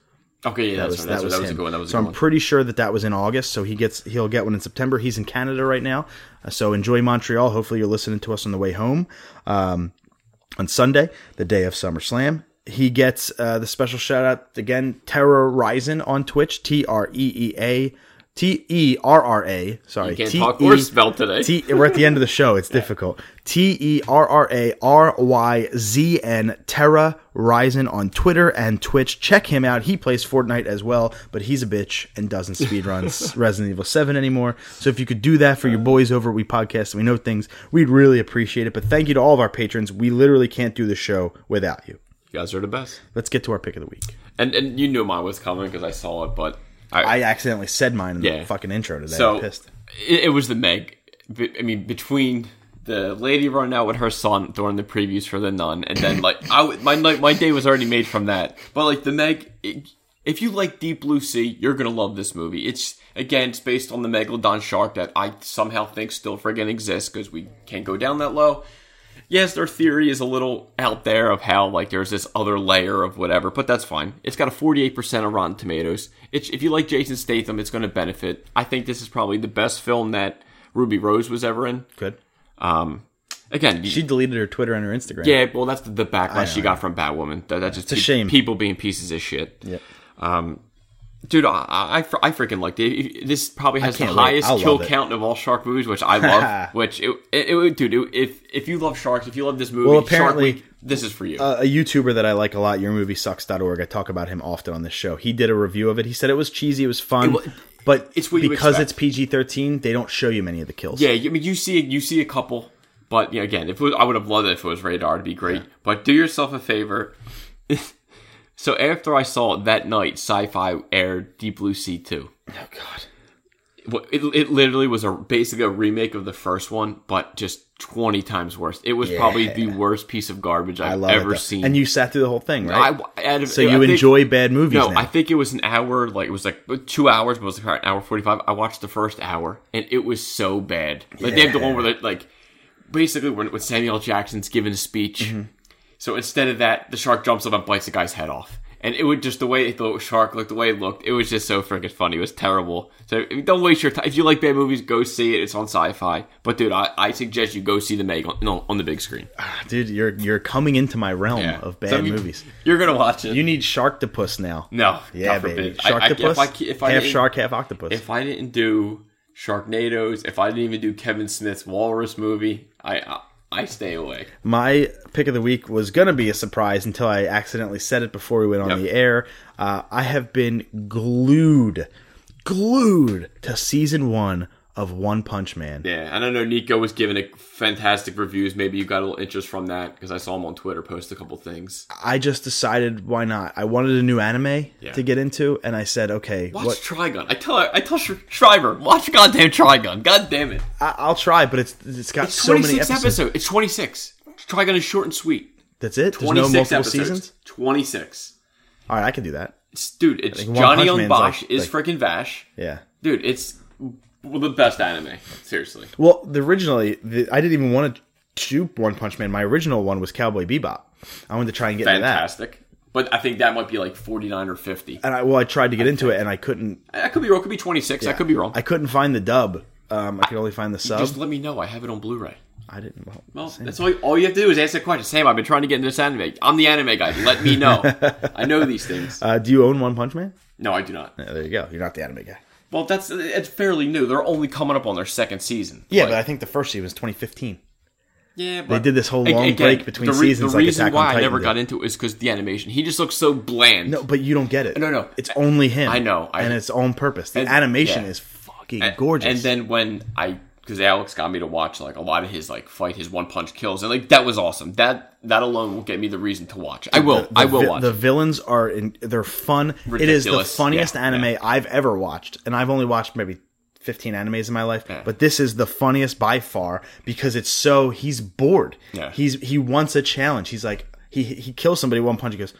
Okay, yeah, That that's was right. That was, That was a him. good one. That was a so I'm one. pretty sure that that was in August. So he gets he'll get one in September. He's in Canada right now. Uh, so enjoy Montreal. Hopefully you're listening to us on the way home. Um, on Sunday, the day of SummerSlam. He gets uh, the special shout out again, Terra Ryzen on Twitch, T R E E A T E R R A. Sorry, You can't T talk or spell today. T. We're at the end of the show. It's difficult. T E R R A R Y Z N Terra Ryzen on Twitter and Twitch. Check him out. He plays Fortnite as well, but he's a bitch and doesn't speedruns Resident Evil 7 anymore. So if you could do that for your boys over at We Podcast and We Know Things, we'd really appreciate it. But thank you to all of our patrons. We literally can't do the show without you. You guys are the best. Let's get to our pick of the week. And and you knew mine was coming because I saw it, but I, I accidentally said mine in Yeah. the fucking intro today. so it, it was the Meg. I mean, between the lady running out with her son during the previews for the Nun, and then like I my night my day was already made from that. But like the Meg, it, if you like Deep Blue Sea, you're gonna love this movie. It's again, it's based on the megalodon shark that I somehow think still friggin' exists because we can't go down that low. Yes, their theory is a little out there of how like there's this other layer of whatever, but that's fine. It's got a 48% of Rotten Tomatoes. It's, if you like Jason Statham, it's going to benefit. I think this is probably the best film that Ruby Rose was ever in. Good. Um, again, you- She deleted her Twitter and her Instagram. yeah, well, that's the, the backlash know, she got from Batwoman. That, that's just a pe- shame. people being pieces of shit. Yep. Um, dude, I, I, I freaking liked it. This probably has the highest kill count of all shark movies, which I love. which it, it, it dude, it, if if you love sharks, if you love this movie, Well, apparently- Week, this is for you. a, a YouTuber that I like a lot, yourmoviesucks.org. I talk about him often on this show. He did a review of it. He said it was cheesy, it was fun, It but it's because it's PG thirteen, they don't show you many of the kills. Yeah, I mean, you see, you see a couple, but yeah, again, if was, I would have loved it if it was radar, it'd be great. But do yourself a favor. so after I saw it that night, Sci-Fi aired Deep Blue Sea two. Oh God. It, it literally was a basically a remake of the first one, but just twenty times worse. It was probably the worst piece of garbage I I've love it, ever though. sing. And you sat through the whole thing, right? I, out of- so I you think- enjoy bad movies No, now. I think it was an hour. Like it was like two hours, but it was like an hour forty-five. I watched the first hour, and it was so bad. Like they have the one where they like basically when, when Samuel Jackson's giving a speech. Mm-hmm. So instead of that, the shark jumps up and bites the guy's head off. And it would just the way the shark looked, the way it looked, it was just so freaking funny. It was terrible. So don't waste your time. If you like bad movies, go see it. It's on Sci-Fi. But dude, I, I suggest you go see the Meg on, no, on the big screen. Ah, dude, you're you're coming into my realm Yeah. of bad So you- movies. You're gonna watch it. You need Sharktopus now. no, Yeah, baby. I- I- if I, if I half shark, half octopus. if I didn't do Sharknadoes, if I didn't even do Kevin Smith's Walrus movie, I I, stay away. My pick of the week was going to be a surprise until I accidentally said it before we went on Yep. the air. Uh, I have been glued, glued to season one of One Punch Man. Yeah, and I know Nico was giving it fantastic reviews. Maybe you got a little interest from that because I saw him on Twitter post a couple things. I just decided why not. I wanted a new anime Yeah. to get into, and I said, okay, Watch what? Trigun. I tell I tell Sh- Shriver, watch goddamn Trigun. God damn it! I- I'll try, but it's it's got It's so many episodes. episodes. It's twenty six. Trigun is short and sweet. That's it. There's no multiple episodes. seasons. Twenty six. All right, I can do that. Dude, it's Johnny Yong Bosch like- is freaking Vash. Yeah. Dude, it's the best anime. Seriously. Well, the originally, the, I didn't even want to do One Punch Man. My original one was Cowboy Bebop. I wanted to try and get into that. fantastic. But I think that might be like 49 or 50. And I well, I tried to get into it, and I couldn't. I could be wrong. It could be 26. I could be wrong. I couldn't find the dub. Um, I could only find the sub. Just let me know. I have it on Blu-ray. I didn't. Well, Well, that's all. All you have to do is ask that question. Sam, I've been trying to get into this anime. I'm the anime guy. Let me know. I know these things. Uh, do you own One Punch Man? No, I do not. Yeah, there you go. You're not the anime guy. Well, that's it's fairly new. They're only coming up on their second season. Yeah, Like, but I think the first season was 2015. yeah, They did this whole long again, break between the re- seasons, The like reason Attack on why I never did. got into it is because the animation. He just looks so bland. No, but you don't get it. No, no. It's only him. I know, I- and it's on purpose. The And- animation yeah. is fucking And- gorgeous. And then when I, because Alex got me to watch like a lot of his like fight, his one punch kills, and like that was awesome. That that alone will get me the reason to watch. I will. The- I will vi- watch. The villains are in. They're fun. It is the funniest Yeah, anime yeah. I've ever watched, and I've only watched maybe. 15 animes in my life, Yeah. but this is the funniest by far because it's so he's bored. Yeah. He's he wants a challenge. He's like he he kills somebody one punch. He goes,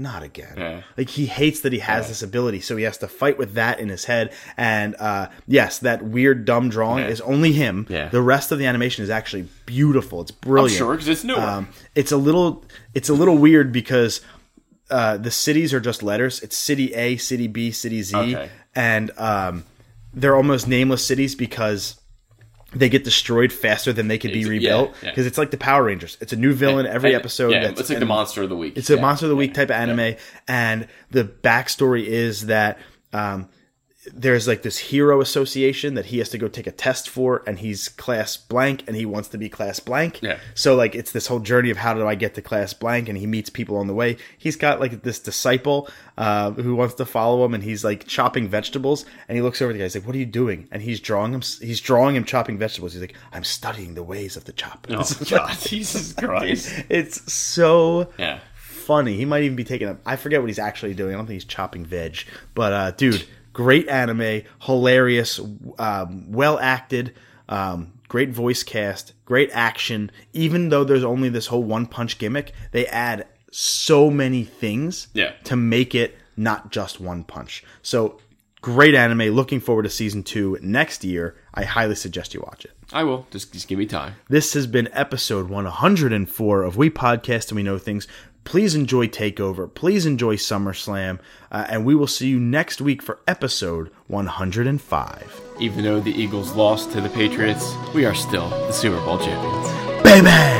not again. Yeah. Like he hates that he has this ability, so he has to fight with that in his head. And uh, yes, that weird dumb drawing Yeah. is only him. Yeah. The rest of the animation is actually beautiful. It's brilliant. Sure, because it's new. Um, it's a little it's a little weird because uh, the cities are just letters. It's city A, city B, city Z, Okay. and um, they're almost nameless cities because they get destroyed faster than they could be yeah, rebuilt. yeah. Because it's like the Power Rangers. It's a new villain every episode. Yeah, that's- it's like the monster of the week. it's a monster of the week type of anime, Yeah. and the backstory is that um, there's like this hero association that he has to go take a test for and he's class blank and he wants to be class blank Yeah. so like it's this whole journey of how do i get to class blank and he meets people on the way he's got like this disciple uh, who wants to follow him and he's like chopping vegetables and he looks over at the guy he's like what are you doing and he's drawing him he's drawing him chopping vegetables he's like i'm studying the ways of the chop Oh God, Jesus Christ! it's so Yeah, funny. He might even be taking I forget what he's actually doing. I don't think he's chopping veg. But uh, dude, great anime, hilarious, um, well acted, um, great voice cast, great action. Even though there's only this whole one punch gimmick, they add so many things Yeah. to make it not just one punch. So great anime. Looking forward to season two next year. I highly suggest you watch it. I will. Just just give me time. This has been episode 104 of We Podcast and We Know Things. Please enjoy Takeover. Please enjoy SummerSlam. Uh, and we will see you next week for episode 105. Even though the Eagles lost to the Patriots, we are still the Super Bowl champions. Baby!